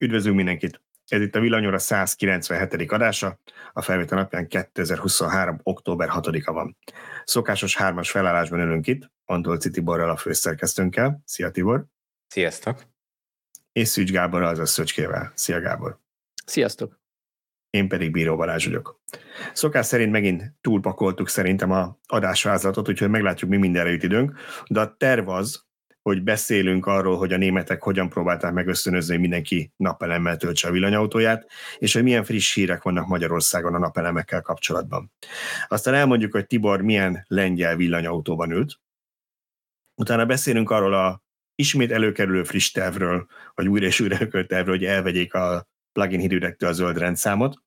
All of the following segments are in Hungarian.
Üdvözlünk mindenkit! Ez itt a Villanyóra 197. adása, a felvétel napján 2023. október 6-a van. Szokásos hármas felállásban ülünk itt, Antolci Tiborral a főszerkesztőnkkel. Szia Tibor! Sziasztok! És Szűcs Gábor az a Szöcskével. Szia Gábor! Sziasztok! Én pedig Bíró Balázs vagyok. Szokás szerint megint túlpakoltuk szerintem a adásvázlatot, úgyhogy meglátjuk, mi mindenre jut időnk, de a terv az, hogy beszélünk arról, hogy a németek hogyan próbálták meg hogy mindenki napelemmel töltse a villanyautóját, és hogy milyen friss hírek vannak Magyarországon a napelemekkel kapcsolatban. Aztán elmondjuk, hogy Tibor milyen lengyel villanyautóban ült. Utána beszélünk arról a ismét előkerülő friss tervről, vagy újra és újra tervről, hogy elvegyék a plugin hídürektől a zöld rendszámot.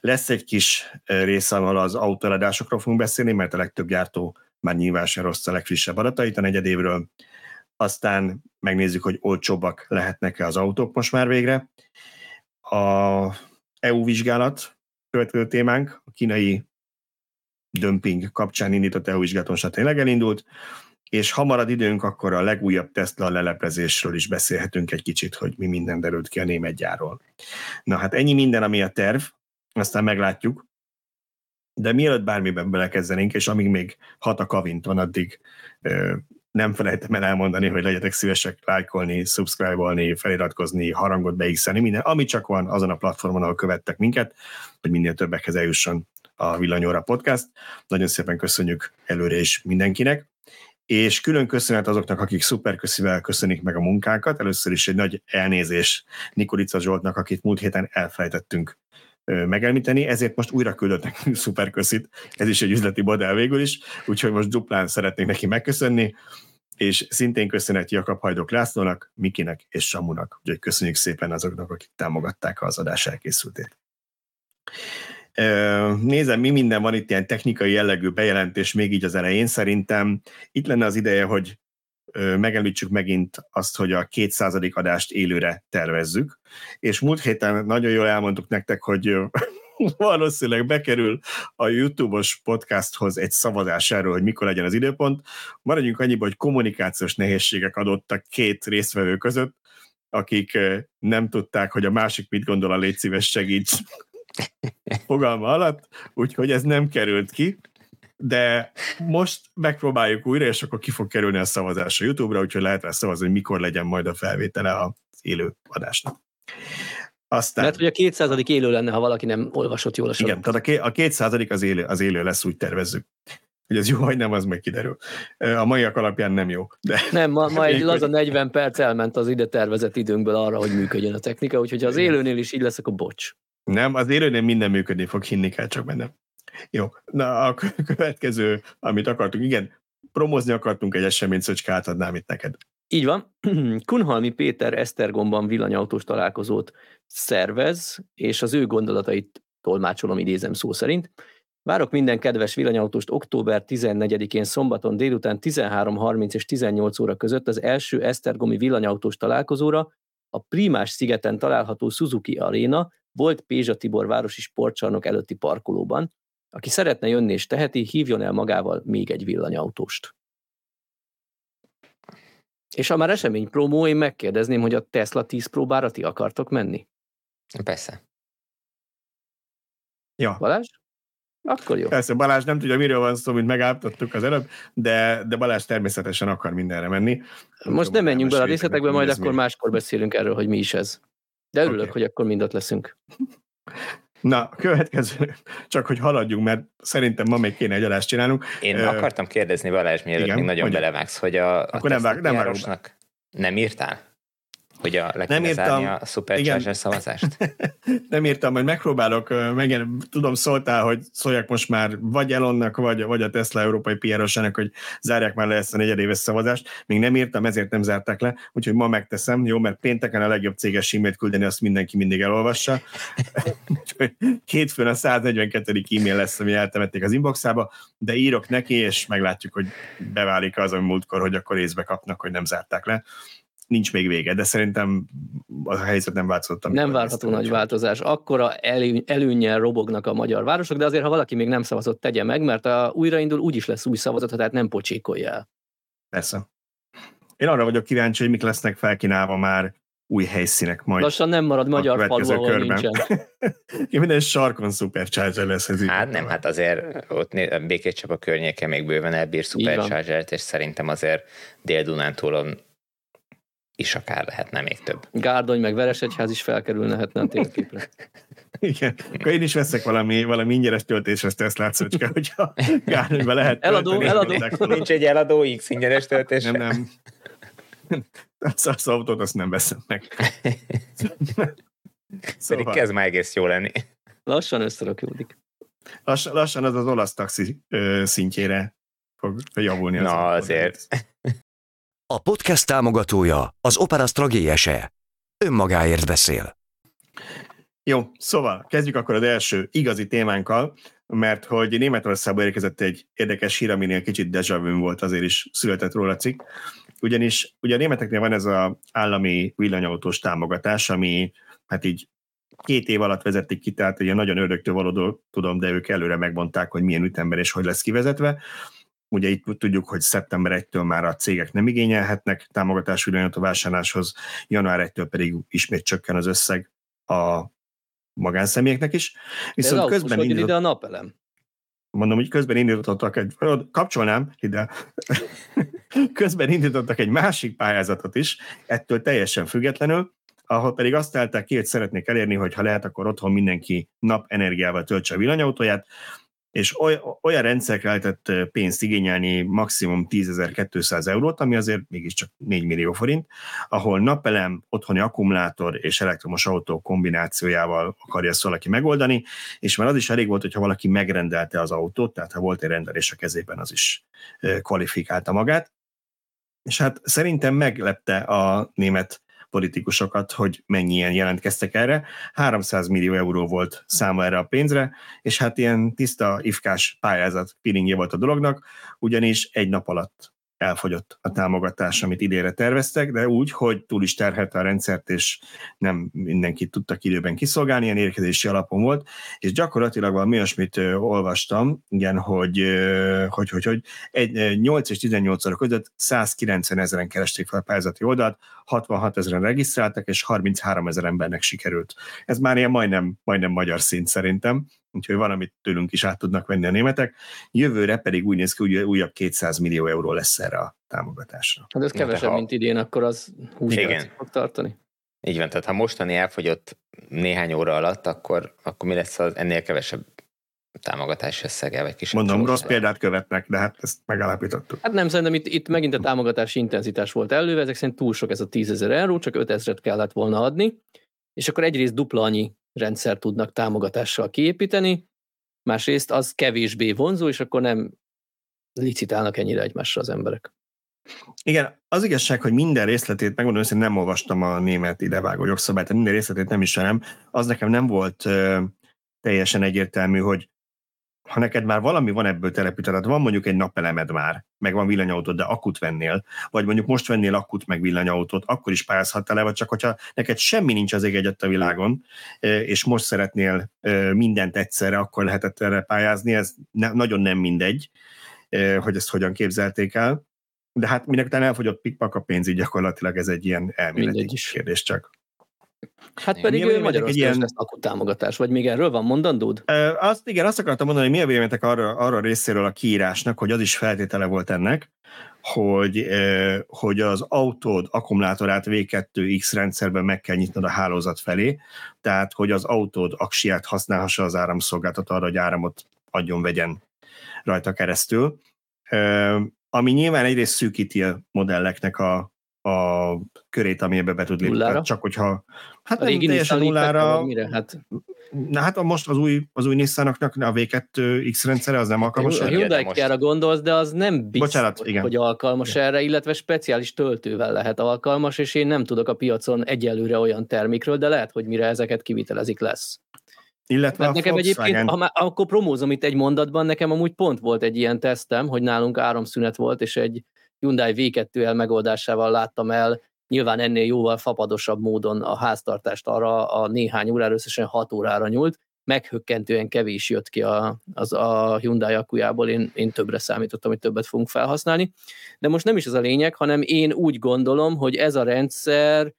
Lesz egy kis rész, ahol az autóeladásokról fogunk beszélni, mert a legtöbb gyártó már nyilván sem rossz a legfrissebb adatait a negyedévről aztán megnézzük, hogy olcsóbbak lehetnek-e az autók most már végre. A EU vizsgálat következő témánk, a kínai dömping kapcsán indított EU vizsgálaton tényleg elindult, és ha marad időnk, akkor a legújabb Tesla leleplezésről is beszélhetünk egy kicsit, hogy mi minden derült ki a német gyárról. Na hát ennyi minden, ami a terv, aztán meglátjuk. De mielőtt bármiben belekezdenénk, és amíg még hat a kavinton, addig nem felejtem el elmondani, hogy legyetek szívesek lájkolni, subscribe-olni, feliratkozni, harangot beixelni, minden, ami csak van azon a platformon, ahol követtek minket, hogy minél többekhez eljusson a Villanyóra Podcast. Nagyon szépen köszönjük előre is mindenkinek. És külön köszönet azoknak, akik szuperköszivel köszönik meg a munkánkat. Először is egy nagy elnézés Nikolica Zsoltnak, akit múlt héten elfelejtettünk megelmíteni, ezért most újra küldött nekünk szuperköszit, ez is egy üzleti modell végül is, úgyhogy most duplán szeretnék neki megköszönni, és szintén köszönet Jakab Hajdok Lászlónak, Mikinek és Samunak, úgyhogy köszönjük szépen azoknak, akik támogatták az adás elkészültét. Nézem, mi minden van itt ilyen technikai jellegű bejelentés még így az elején. Szerintem itt lenne az ideje, hogy megemlítsük megint azt, hogy a 200. adást élőre tervezzük, és múlt héten nagyon jól elmondtuk nektek, hogy valószínűleg bekerül a YouTube-os podcasthoz egy szavazás erről, hogy mikor legyen az időpont. Maradjunk annyiba, hogy kommunikációs nehézségek adottak két résztvevő között, akik nem tudták, hogy a másik mit gondol a légy szíves segíts fogalma alatt, úgyhogy ez nem került ki de most megpróbáljuk újra, és akkor ki fog kerülni a szavazás a YouTube-ra, úgyhogy lehet rá szavazni, hogy mikor legyen majd a felvétele az élő adásnak. Aztán... Mert hogy a 200. élő lenne, ha valaki nem olvasott jól a sorot. Igen, tehát a 200. az élő, az élő lesz, úgy tervezzük. Hogy ez jó, vagy nem, az meg kiderül. A maiak alapján nem jó. De... Nem, ma, ma egy laza 40 perc elment az ide tervezett időnkből arra, hogy működjön a technika, úgyhogy ha az élőnél is így lesz, akkor bocs. Nem, az élőnél minden működni fog, hinni kell csak benne. Jó, na a következő, amit akartunk, igen, promozni akartunk egy eseményt, Szöcske, átadnám itt neked. Így van. Kunhalmi Péter Esztergomban villanyautós találkozót szervez, és az ő gondolatait tolmácsolom, idézem szó szerint. Várok minden kedves villanyautóst október 14-én szombaton délután 13.30 és 18 óra között az első Esztergomi villanyautós találkozóra a Primás szigeten található Suzuki Arena volt Pézsa Tibor városi sportcsarnok előtti parkolóban, aki szeretne jönni és teheti, hívjon el magával még egy villanyautóst. És ha már esemény promó, én megkérdezném, hogy a Tesla 10 próbára ti akartok menni? Persze. Ja. Balázs? Akkor jó. Persze, Balázs nem tudja, miről van szó, mint megállítottuk az előbb, de, de Balázs természetesen akar mindenre menni. Most nem menjünk bele a részletekbe, majd akkor mi. máskor beszélünk erről, hogy mi is ez. De örülök, okay. hogy akkor mind ott leszünk. Na, következő, csak hogy haladjunk, mert szerintem ma még kéne egy adást csinálnunk. Én uh, akartam kérdezni Balázs, mielőtt még nagyon belevágsz, hogy a, a akkor nem, vág, nem, nem írtál? Hogy a le nem írtam, a Supercharger szavazást? nem írtam, hogy megpróbálok, meg, tudom, szóltál, hogy szóljak most már vagy Elonnak, vagy, vagy a Tesla európai pr hogy zárják már le ezt a negyedéves szavazást. Még nem írtam, ezért nem zárták le, úgyhogy ma megteszem, jó, mert pénteken a legjobb céges e-mailt küldeni, azt mindenki mindig elolvassa. hétfőn a 142. e-mail lesz, ami eltemették az inboxába, de írok neki, és meglátjuk, hogy beválik az, ami múltkor, hogy akkor észbe kapnak, hogy nem zárták le nincs még vége, de szerintem a helyzet nem változott. Nem várható nagy változás. Akkora elő, előnyel robognak a magyar városok, de azért, ha valaki még nem szavazott, tegye meg, mert a újraindul úgyis lesz új szavazat, tehát nem pocsékolja el. Persze. Én arra vagyok kíváncsi, hogy mik lesznek felkínálva már új helyszínek majd. Lassan nem marad magyar falu, ahol körben. nincsen. minden sarkon Supercharger lesz ez Hát nem, hát azért ott Békés a környéke még bőven elbír supercharger és szerintem azért Dél-Dunántúlon is akár lehetne még több. Gárdony meg Veresegyház is felkerülnehetne a térképre. Igen, akkor én is veszek valami, valami ingyenes töltésre Teslát, Szöcske, hogyha Gárdonyba lehet Eladó, tölteni, eladó. Nincs egy eladó X ingyenes töltésre? Nem, nem. Az, az autót azt nem veszem meg. szóval. Pedig kezd már egész jó lenni. Lassan összerakódik. Lassan, lassan az az olasz taxi ö, szintjére fog javulni. Az Na azért. A podcast támogatója az Opera Stragéjese. Önmagáért beszél. Jó, szóval kezdjük akkor az első igazi témánkkal, mert hogy Németországba érkezett egy érdekes hír, aminél kicsit deja vu volt, azért is született róla cikk. Ugyanis ugye a németeknél van ez az állami villanyautós támogatás, ami hát így két év alatt vezették ki, tehát ugye nagyon ördögtől való tudom, de ők előre megmondták, hogy milyen ütemben és hogy lesz kivezetve. Ugye itt tudjuk, hogy szeptember 1-től már a cégek nem igényelhetnek támogatású irányító vásárláshoz, január 1-től pedig ismét csökken az összeg a magánszemélyeknek is. Viszont De közben indított... ide a napelem. Mondom, hogy közben indítottak egy, kapcsolnám ide, közben indítottak egy másik pályázatot is, ettől teljesen függetlenül, ahol pedig azt állták ki, hogy szeretnék elérni, hogy ha lehet, akkor otthon mindenki napenergiával töltse a villanyautóját, és olyan rendszerekre lehetett pénzt igényelni maximum 10.200 eurót, ami azért mégiscsak 4 millió forint, ahol napelem, otthoni akkumulátor és elektromos autó kombinációjával akarja ezt valaki megoldani, és már az is elég volt, hogyha valaki megrendelte az autót, tehát ha volt egy rendelés a kezében, az is kvalifikálta magát. És hát szerintem meglepte a német politikusokat, hogy mennyien jelentkeztek erre. 300 millió euró volt száma erre a pénzre, és hát ilyen tiszta ifkás pályázat piringje volt a dolognak, ugyanis egy nap alatt elfogyott a támogatás, amit idére terveztek, de úgy, hogy túl is terhelte a rendszert, és nem mindenkit tudtak időben kiszolgálni, ilyen érkezési alapon volt, és gyakorlatilag valami olyasmit olvastam, igen, hogy, hogy, hogy, hogy egy, 8 és 18 óra között 190 ezeren keresték fel a pályázati oldalt, 66 ezeren regisztráltak, és 33 ezer embernek sikerült. Ez már ilyen majdnem, majdnem magyar szint szerintem, úgyhogy valamit tőlünk is át tudnak venni a németek. Jövőre pedig úgy néz ki, hogy újabb 200 millió euró lesz erre a támogatásra. Hát ez kevesebb, ha... mint idén, akkor az 20 Igen. fog tartani. Így van, tehát ha mostani elfogyott néhány óra alatt, akkor, akkor mi lesz az ennél kevesebb támogatási összege, vagy kisebb Mondom, rossz példát követnek, de hát ezt megállapítottuk. Hát nem, szerintem itt, itt megint a támogatási intenzitás volt előve, ezek szerint túl sok ez a 10 ezer euró, csak 5 ezeret kellett volna adni, és akkor egyrészt dupla annyi rendszer tudnak támogatással kiépíteni, másrészt az kevésbé vonzó, és akkor nem licitálnak ennyire egymásra az emberek. Igen, az igazság, hogy minden részletét, megmondom hogy nem olvastam a német idevágó jogszabályt, minden részletét nem ismerem, az nekem nem volt ö, teljesen egyértelmű, hogy ha neked már valami van ebből telepítened, van mondjuk egy napelemed már, meg van villanyautód, de akut vennél, vagy mondjuk most vennél akut meg villanyautót, akkor is pályázhattál le, vagy csak hogyha neked semmi nincs az ég egyet a világon, és most szeretnél mindent egyszerre, akkor lehetett erre pályázni, ez ne, nagyon nem mindegy, hogy ezt hogyan képzelték el. De hát minek után elfogyott pikpak a pénz, így gyakorlatilag ez egy ilyen elméleti kérdés csak. Hát pedig ő Magyarországon ilyen... lesz támogatás, vagy még erről van mondandód? E, azt, igen, azt akartam mondani, hogy mi a véleményetek arra, arra a részéről a kiírásnak, hogy az is feltétele volt ennek, hogy, e, hogy az autód akkumulátorát V2X rendszerben meg kell nyitnod a hálózat felé, tehát hogy az autód aksiát használhassa az áramszolgáltató arra, hogy áramot adjon, vegyen rajta keresztül. E, ami nyilván egyrészt szűkíti a modelleknek a, a körét, amiben be tud lépni. Nullára? Csak hogyha, hát a nem teljesen nullára. Mire? Hát... Na hát most az új, az új Nissanoknak a V2 X rendszere az nem alkalmas. A Hyundai most... gondolsz, de az nem biztos, Bocsánat, igen. hogy alkalmas igen. erre, illetve speciális töltővel lehet alkalmas, és én nem tudok a piacon egyelőre olyan termékről, de lehet, hogy mire ezeket kivitelezik lesz. Illetve Mert nekem egyébként, ha már, akkor promózom itt egy mondatban, nekem amúgy pont volt egy ilyen tesztem, hogy nálunk áramszünet volt, és egy Hyundai V2L megoldásával láttam el nyilván ennél jóval fapadosabb módon a háztartást arra a néhány órára, összesen 6 órára nyúlt, meghökkentően kevés jött ki a, az a Hyundai akujából, én, én többre számítottam, hogy többet fogunk felhasználni. De most nem is ez a lényeg, hanem én úgy gondolom, hogy ez a rendszer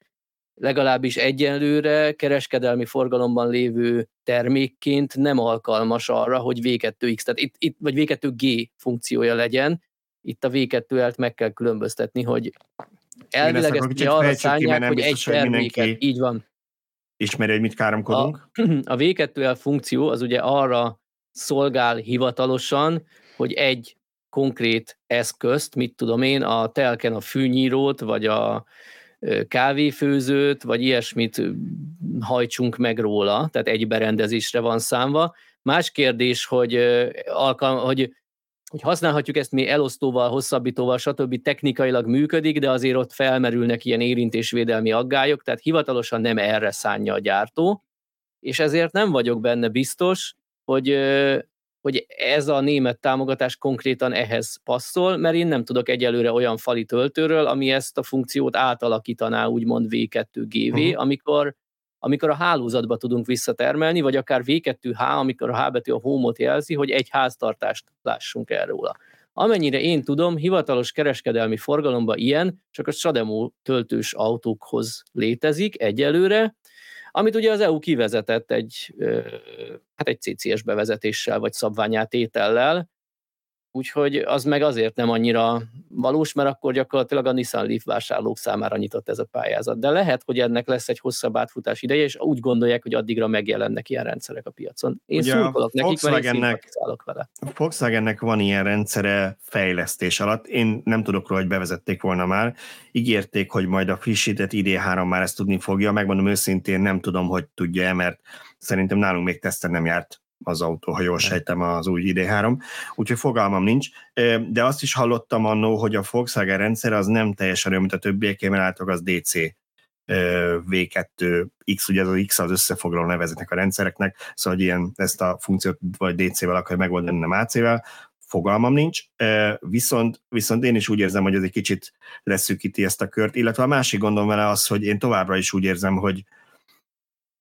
legalábbis egyenlőre kereskedelmi forgalomban lévő termékként nem alkalmas arra, hogy V2X, tehát itt, itt vagy V2G funkciója legyen. Itt a V2-et meg kell különböztetni, hogy elvileg ezt ugye arra szállják, hogy egy terméket, így van. Ismeri, hogy mit káromkodunk? A, a V2L funkció az ugye arra szolgál hivatalosan, hogy egy konkrét eszközt, mit tudom én, a telken a fűnyírót, vagy a kávéfőzőt, vagy ilyesmit hajtsunk meg róla, tehát egy berendezésre van számva. Más kérdés, hogy, alkalm, hogy, hogy használhatjuk ezt mi elosztóval, hosszabbítóval, stb. technikailag működik, de azért ott felmerülnek ilyen érintésvédelmi aggályok, tehát hivatalosan nem erre szánja a gyártó, és ezért nem vagyok benne biztos, hogy hogy ez a német támogatás konkrétan ehhez passzol, mert én nem tudok egyelőre olyan fali töltőről, ami ezt a funkciót átalakítaná úgymond V2GV, uh-huh. Mhm. amikor, amikor a hálózatba tudunk visszatermelni, vagy akár V2H, amikor a H betű a home jelzi, hogy egy háztartást lássunk erről. Amennyire én tudom, hivatalos kereskedelmi forgalomban ilyen csak a Strademo töltős autókhoz létezik egyelőre, amit ugye az EU kivezetett egy, hát egy CCS bevezetéssel, vagy szabványátétellel, Úgyhogy az meg azért nem annyira valós, mert akkor gyakorlatilag a Nissan Leaf vásárlók számára nyitott ez a pályázat. De lehet, hogy ennek lesz egy hosszabb átfutás ideje, és úgy gondolják, hogy addigra megjelennek ilyen rendszerek a piacon. Én Ugye szurkolok nekik, mert én vele. A Volkswagennek van ilyen rendszere fejlesztés alatt. Én nem tudok róla, hogy bevezették volna már. Ígérték, hogy majd a frissített ID3 már ezt tudni fogja. Megmondom őszintén, nem tudom, hogy tudja mert szerintem nálunk még teszten nem járt az autó, ha jól sejtem az új ID3, úgyhogy fogalmam nincs, de azt is hallottam annó, hogy a Volkswagen rendszer az nem teljesen olyan, mint a többiek, mert látok, az DC V2X, ugye az a X az összefoglaló nevezetnek a rendszereknek, szóval hogy ilyen, ezt a funkciót vagy DC-vel akar megoldani, nem AC-vel, fogalmam nincs, viszont, viszont én is úgy érzem, hogy ez egy kicsit leszűkíti ezt a kört, illetve a másik gondom vele az, hogy én továbbra is úgy érzem, hogy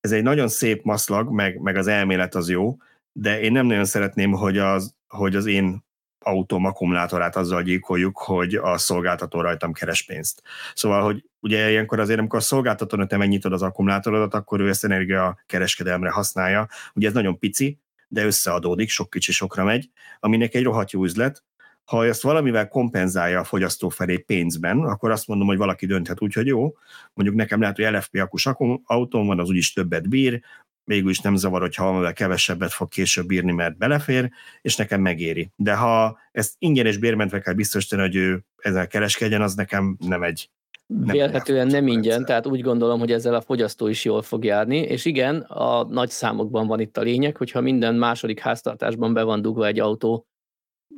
ez egy nagyon szép maszlag, meg, meg az elmélet az jó, de én nem nagyon szeretném, hogy az, hogy az én autóm akkumulátorát azzal gyilkoljuk, hogy a szolgáltató rajtam keres pénzt. Szóval, hogy ugye ilyenkor azért, amikor a szolgáltatónak te megnyitod az akkumulátorodat, akkor ő ezt energia kereskedelemre használja. Ugye ez nagyon pici, de összeadódik, sok kicsi sokra megy, aminek egy rohadt jó üzlet, ha ezt valamivel kompenzálja a fogyasztó felé pénzben, akkor azt mondom, hogy valaki dönthet úgy, hogy jó, mondjuk nekem lehet, hogy LFP akus autóm van, az úgyis többet bír, végül is nem zavar, hogyha valamivel kevesebbet fog később bírni, mert belefér, és nekem megéri. De ha ezt ingyen és bérmentve kell biztosítani, hogy ő ezzel kereskedjen, az nekem nem egy nem Vélhetően nem ingyen, rendszer. tehát úgy gondolom, hogy ezzel a fogyasztó is jól fog járni, és igen, a nagy számokban van itt a lényeg, hogyha minden második háztartásban be van dugva egy autó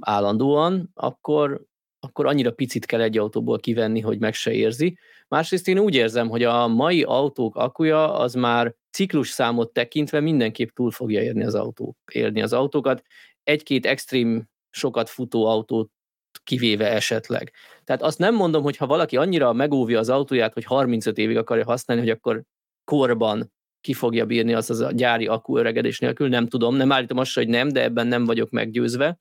állandóan, akkor, akkor annyira picit kell egy autóból kivenni, hogy meg se érzi. Másrészt én úgy érzem, hogy a mai autók akuja az már ciklus számot tekintve mindenképp túl fogja érni az, autó, érni az autókat. Egy-két extrém sokat futó autót kivéve esetleg. Tehát azt nem mondom, hogy ha valaki annyira megóvja az autóját, hogy 35 évig akarja használni, hogy akkor korban ki fogja bírni az, az a gyári akku öregedés nélkül, nem tudom, nem állítom azt, hogy nem, de ebben nem vagyok meggyőzve.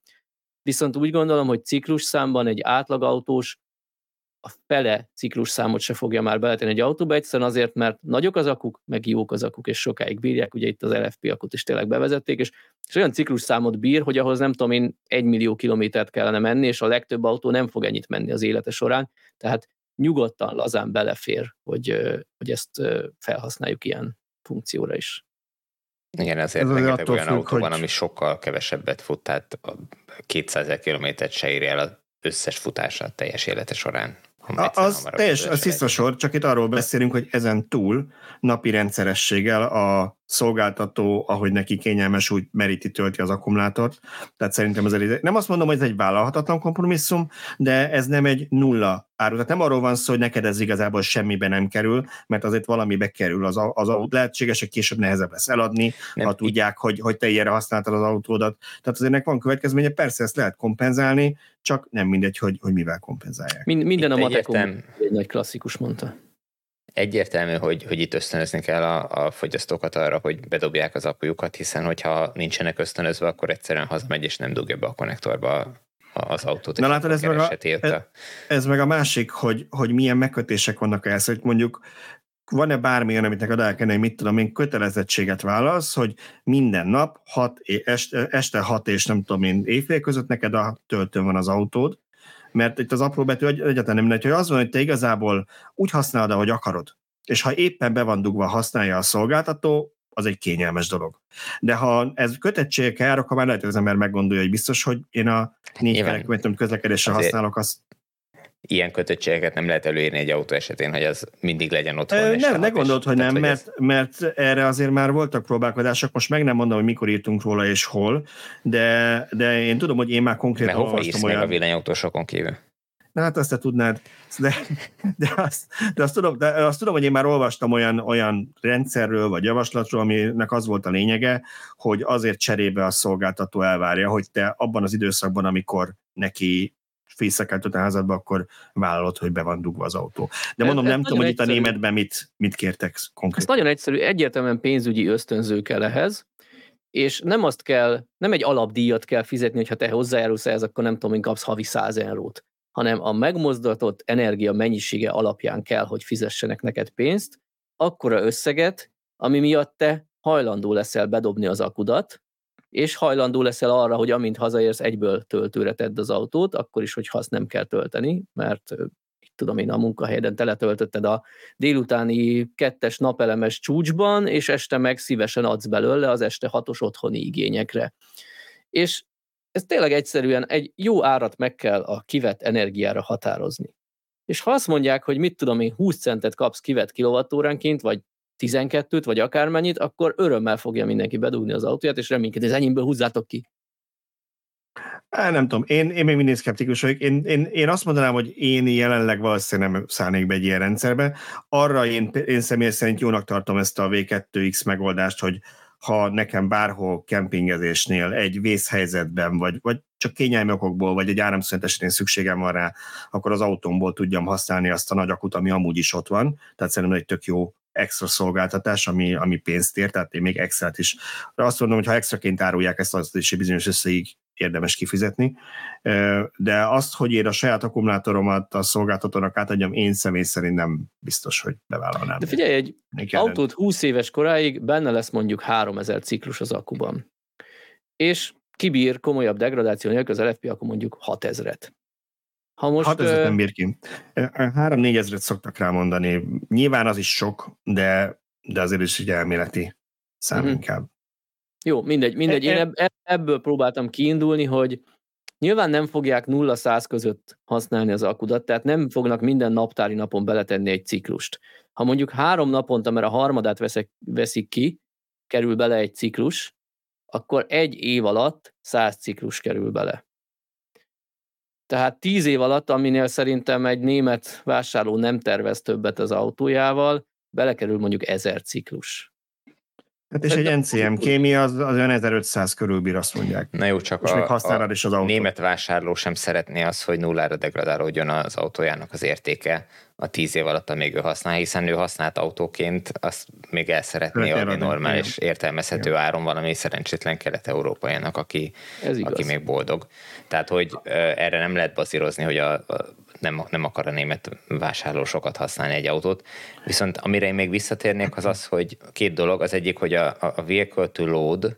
Viszont úgy gondolom, hogy ciklus számban egy átlagautós a fele ciklus számot se fogja már beletenni egy autóba, egyszerűen azért, mert nagyok az akuk, meg jók az akuk, és sokáig bírják, ugye itt az LFP akut is tényleg bevezették, és, és olyan ciklus számot bír, hogy ahhoz nem tudom én egy millió kilométert kellene menni, és a legtöbb autó nem fog ennyit menni az élete során, tehát nyugodtan, lazán belefér, hogy, hogy ezt felhasználjuk ilyen funkcióra is. Igen, ezért Ez rengeteg olyan függ, autó hogy... van, ami sokkal kevesebbet fut, tehát a 200 kilométert se érje el az összes futása a teljes élete során. A, az teljes, az tiszta sor, csak itt arról beszélünk, hogy ezen túl napi rendszerességgel a szolgáltató, ahogy neki kényelmes, úgy meríti, tölti az akkumulátort. Tehát szerintem ez egy, nem azt mondom, hogy ez egy vállalhatatlan kompromisszum, de ez nem egy nulla áru. Tehát nem arról van szó, hogy neked ez igazából semmibe nem kerül, mert azért valamibe kerül az, az autó. Lehetséges, hogy később nehezebb lesz eladni, nem. ha tudják, hogy, hogy te ilyenre használtad az autódat. Tehát azért ennek van következménye, persze ezt lehet kompenzálni, csak nem mindegy, hogy, hogy mivel kompenzálják. Mind, minden Itt a matekom egy nagy klasszikus mondta egyértelmű, hogy, hogy itt ösztönözni kell a, a fogyasztókat arra, hogy bedobják az apujukat, hiszen hogyha nincsenek ösztönözve, akkor egyszerűen hazamegy és nem dugja be a konnektorba az autót. Na látod, ez meg, a, ez, ez meg a másik, hogy, hogy milyen megkötések vannak ehhez, hogy mondjuk van-e bármilyen, amit neked el kellene, mit tudom én, kötelezettséget válasz, hogy minden nap hat, este, este 6 és nem tudom én éjfél között neked a töltőn van az autód, mert itt az apró betű egyáltalán nem mindegy, hogy az van, hogy te igazából úgy használod, ahogy akarod, és ha éppen be van dugva használja a szolgáltató, az egy kényelmes dolog. De ha ez kötettségekkel jár, akkor már lehet, hogy az ember meggondolja, hogy biztos, hogy én a négy kerekű közlekedésre használok, azt ilyen kötöttségeket nem lehet előírni egy autó esetén, hogy az mindig legyen otthon. E, nem, ne gondold, hogy nem, mert, ez... mert erre azért már voltak próbálkozások, most meg nem mondom, hogy mikor írtunk róla és hol, de, de én tudom, hogy én már konkrétan Mert hova írsz olyan... meg a villanyautósokon kívül? Na hát azt te tudnád, de, de, azt, de, azt tudom, de azt tudom, hogy én már olvastam olyan, olyan rendszerről, vagy javaslatról, aminek az volt a lényege, hogy azért cserébe a szolgáltató elvárja, hogy te abban az időszakban, amikor neki fészekelt a házadba, akkor vállalod, hogy be van dugva az autó. De mondom, ez, nem ez tudom, hogy egyszerű. itt a németben mit, mit kértek konkrétan. Ez nagyon egyszerű, egyértelműen pénzügyi ösztönző kell ehhez, és nem azt kell, nem egy alapdíjat kell fizetni, hogyha te hozzájárulsz ehhez, akkor nem tudom, hogy kapsz havi 100 eurót, hanem a megmozdatott energia mennyisége alapján kell, hogy fizessenek neked pénzt, akkora összeget, ami miatt te hajlandó leszel bedobni az akudat, és hajlandó leszel arra, hogy amint hazaérsz, egyből töltőre tedd az autót, akkor is, hogyha azt nem kell tölteni, mert tudom én, a munkahelyeden teletöltötted a délutáni kettes napelemes csúcsban, és este meg szívesen adsz belőle az este hatos otthoni igényekre. És ez tényleg egyszerűen egy jó árat meg kell a kivett energiára határozni. És ha azt mondják, hogy mit tudom én, 20 centet kapsz kivett kilovattóránként, vagy 12-t, vagy akármennyit, akkor örömmel fogja mindenki bedugni az autóját, és reménykedik, hogy ez enyémből húzzátok ki. Á, nem tudom, én, én még mindig szkeptikus vagyok. Én, én, én azt mondanám, hogy én jelenleg valószínűleg nem szállnék be egy ilyen rendszerbe. Arra én, én személy szerint jónak tartom ezt a V2X megoldást, hogy ha nekem bárhol kempingezésnél egy vészhelyzetben, vagy, vagy csak kényelmi okokból, vagy egy áramszünet esetén szükségem van rá, akkor az autómból tudjam használni azt a nagy akut, ami amúgy is ott van. Tehát szerintem egy tök jó extra szolgáltatás, ami, ami pénzt ér, tehát én még extra is. De azt mondom, hogy ha extraként árulják ezt, az is bizonyos összeig érdemes kifizetni. De azt, hogy én a saját akkumulátoromat a szolgáltatónak átadjam, én személy szerint nem biztos, hogy bevállalnám. De figyelj, egy autót 20 éves koráig benne lesz mondjuk 3000 ciklus az akuban. És kibír komolyabb degradáció nélkül az LFP, akkor mondjuk 6000-et. Ha most, 6 ezeret nem bír ki. 3-4 ezeret szoktak rá mondani. Nyilván az is sok, de, de azért is egy elméleti szám uh-huh. inkább. Jó, mindegy, mindegy. Én e- ebből próbáltam kiindulni, hogy nyilván nem fogják 0-100 között használni az akudat, tehát nem fognak minden naptári napon beletenni egy ciklust. Ha mondjuk három naponta, mert a harmadát veszek, veszik ki, kerül bele egy ciklus, akkor egy év alatt 100 ciklus kerül bele. Tehát tíz év alatt, aminél szerintem egy német vásárló nem tervez többet az autójával, belekerül mondjuk ezer ciklus. Hát és egy NCM kémia az, az olyan 1500 körül bír, azt mondják. Na jó, csak és a, még használod is az autó. német vásárló sem szeretné azt, hogy nullára degradálódjon az autójának az értéke a tíz év alatt, amíg ő használ, hiszen ő használt autóként, azt még el szeretné Lehet adni normális, igen. értelmezhető igen. áron valami szerencsétlen kelet-európaiának, aki, aki még boldog. Tehát, hogy erre nem lehet bazírozni, hogy a, a nem, nem akar a német vásárló sokat használni egy autót. Viszont amire én még visszatérnék, az az, hogy két dolog. Az egyik, hogy a, a vehicle to load,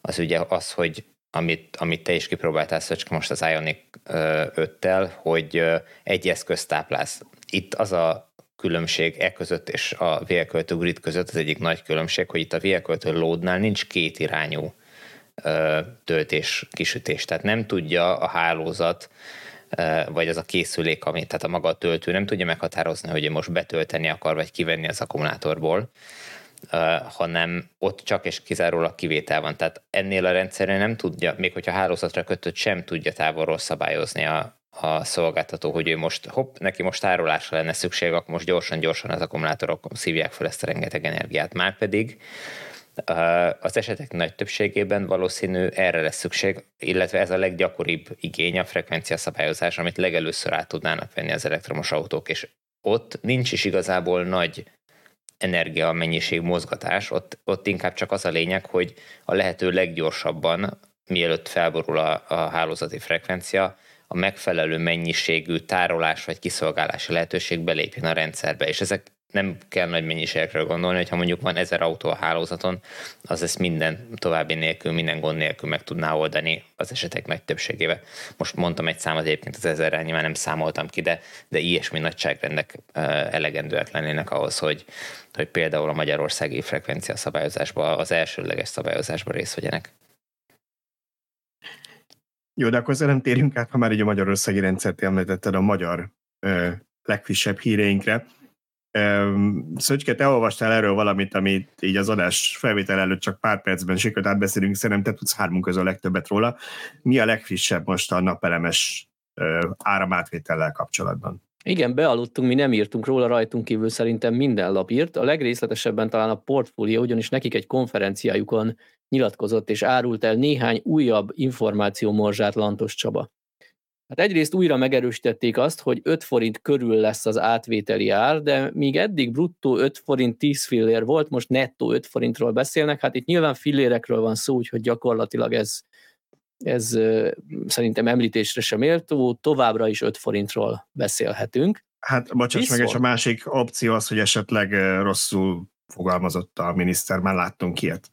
az ugye az, hogy amit, amit te is kipróbáltál, Szöcske, most az Ionic 5-tel, hogy egy eszközt táplálsz. Itt az a különbség e között és a to grid között az egyik nagy különbség, hogy itt a to loadnál nincs két irányú töltés, kisütés. Tehát nem tudja a hálózat vagy az a készülék, ami, tehát a maga a töltő nem tudja meghatározni, hogy most betölteni akar, vagy kivenni az akkumulátorból, hanem ott csak és kizárólag kivétel van. Tehát ennél a rendszerre nem tudja, még hogyha hálózatra kötött, sem tudja távolról szabályozni a, a szolgáltató, hogy ő most, hopp, neki most tárolásra lenne szükség, akkor most gyorsan-gyorsan az akkumulátorok szívják fel ezt a rengeteg energiát. Márpedig az esetek nagy többségében valószínű erre lesz szükség, illetve ez a leggyakoribb igény a frekvencia szabályozás, amit legelőször át tudnának venni az elektromos autók, és ott nincs is igazából nagy energia mennyiség mozgatás, ott, ott inkább csak az a lényeg, hogy a lehető leggyorsabban, mielőtt felborul a, a hálózati frekvencia, a megfelelő mennyiségű tárolás vagy kiszolgálási lehetőség belépjen a rendszerbe. És ezek nem kell nagy mennyiségekről gondolni, hogyha mondjuk van ezer autó a hálózaton, az ezt minden további nélkül, minden gond nélkül meg tudná oldani az esetek nagy többségével. Most mondtam egy számot egyébként az ezerrel, nyilván nem számoltam ki, de, de ilyesmi nagyságrendek elegendőek lennének ahhoz, hogy, hogy például a magyarországi frekvencia szabályozásban, az elsőleges szabályozásban részt vegyenek. Jó, de akkor nem térjünk át, ha már így a magyarországi rendszert említetted, a magyar ö, legfrissebb híreinkre. Szöcske, te olvastál erről valamit, amit így az adás felvétel előtt csak pár percben sikerült átbeszélünk, szerintem te tudsz hármunk közül a legtöbbet róla. Mi a legfrissebb most a napelemes áramátvétellel kapcsolatban? Igen, bealudtunk, mi nem írtunk róla, rajtunk kívül szerintem minden lap írt. A legrészletesebben talán a portfólió, ugyanis nekik egy konferenciájukon nyilatkozott és árult el néhány újabb információ morzsát Lantos Csaba. Hát egyrészt újra megerősítették azt, hogy 5 forint körül lesz az átvételi ár, de míg eddig bruttó 5 forint 10 fillér volt, most nettó 5 forintról beszélnek, hát itt nyilván fillérekről van szó, úgyhogy gyakorlatilag ez, ez szerintem említésre sem méltó, továbbra is 5 forintról beszélhetünk. Hát bocsáss meg, és a másik opció az, hogy esetleg rosszul fogalmazott a miniszter, már láttunk ilyet,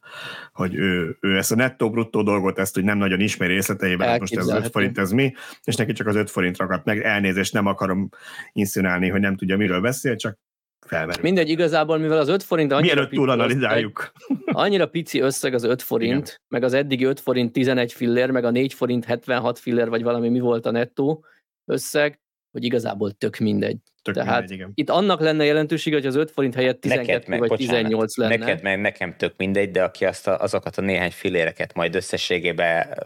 hogy ő, ő ezt a nettó-bruttó dolgot, ezt hogy nem nagyon ismeri részleteiben, hát most ez 5 forint, ez mi, és neki csak az 5 forint ragadt meg, elnézést nem akarom inszinálni, hogy nem tudja, miről beszél, csak felmerül. Mindegy, igazából, mivel az 5 forint Mielőtt túl analizáljuk. annyira pici összeg az 5 forint, Igen. meg az eddigi 5 forint 11 fillér, meg a 4 forint 76 fillér, vagy valami mi volt a nettó összeg, hogy igazából tök mindegy. Tök Tehát mindegy, igen. itt annak lenne jelentősége, hogy az 5 forint helyett 12 neked meg, vagy bocsánat, 18 lenne. Neked meg nekem tök mindegy, de aki azt a, azokat a néhány filéreket majd összességében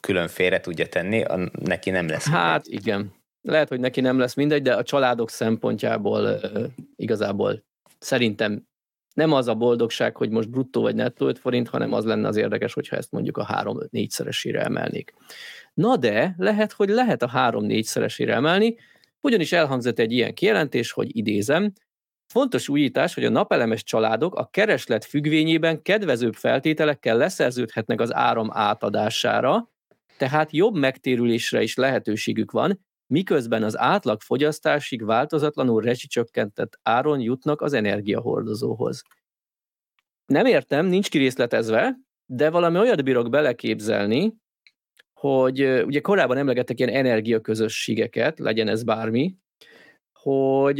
külön félre tudja tenni, a, neki nem lesz Hát mindegy. igen. Lehet, hogy neki nem lesz mindegy, de a családok szempontjából uh, igazából szerintem nem az a boldogság, hogy most bruttó vagy nettó 5 forint, hanem az lenne az érdekes, hogyha ezt mondjuk a 3-4-szeresére emelnék. Na de lehet, hogy lehet a 3-4 szeresére emelni, ugyanis elhangzott egy ilyen kijelentés, hogy idézem, Fontos újítás, hogy a napelemes családok a kereslet függvényében kedvezőbb feltételekkel leszerződhetnek az áram átadására, tehát jobb megtérülésre is lehetőségük van, miközben az átlag fogyasztásig változatlanul rezsicsökkentett áron jutnak az energiahordozóhoz. Nem értem, nincs kirészletezve, de valami olyat bírok beleképzelni, hogy ugye korábban emlegettek ilyen energiaközösségeket, legyen ez bármi, hogy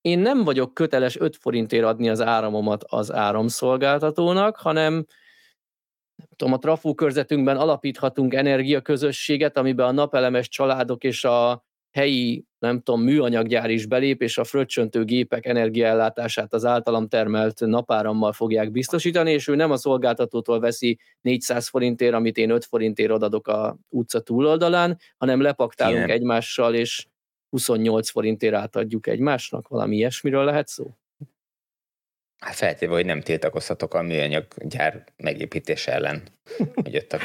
én nem vagyok köteles 5 forintért adni az áramomat az áramszolgáltatónak, hanem nem tudom, a trafó körzetünkben alapíthatunk energiaközösséget, amiben a napelemes családok és a helyi, nem tudom, műanyaggyár is belép, és a fröccsöntő gépek energiaellátását az általam termelt napárammal fogják biztosítani, és ő nem a szolgáltatótól veszi 400 forintért, amit én 5 forintért adok a utca túloldalán, hanem lepaktálunk Igen. egymással, és 28 forintért átadjuk egymásnak, valami ilyesmiről lehet szó? Hát feltéve, hogy nem tiltakozhatok a műanyaggyár megépítése ellen, hogy ott a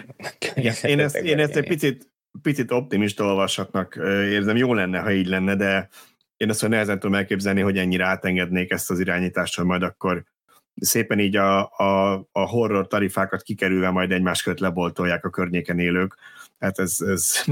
én ezt, én ezt egy picit picit optimista olvasatnak érzem. Jó lenne, ha így lenne, de én azt nehezen tudom elképzelni, hogy ennyire átengednék ezt az irányítást, hogy majd akkor szépen így a, a, a horror tarifákat kikerülve majd egymás közt leboltolják a környéken élők. Hát ez, ez,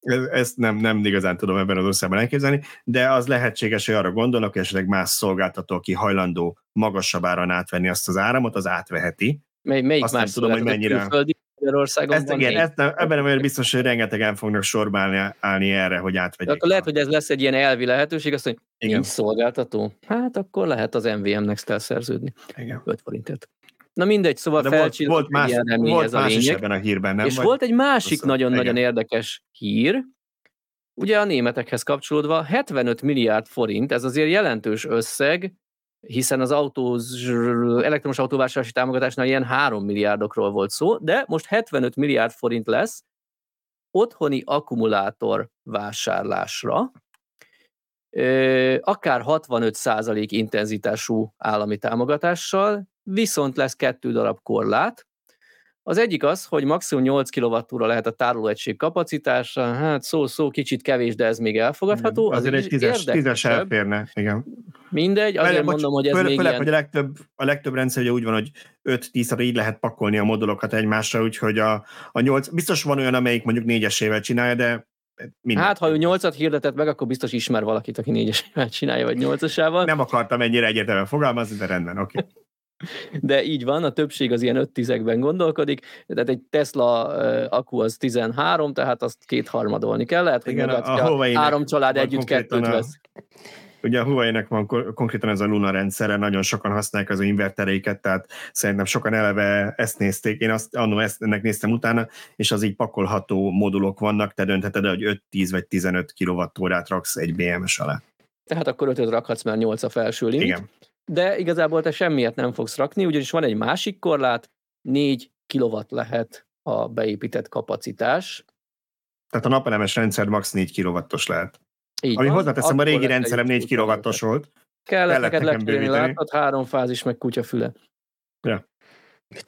ezt nem, nem igazán tudom ebben az országban elképzelni, de az lehetséges, hogy arra gondolok, hogy esetleg más szolgáltató, aki hajlandó magasabb áron átvenni azt az áramot, az átveheti. Mely, melyik Azt más tudom, hogy mennyire... Külföldi Magyarországon ezt. Igen, ezt nem, ebben nem biztos, hogy rengetegen fognak sorba állni, erre, hogy átvegyék. Akkor lehet, hogy ez lesz egy ilyen elvi lehetőség, azt mondja, igen. nincs szolgáltató. Hát akkor lehet az MVM-nek szerződni. Igen. 5 forintért. Na mindegy, szóval volt, volt más, volt ez a más is ebben a hírben, nem? És Vagy volt egy másik nagyon-nagyon érdekes hír, ugye a németekhez kapcsolódva 75 milliárd forint, ez azért jelentős összeg, hiszen az autós, elektromos autóvásárlási támogatásnál ilyen 3 milliárdokról volt szó, de most 75 milliárd forint lesz otthoni akkumulátor vásárlásra, akár 65% intenzitású állami támogatással, viszont lesz kettő darab korlát, az egyik az, hogy maximum 8 kWh lehet a tárolóegység kapacitása, hát szó-szó, kicsit kevés, de ez még elfogadható. Igen, azért az egy tízes, tízes elférne, igen. Mindegy, azért Vele, mondom, hogy ez főle, még főleg, ilyen... hogy a legtöbb, a legtöbb rendszer ugye úgy van, hogy 5-10 így lehet pakolni a modulokat egymásra, úgyhogy a, a 8, biztos van olyan, amelyik mondjuk négyesével csinálja, de Minden. Hát, ha ő nyolcat hirdetett meg, akkor biztos ismer valakit, aki négyesával csinálja, vagy nyolcasával. Nem akartam ennyire egyértelműen fogalmazni, de rendben, oké. Okay. De így van, a többség az ilyen öt tizekben gondolkodik, tehát egy Tesla akku az 13, tehát azt kétharmadolni kell, lehet, hogy Igen, a, a három család együtt kettőt vesz. Ugye a Huawei-nek van konkrétan ez a Luna rendszere, nagyon sokan használják az invertereiket, tehát szerintem sokan eleve ezt nézték, én azt annól ezt, ennek néztem utána, és az így pakolható modulok vannak, te döntheted, hogy 5, 10 vagy 15 kWh-át raksz egy BMS alá. Tehát akkor 5 rakhatsz, mert 8 a felső limit. Igen. De igazából te semmiért nem fogsz rakni, ugyanis van egy másik korlát, 4 kW lehet a beépített kapacitás. Tehát a napelemes rendszer max 4 kW-os lehet. Így Ami van, hozzáteszem, a régi rendszerem 4 kw volt. Kellett neked lecserélni, látod, három fázis, meg kutyafüle. Ja.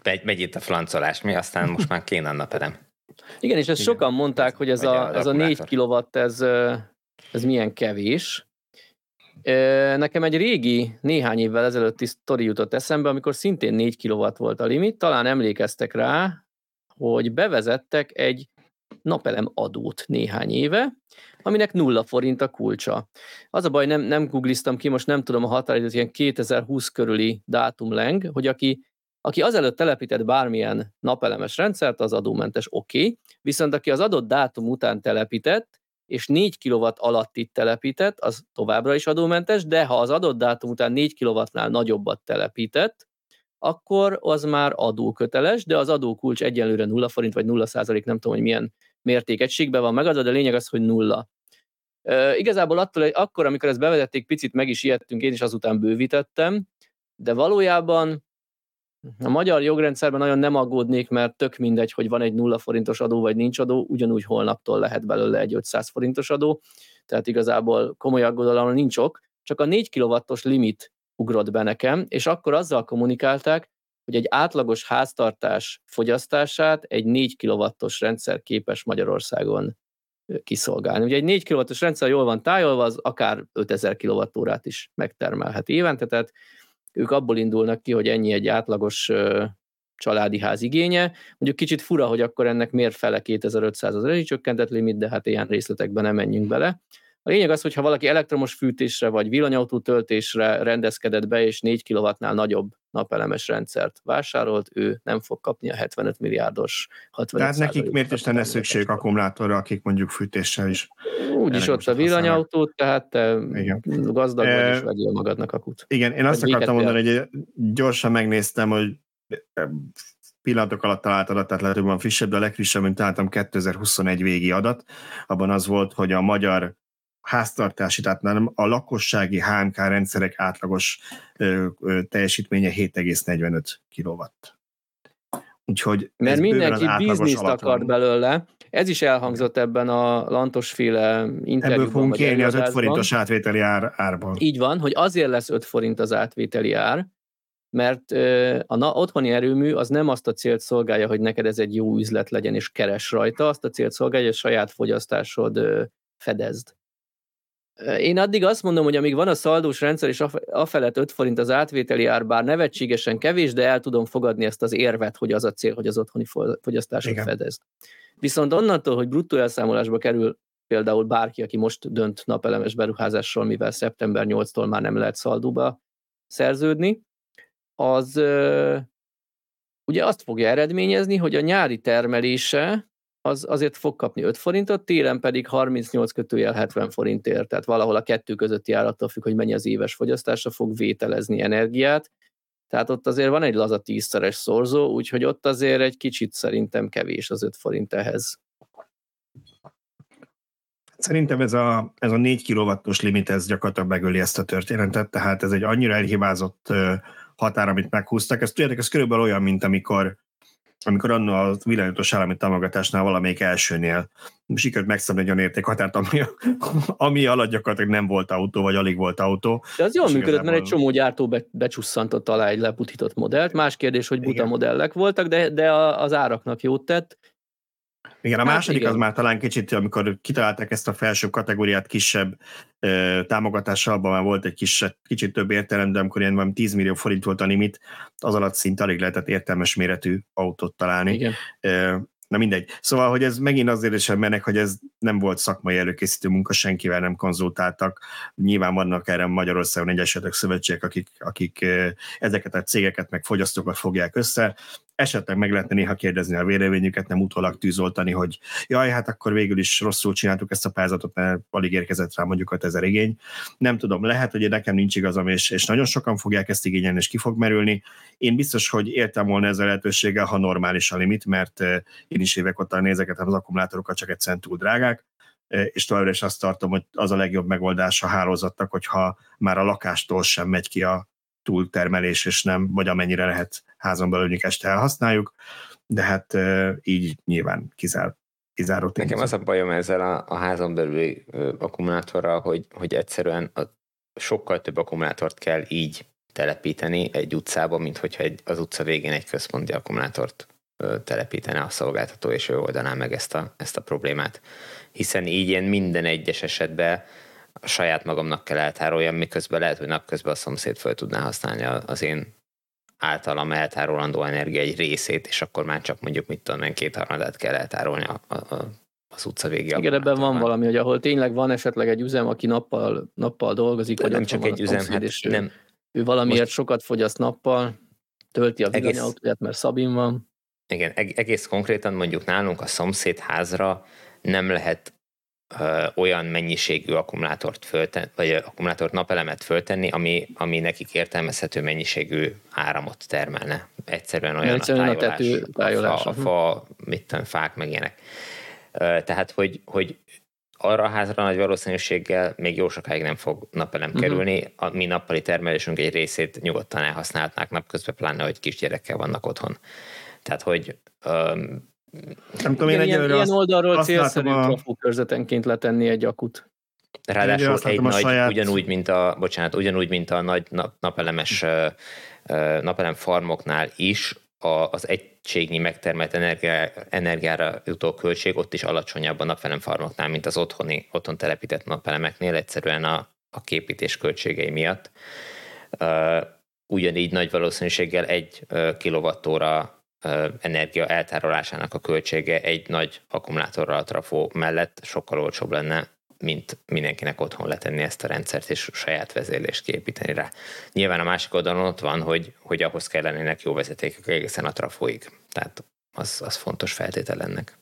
Megy, megy itt a flancolás, mi aztán most már kéne a napelem. Igen, és ezt Igen. sokan mondták, hogy ez a, a, ez a 4 kW, ez, ez milyen kevés. Nekem egy régi, néhány évvel ezelőtti sztori jutott eszembe, amikor szintén 4 kW volt a limit, talán emlékeztek rá, hogy bevezettek egy napelem adót néhány éve, aminek nulla forint a kulcsa. Az a baj, nem, nem googliztam ki, most nem tudom a határidőt, ilyen 2020 körüli dátumleng, hogy aki, aki azelőtt telepített bármilyen napelemes rendszert, az adómentes, oké, okay. viszont aki az adott dátum után telepített, és 4 kW alatt itt telepített, az továbbra is adómentes, de ha az adott dátum után 4 kW-nál nagyobbat telepített, akkor az már adóköteles, de az adókulcs egyenlőre 0 forint, vagy 0 százalék, nem tudom, hogy milyen mértékegységben van megadva, de a lényeg az, hogy nulla. E, igazából attól, hogy akkor, amikor ezt bevezették, picit meg is ijedtünk, én is azután bővítettem, de valójában a magyar jogrendszerben nagyon nem aggódnék, mert tök mindegy, hogy van egy nulla forintos adó, vagy nincs adó, ugyanúgy holnaptól lehet belőle egy 500 forintos adó, tehát igazából komoly aggodalomra nincs ok, csak a 4 kW-os limit ugrott be nekem, és akkor azzal kommunikálták, hogy egy átlagos háztartás fogyasztását egy 4 kW-os rendszer képes Magyarországon kiszolgálni. Ugye egy 4 kW-os rendszer jól van tájolva, az akár 5000 kWh is megtermelhet évente, tehát ők abból indulnak ki, hogy ennyi egy átlagos családi ház igénye. Mondjuk kicsit fura, hogy akkor ennek miért fele 2500 az rezsicsökkentett limit, de hát ilyen részletekben nem menjünk bele. A lényeg az, hogy ha valaki elektromos fűtésre vagy villanyautó töltésre rendezkedett be, és 4 kW-nál nagyobb napelemes rendszert vásárolt, ő nem fog kapni a 75 milliárdos 60 Tehát nekik miért is lenne szükség akkumulátorra, akik mondjuk fűtéssel is. Úgyis ott a villanyautót, tehát te igen. gazdag vagy, és vegyél magadnak akut. Igen, én azt akartam mondani, hogy gyorsan megnéztem, hogy pillanatok alatt talált adat, tehát lehet, hogy van frissebb, de a legfrissebb, mint találtam 2021 végi adat, abban az volt, hogy a magyar háztartási, tehát nem a lakossági HMK rendszerek átlagos ö, ö, teljesítménye 7,45 kW. Úgyhogy Mert mindenki bizniszt akart belőle. Ez is elhangzott ebben a lantosféle interjúban. Ebből fogunk élni az 5 forintos átvételi ár, árban. Így van, hogy azért lesz 5 forint az átvételi ár, mert a na, otthoni erőmű az nem azt a célt szolgálja, hogy neked ez egy jó üzlet legyen és keres rajta, azt a célt szolgálja, hogy a saját fogyasztásod fedezd. Én addig azt mondom, hogy amíg van a szaldós rendszer, és afelett 5 forint az átvételi ár, bár nevetségesen kevés, de el tudom fogadni ezt az érvet, hogy az a cél, hogy az otthoni fogyasztásot fedez. Viszont onnantól, hogy bruttó elszámolásba kerül például bárki, aki most dönt napelemes beruházásról, mivel szeptember 8-tól már nem lehet szaldóba szerződni, az ugye azt fogja eredményezni, hogy a nyári termelése az azért fog kapni 5 forintot, télen pedig 38 kötőjel 70 forintért, tehát valahol a kettő közötti árattól függ, hogy mennyi az éves fogyasztása, fog vételezni energiát, tehát ott azért van egy laza tízszeres szorzó, úgyhogy ott azért egy kicsit szerintem kevés az 5 forint ehhez. Szerintem ez a, ez a 4 kW-os limit, ez gyakorlatilag megöli ezt a történetet, tehát ez egy annyira elhibázott határ, amit meghúztak. Ez tudjátok, ez körülbelül olyan, mint amikor amikor annól a villanyutos állami támogatásnál valamelyik elsőnél sikerült megszabni egy olyan értékhatárt, ami, ami alatt gyakorlatilag nem volt autó, vagy alig volt autó. De az jól működött, igazából... mert egy csomó gyártó be, becsusszantott alá egy leputított modellt. Más kérdés, hogy buta Igen. modellek voltak, de, de az áraknak jót tett. Igen, a hát második igen. az már talán kicsit, amikor kitalálták ezt a felső kategóriát kisebb ö, támogatással, abban már volt egy kis, kicsit több értelem, de amikor ilyen van 10 millió forint volt a limit, az alatt szinte alig lehetett értelmes méretű autót találni. Igen. Ö, na mindegy. Szóval, hogy ez megint azért is mennek, hogy ez nem volt szakmai előkészítő munka, senkivel nem konzultáltak. Nyilván vannak erre Magyarországon egyesetek szövetségek, akik, akik ezeket a cégeket meg fogyasztókat fogják össze. Esetleg meg lehetne néha kérdezni a véleményüket, nem utólag tűzoltani, hogy jaj, hát akkor végül is rosszul csináltuk ezt a pályázatot, mert alig érkezett rá mondjuk 5000 igény. Nem tudom, lehet, hogy nekem nincs igazam, és, és nagyon sokan fogják ezt igényelni, és ki fog merülni. Én biztos, hogy éltem volna ezzel lehetőséggel, ha normális a limit, mert én is évek óta nézeket az akkumulátorokat, csak egyszerűen túl drágák, és továbbra is azt tartom, hogy az a legjobb megoldás a hálózatnak, hogyha már a lakástól sem megy ki a túltermelés, és nem, vagy amennyire lehet házon belül este elhasználjuk, de hát így nyilván kizár, kizáró Nekem az a bajom ezzel a, a házon belüli akkumulátorral, hogy, hogy egyszerűen a, sokkal több akkumulátort kell így telepíteni egy utcába, mint hogyha egy, az utca végén egy központi akkumulátort telepítene a szolgáltató, és ő oldaná meg ezt a, ezt a problémát. Hiszen így én minden egyes esetben a saját magamnak kell eltároljam, miközben lehet, hogy napközben a szomszéd fel tudná használni az én általam eltárolandó energia egy részét, és akkor már csak mondjuk, mit tudom én, kétharmadát kell eltárolni a, a, a az utca végig. Igen, ebben van valami, hogy ahol tényleg van esetleg egy üzem, aki nappal, nappal dolgozik, De vagy nem csak egy üzem, hát és nem. Ő valamiért Most... sokat fogyaszt nappal, tölti a villanyautóját, mert Szabin van. Igen, egész konkrétan mondjuk nálunk a szomszéd házra nem lehet ö, olyan mennyiségű akkumulátort föltenni, vagy akkumulátort napelemet föltenni, ami, ami nekik értelmezhető mennyiségű áramot termelne. Egyszerűen olyan Egyszerűen a tájolás, a, tető, tájolás. a, fa, a fa mit tudom, fák, meg ilyenek. Tehát, hogy, hogy arra a házra nagy valószínűséggel még jó sokáig nem fog napelem uh-huh. kerülni. A mi nappali termelésünk egy részét nyugodtan elhasználhatnák napközben, pláne, hogy kisgyerekkel vannak otthon. Tehát, hogy um, nem tudom, én ilyen, ilyen oldalról célszerű a... körzetenként letenni egy akut. Ráadásul egy nagy, saját... ugyanúgy, mint a, bocsánat, ugyanúgy, mint a nagy nap, napelemes napelem farmoknál is, a, az egységnyi megtermelt energia, energiára jutó költség ott is alacsonyabb a napelem farmoknál, mint az otthoni, otthon telepített napelemeknél, egyszerűen a, a képítés költségei miatt. Ugyanígy nagy valószínűséggel egy kilovattóra energia eltárolásának a költsége egy nagy akkumulátorral a trafó mellett sokkal olcsóbb lenne, mint mindenkinek otthon letenni ezt a rendszert, és saját vezérlést kiépíteni rá. Nyilván a másik oldalon ott van, hogy, hogy ahhoz kell lennének jó vezetékek egészen a trafóig. Tehát az, az fontos feltétel ennek.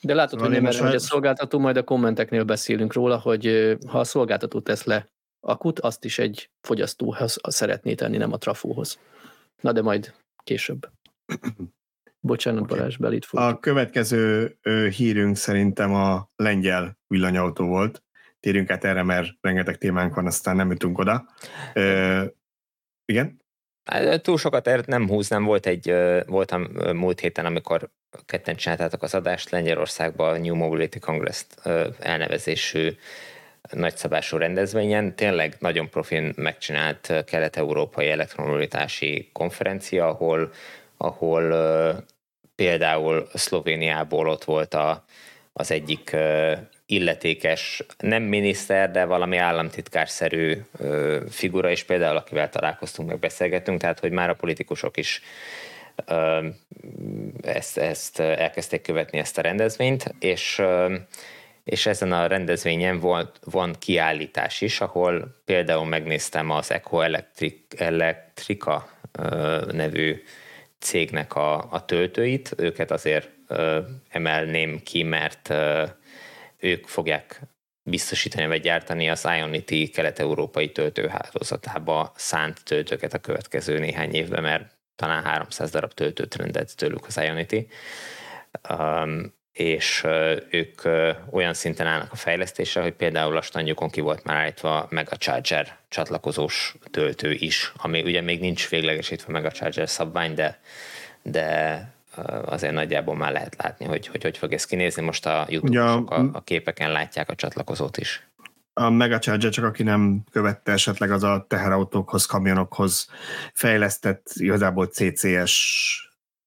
De látod, hogy, nem, mert, hogy a szolgáltató, majd a kommenteknél beszélünk róla, hogy ha a szolgáltató tesz le akut, azt is egy fogyasztóhoz szeretné tenni, nem a trafóhoz. Na de majd később. Bocsánat, okay. Balázs, belit fog. A következő ö, hírünk szerintem a lengyel villanyautó volt. Térjünk át erre, mert rengeteg témánk van, aztán nem jutunk oda. Ö, igen? Túl sokat nem húznám, volt egy, voltam múlt héten, amikor ketten csináltátok az adást Lengyelországban a New Mobility Congress elnevezésű nagyszabású rendezvényen. Tényleg nagyon profin megcsinált kelet-európai elektromobilitási konferencia, ahol ahol például Szlovéniából ott volt a, az egyik illetékes, nem miniszter, de valami államtitkárszerű figura is például, akivel találkoztunk, meg beszélgettünk, tehát hogy már a politikusok is ezt, ezt elkezdték követni ezt a rendezvényt, és, és ezen a rendezvényen volt, van kiállítás is, ahol például megnéztem az Eco Electrica nevű cégnek a, a töltőit, őket azért ö, emelném ki, mert ö, ők fogják biztosítani vagy gyártani az Ionity kelet-európai töltőhálózatába szánt töltőket a következő néhány évben, mert talán 300 darab töltőt rendelt tőlük az Ionity. Um, és ők olyan szinten állnak a fejlesztésre, hogy például a standjukon ki volt már állítva meg a Charger csatlakozós töltő is, ami ugye még nincs véglegesítve meg a Charger szabvány, de, de azért nagyjából már lehet látni, hogy hogy, hogy fog ez kinézni. Most a youtube ja, a, a képeken látják a csatlakozót is. A Megacharger, csak aki nem követte esetleg az a teherautókhoz, kamionokhoz fejlesztett igazából CCS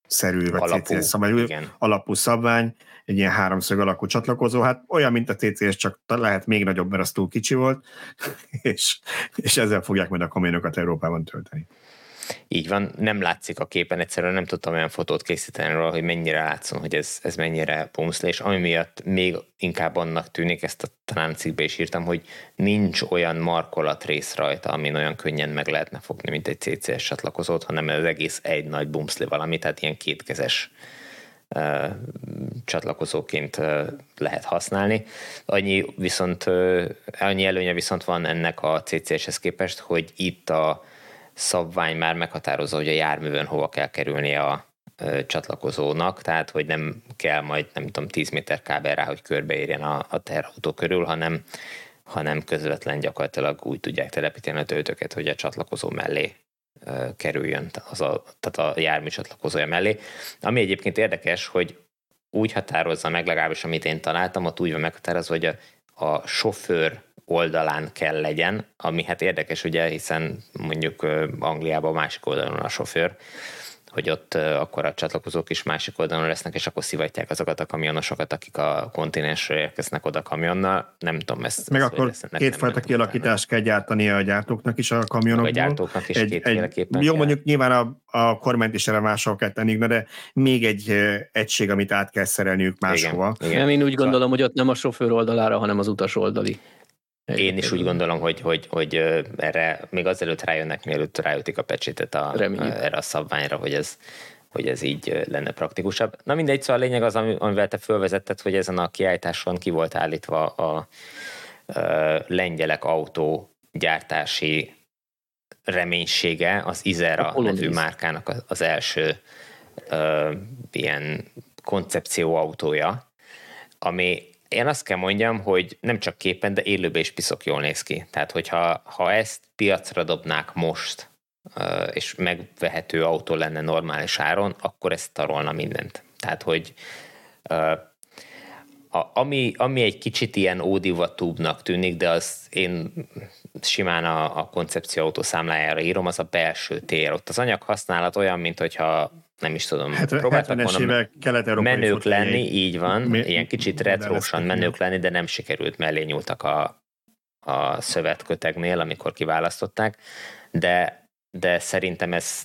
szerű, vagy alapú, CCS szabvány, alapú szabvány, egy ilyen háromszög alakú csatlakozó, hát olyan, mint a TCS, csak lehet még nagyobb, mert az túl kicsi volt, és, és ezzel fogják majd a kamionokat Európában tölteni. Így van, nem látszik a képen, egyszerűen nem tudtam olyan fotót készíteni róla, hogy mennyire látszon, hogy ez, ez mennyire pumszli, és ami miatt még inkább annak tűnik, ezt a talán is írtam, hogy nincs olyan markolat rész rajta, amin olyan könnyen meg lehetne fogni, mint egy CCS csatlakozót, hanem ez egész egy nagy bumszli valami, tehát ilyen kétkezes csatlakozóként lehet használni. Annyi viszont, annyi előnye viszont van ennek a CCS-hez képest, hogy itt a szabvány már meghatározza, hogy a járművön hova kell kerülni a csatlakozónak, tehát hogy nem kell majd, nem tudom, 10 méter kábel rá, hogy körbeérjen a, a teherautó körül, hanem, hanem közvetlen gyakorlatilag úgy tudják telepíteni a töltőket, hogy a csatlakozó mellé kerüljön, az a, tehát a jármű csatlakozója mellé. Ami egyébként érdekes, hogy úgy határozza meg, legalábbis amit én találtam, ott úgy van meghatározva, hogy a, a sofőr oldalán kell legyen, ami hát érdekes, ugye, hiszen mondjuk Angliában másik oldalon a sofőr, hogy ott akkor a csatlakozók is másik oldalon lesznek, és akkor szivatják azokat a kamionosokat, akik a kontinensről érkeznek oda kamionnal. Nem tudom, ezt... Meg ezt akkor kétfajta kialakítást kell gyártani a gyártóknak is a kamionokból. A gyártóknak is egy, egy, Jó, mondjuk nyilván a, a kormányt is erre máshol kell tenni, de még egy egység, amit át kell szerelniük máshova. Igen, igen. Én úgy gondolom, hogy ott nem a sofőr oldalára, hanem az utas oldali. Én is úgy gondolom, hogy, hogy, hogy erre még azelőtt rájönnek, mielőtt ráütik a pecsétet a, erre a szabványra, hogy ez, hogy ez így lenne praktikusabb. Na mindegy, szóval a lényeg az, amivel te fölvezetted, hogy ezen a kiállításon ki volt állítva a, a, lengyelek autó gyártási reménysége, az Izera nevű márkának az első ö, ilyen koncepció autója, ami én azt kell mondjam, hogy nem csak képen, de élőben is piszok jól néz ki. Tehát, hogyha ha ezt piacra dobnák most, és megvehető autó lenne normális áron, akkor ezt tarolna mindent. Tehát, hogy a, ami, ami egy kicsit ilyen ódivatúbbnak tűnik, de az én simán a, a koncepció autó számlájára írom, az a belső tér. Ott az anyag használat olyan, mint hogyha nem is tudom, hát, próbáltak volna menők lenni, így van, mi, ilyen kicsit retrósan menők lenni, de nem sikerült, mellé nyúltak a, a szövetkötegnél, amikor kiválasztották, de, de szerintem ez,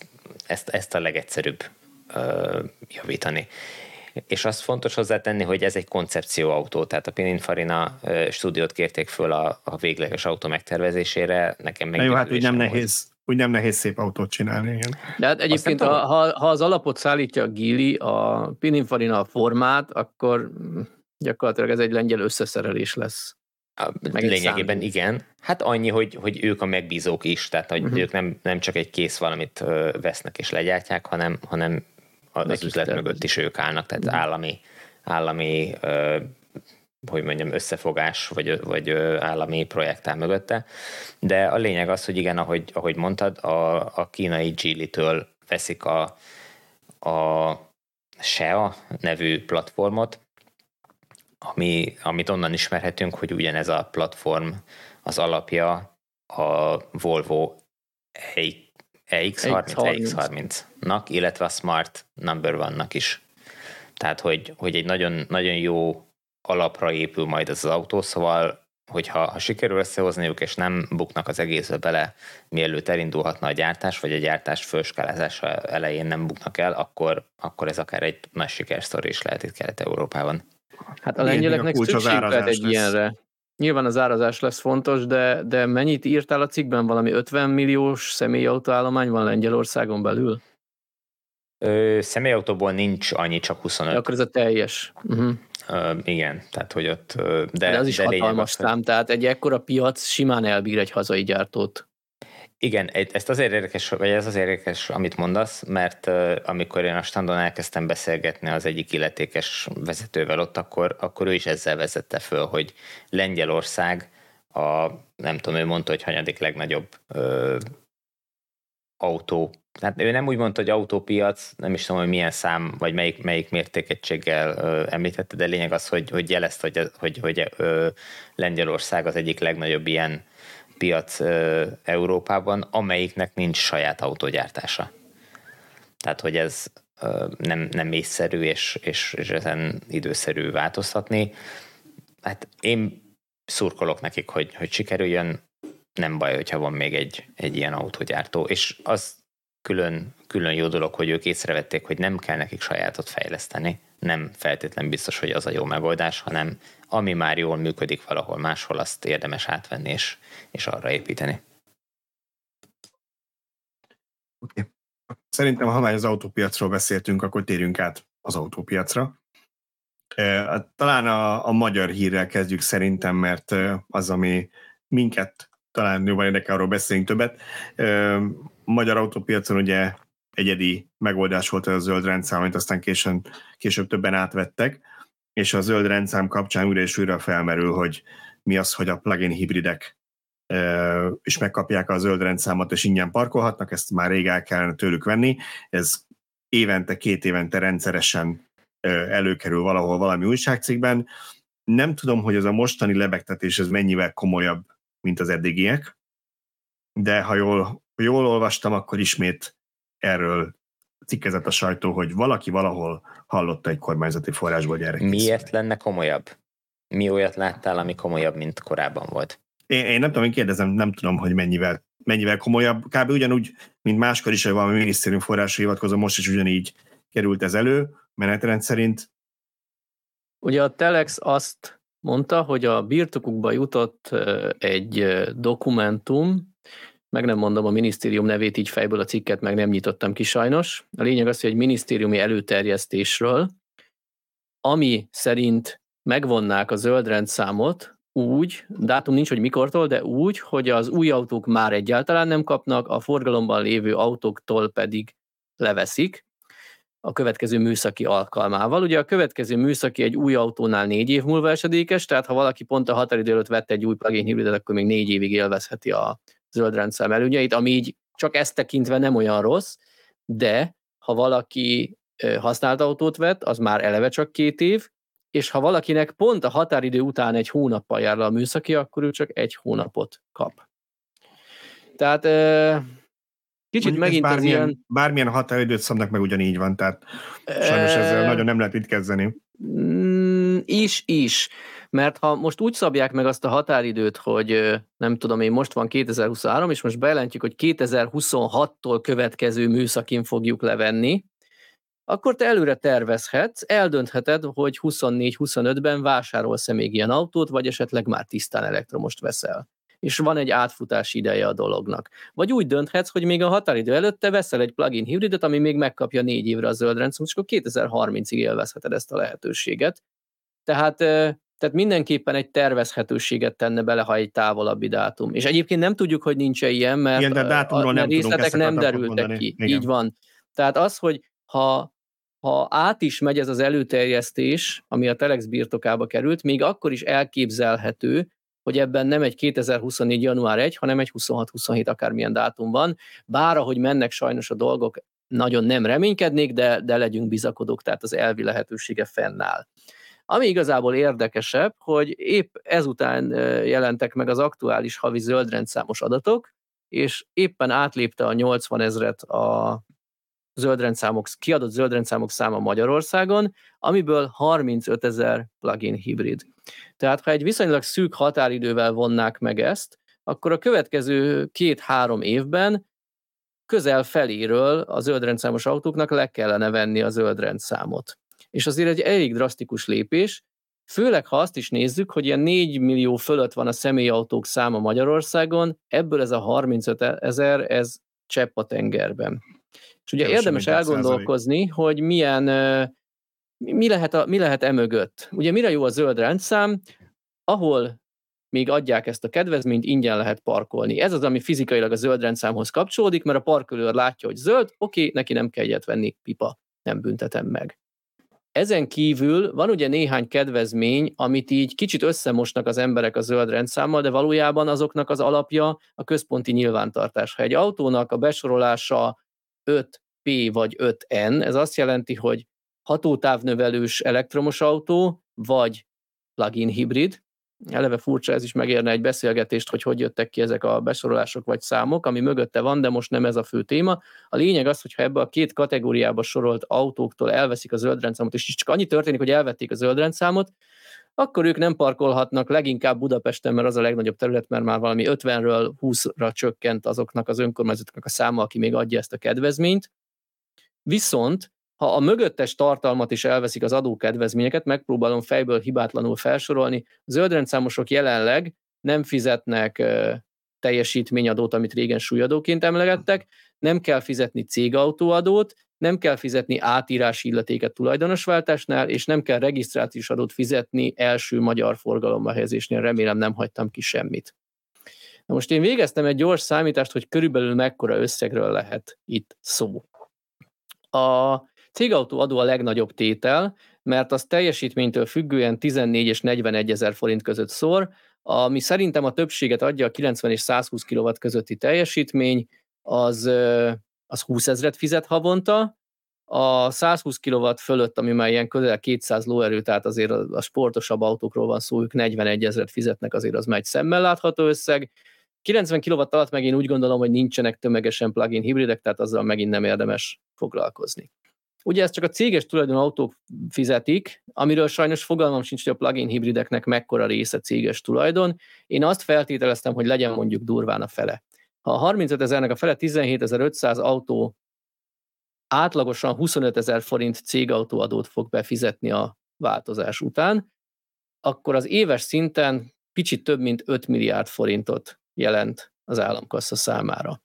ezt, ezt a legegyszerűbb ö, javítani. És azt fontos hozzátenni, hogy ez egy koncepcióautó, tehát a Pininfarina stúdiót kérték föl a, a végleges autó megtervezésére, nekem meg. Jó, hát úgy nem nehéz úgy nem nehéz szép autót csinálni, igen. De hát egyébként, ha, ha, ha az alapot szállítja a Gili, a Pininfarina a formát, akkor gyakorlatilag ez egy lengyel összeszerelés lesz. A, lényegében igen. Hát annyi, hogy, hogy ők a megbízók is, tehát hogy uh-huh. ők nem, nem csak egy kész valamit vesznek és legyártják, hanem, hanem az Nekik üzlet mögött is ők állnak, tehát uh-huh. állami, állami hogy mondjam, összefogás, vagy, vagy állami projekt áll mögötte. De a lényeg az, hogy igen, ahogy, ahogy mondtad, a, a kínai Geely-től veszik a, a SEA nevű platformot, ami, amit onnan ismerhetünk, hogy ugyanez a platform az alapja a Volvo EX30, EX30-nak, illetve a Smart Number One-nak is. Tehát, hogy, hogy egy nagyon, nagyon jó alapra épül majd ez az autó, szóval hogyha ha sikerül összehozniuk, és nem buknak az egészbe bele, mielőtt elindulhatna a gyártás, vagy a gyártás főskálázása elején nem buknak el, akkor, akkor ez akár egy nagy sikersztori is lehet itt Kelet-Európában. Hát a lengyeleknek szükség lehet egy lesz. ilyenre. Nyilván az árazás lesz fontos, de, de mennyit írtál a cikkben? Valami 50 milliós személyautóállomány van Lengyelországon belül? Ö, személyautóból nincs annyi, csak 25. De akkor ez a teljes. Uh-huh. Uh, igen, tehát hogy ott... De, de az is de hatalmas szám, hogy... tehát egy ekkora piac simán elbír egy hazai gyártót. Igen, ezt azért érdekes, vagy ez azért érdekes, amit mondasz, mert uh, amikor én a standon elkezdtem beszélgetni az egyik illetékes vezetővel ott, akkor, akkor ő is ezzel vezette föl, hogy Lengyelország a, nem tudom, ő mondta, hogy hanyadik legnagyobb uh, autó tehát ő nem úgy mondta, hogy autópiac, nem is tudom, hogy milyen szám, vagy melyik, melyik mértékegységgel ö, említette, de lényeg az, hogy, hogy jelezte, hogy, hogy, hogy ö, Lengyelország az egyik legnagyobb ilyen piac ö, Európában, amelyiknek nincs saját autógyártása. Tehát, hogy ez ö, nem, nem észszerű, és, és, és ezen időszerű változtatni. Hát én szurkolok nekik, hogy, hogy sikerüljön, nem baj, hogyha van még egy, egy ilyen autógyártó. És az külön, külön jó dolog, hogy ők észrevették, hogy nem kell nekik sajátot fejleszteni, nem feltétlen biztos, hogy az a jó megoldás, hanem ami már jól működik valahol máshol, azt érdemes átvenni és, és arra építeni. Okay. Szerintem, ha már az autópiacról beszéltünk, akkor térjünk át az autópiacra. Talán a, a magyar hírrel kezdjük szerintem, mert az, ami minket talán jobban érdekel, arról beszélünk többet. Magyar autópiacon ugye egyedi megoldás volt a zöld rendszám, amit aztán későn, később többen átvettek, és a zöld rendszám kapcsán újra és újra felmerül, hogy mi az, hogy a plugin hibridek is megkapják a zöld rendszámot, és ingyen parkolhatnak, ezt már rég el kellene tőlük venni. Ez évente, két évente rendszeresen előkerül valahol valami újságcikkben. Nem tudom, hogy ez a mostani lebegtetés ez mennyivel komolyabb, mint az eddigiek, de ha jól, jól olvastam, akkor ismét erről cikkezett a sajtó, hogy valaki valahol hallotta egy kormányzati forrásból gyerek. Miért lenne komolyabb? Mi olyat láttál, ami komolyabb, mint korábban volt? Én, én nem tudom, én kérdezem, nem tudom, hogy mennyivel, mennyivel komolyabb. Kb. ugyanúgy, mint máskor is, hogy valami minisztérium forrásra hivatkozom, most is ugyanígy került ez elő, menetrend szerint. Ugye a Telex azt mondta, hogy a birtokukba jutott egy dokumentum, meg nem mondom a minisztérium nevét így fejből a cikket, meg nem nyitottam ki sajnos. A lényeg az, hogy egy minisztériumi előterjesztésről, ami szerint megvonnák a zöld rendszámot úgy, dátum nincs, hogy mikortól, de úgy, hogy az új autók már egyáltalán nem kapnak, a forgalomban lévő autóktól pedig leveszik a következő műszaki alkalmával. Ugye a következő műszaki egy új autónál négy év múlva esedékes, tehát ha valaki pont a határidő előtt vette egy új plug-in hibridet, akkor még négy évig élvezheti a zöld rendszám előnyeit, ami így csak ezt tekintve nem olyan rossz, de ha valaki használt autót vett, az már eleve csak két év, és ha valakinek pont a határidő után egy hónappal jár le a műszaki, akkor ő csak egy hónapot kap. Tehát kicsit Mondjuk megint bármilyen, az ilyen... Bármilyen határidőt szabnak meg ugyanígy van, tehát sajnos ezzel nagyon nem lehet itt kezdeni. Mm, is, is. Mert ha most úgy szabják meg azt a határidőt, hogy nem tudom én, most van 2023, és most bejelentjük, hogy 2026-tól következő műszakin fogjuk levenni, akkor te előre tervezhetsz, eldöntheted, hogy 24-25-ben vásárolsz-e még ilyen autót, vagy esetleg már tisztán elektromost veszel. És van egy átfutási ideje a dolognak. Vagy úgy dönthetsz, hogy még a határidő előtt te veszel egy plug-in hibridet, ami még megkapja négy évre a zöld rendszer, és akkor 2030-ig élvezheted ezt a lehetőséget. Tehát tehát mindenképpen egy tervezhetőséget tenne bele, ha egy távolabbi dátum. És egyébként nem tudjuk, hogy nincs -e ilyen, mert, Igen, de a, a nem részletek nem derültek ki. Igen. Így van. Tehát az, hogy ha ha át is megy ez az előterjesztés, ami a Telex birtokába került, még akkor is elképzelhető, hogy ebben nem egy 2024. január 1, hanem egy 26-27 akármilyen dátum van, bár ahogy mennek sajnos a dolgok, nagyon nem reménykednék, de, de legyünk bizakodók, tehát az elvi lehetősége fennáll. Ami igazából érdekesebb, hogy épp ezután jelentek meg az aktuális havi zöldrendszámos adatok, és éppen átlépte a 80 ezret a zöldrendszámok, kiadott zöldrendszámok száma Magyarországon, amiből 35 ezer plugin hibrid. Tehát ha egy viszonylag szűk határidővel vonnák meg ezt, akkor a következő két-három évben közel feléről a zöldrendszámos autóknak le kellene venni a zöldrendszámot. És azért egy elég drasztikus lépés, főleg ha azt is nézzük, hogy ilyen 4 millió fölött van a személyautók száma Magyarországon, ebből ez a 35 ezer, ez csepp a tengerben. És ugye Kevesen érdemes elgondolkozni, hogy milyen, mi lehet, a, mi lehet emögött. Ugye mire jó a zöld rendszám, ahol még adják ezt a kedvezményt, ingyen lehet parkolni. Ez az, ami fizikailag a zöld rendszámhoz kapcsolódik, mert a parkolőr látja, hogy zöld, oké, neki nem kell ilyet venni, pipa, nem büntetem meg. Ezen kívül van ugye néhány kedvezmény, amit így kicsit összemosnak az emberek a zöld rendszámmal, de valójában azoknak az alapja a központi nyilvántartás. Ha egy autónak a besorolása 5P vagy 5N, ez azt jelenti, hogy hatótávnövelős elektromos autó, vagy plug-in hibrid, eleve furcsa, ez is megérne egy beszélgetést, hogy hogy jöttek ki ezek a besorolások vagy számok, ami mögötte van, de most nem ez a fő téma. A lényeg az, hogyha ebbe a két kategóriába sorolt autóktól elveszik a zöldrendszámot, és csak annyi történik, hogy elvették a zöldrendszámot, akkor ők nem parkolhatnak leginkább Budapesten, mert az a legnagyobb terület, mert már valami 50-ről 20-ra csökkent azoknak az önkormányzatoknak a száma, aki még adja ezt a kedvezményt. Viszont ha a mögöttes tartalmat is elveszik az adókedvezményeket, megpróbálom fejből hibátlanul felsorolni, a zöldrendszámosok jelenleg nem fizetnek teljesítményadót, amit régen súlyadóként emlegettek, nem kell fizetni cégautóadót, nem kell fizetni átírási illetéket tulajdonosváltásnál, és nem kell regisztrációs adót fizetni első magyar forgalomba helyezésnél, remélem nem hagytam ki semmit. Na most én végeztem egy gyors számítást, hogy körülbelül mekkora összegről lehet itt szó. A cégautó adó a legnagyobb tétel, mert az teljesítménytől függően 14 és 41 ezer forint között szor, ami szerintem a többséget adja a 90 és 120 kW közötti teljesítmény, az, az 20 ezret fizet havonta, a 120 kW fölött, ami már ilyen közel 200 lóerő, tehát azért a, sportosabb autókról van szó, ők 41 ezret fizetnek, azért az megy szemmel látható összeg. 90 kW alatt meg én úgy gondolom, hogy nincsenek tömegesen plug-in hibridek, tehát azzal megint nem érdemes foglalkozni. Ugye ezt csak a céges tulajdonú autók fizetik, amiről sajnos fogalmam sincs, hogy a plug-in hibrideknek mekkora része céges tulajdon. Én azt feltételeztem, hogy legyen mondjuk durván a fele. Ha a 35 ezernek a fele 17.500 autó átlagosan 25 ezer forint cégautóadót fog befizetni a változás után, akkor az éves szinten kicsit több mint 5 milliárd forintot jelent az államkassa számára.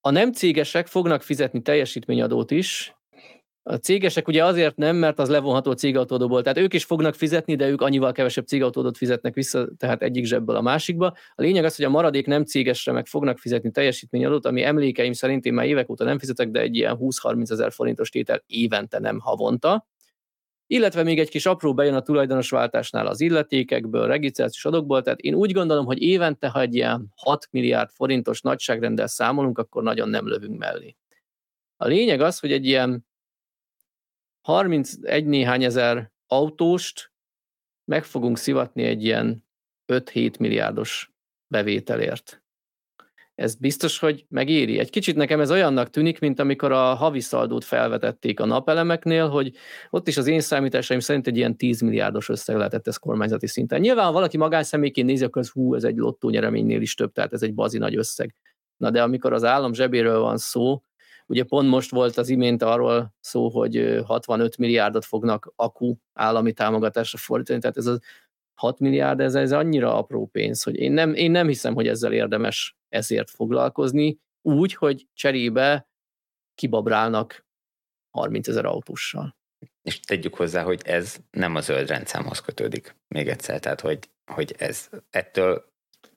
A nem cégesek fognak fizetni teljesítményadót is, a cégesek ugye azért nem, mert az levonható a cégautódóból, tehát ők is fognak fizetni, de ők annyival kevesebb cégautódot fizetnek vissza, tehát egyik zsebből a másikba. A lényeg az, hogy a maradék nem cégesre meg fognak fizetni teljesítményadót, ami emlékeim szerint én már évek óta nem fizetek, de egy ilyen 20-30 ezer forintos tétel évente, nem havonta. Illetve még egy kis apró bejön a tulajdonosváltásnál az illetékekből, regisztrációs adokból, tehát én úgy gondolom, hogy évente, ha egy ilyen 6 milliárd forintos nagyságrendel számolunk, akkor nagyon nem lövünk mellé. A lényeg az, hogy egy ilyen 31 néhány ezer autóst meg fogunk szivatni egy ilyen 5-7 milliárdos bevételért. Ez biztos, hogy megéri. Egy kicsit nekem ez olyannak tűnik, mint amikor a havi szaldót felvetették a napelemeknél, hogy ott is az én számításaim szerint egy ilyen 10 milliárdos összeg lehetett ez kormányzati szinten. Nyilván, ha valaki magánszemélyként nézi, akkor ez hú, ez egy lottó nyereménynél is több, tehát ez egy bazi nagy összeg. Na de amikor az állam zsebéről van szó, Ugye pont most volt az imént arról szó, hogy 65 milliárdot fognak akku állami támogatásra fordítani, tehát ez a 6 milliárd, ez, ez annyira apró pénz, hogy én nem, én nem hiszem, hogy ezzel érdemes ezért foglalkozni, úgy, hogy cserébe kibabrálnak 30 ezer autóssal. És tegyük hozzá, hogy ez nem a zöld rendszámhoz kötődik. Még egyszer, tehát hogy, hogy ez ettől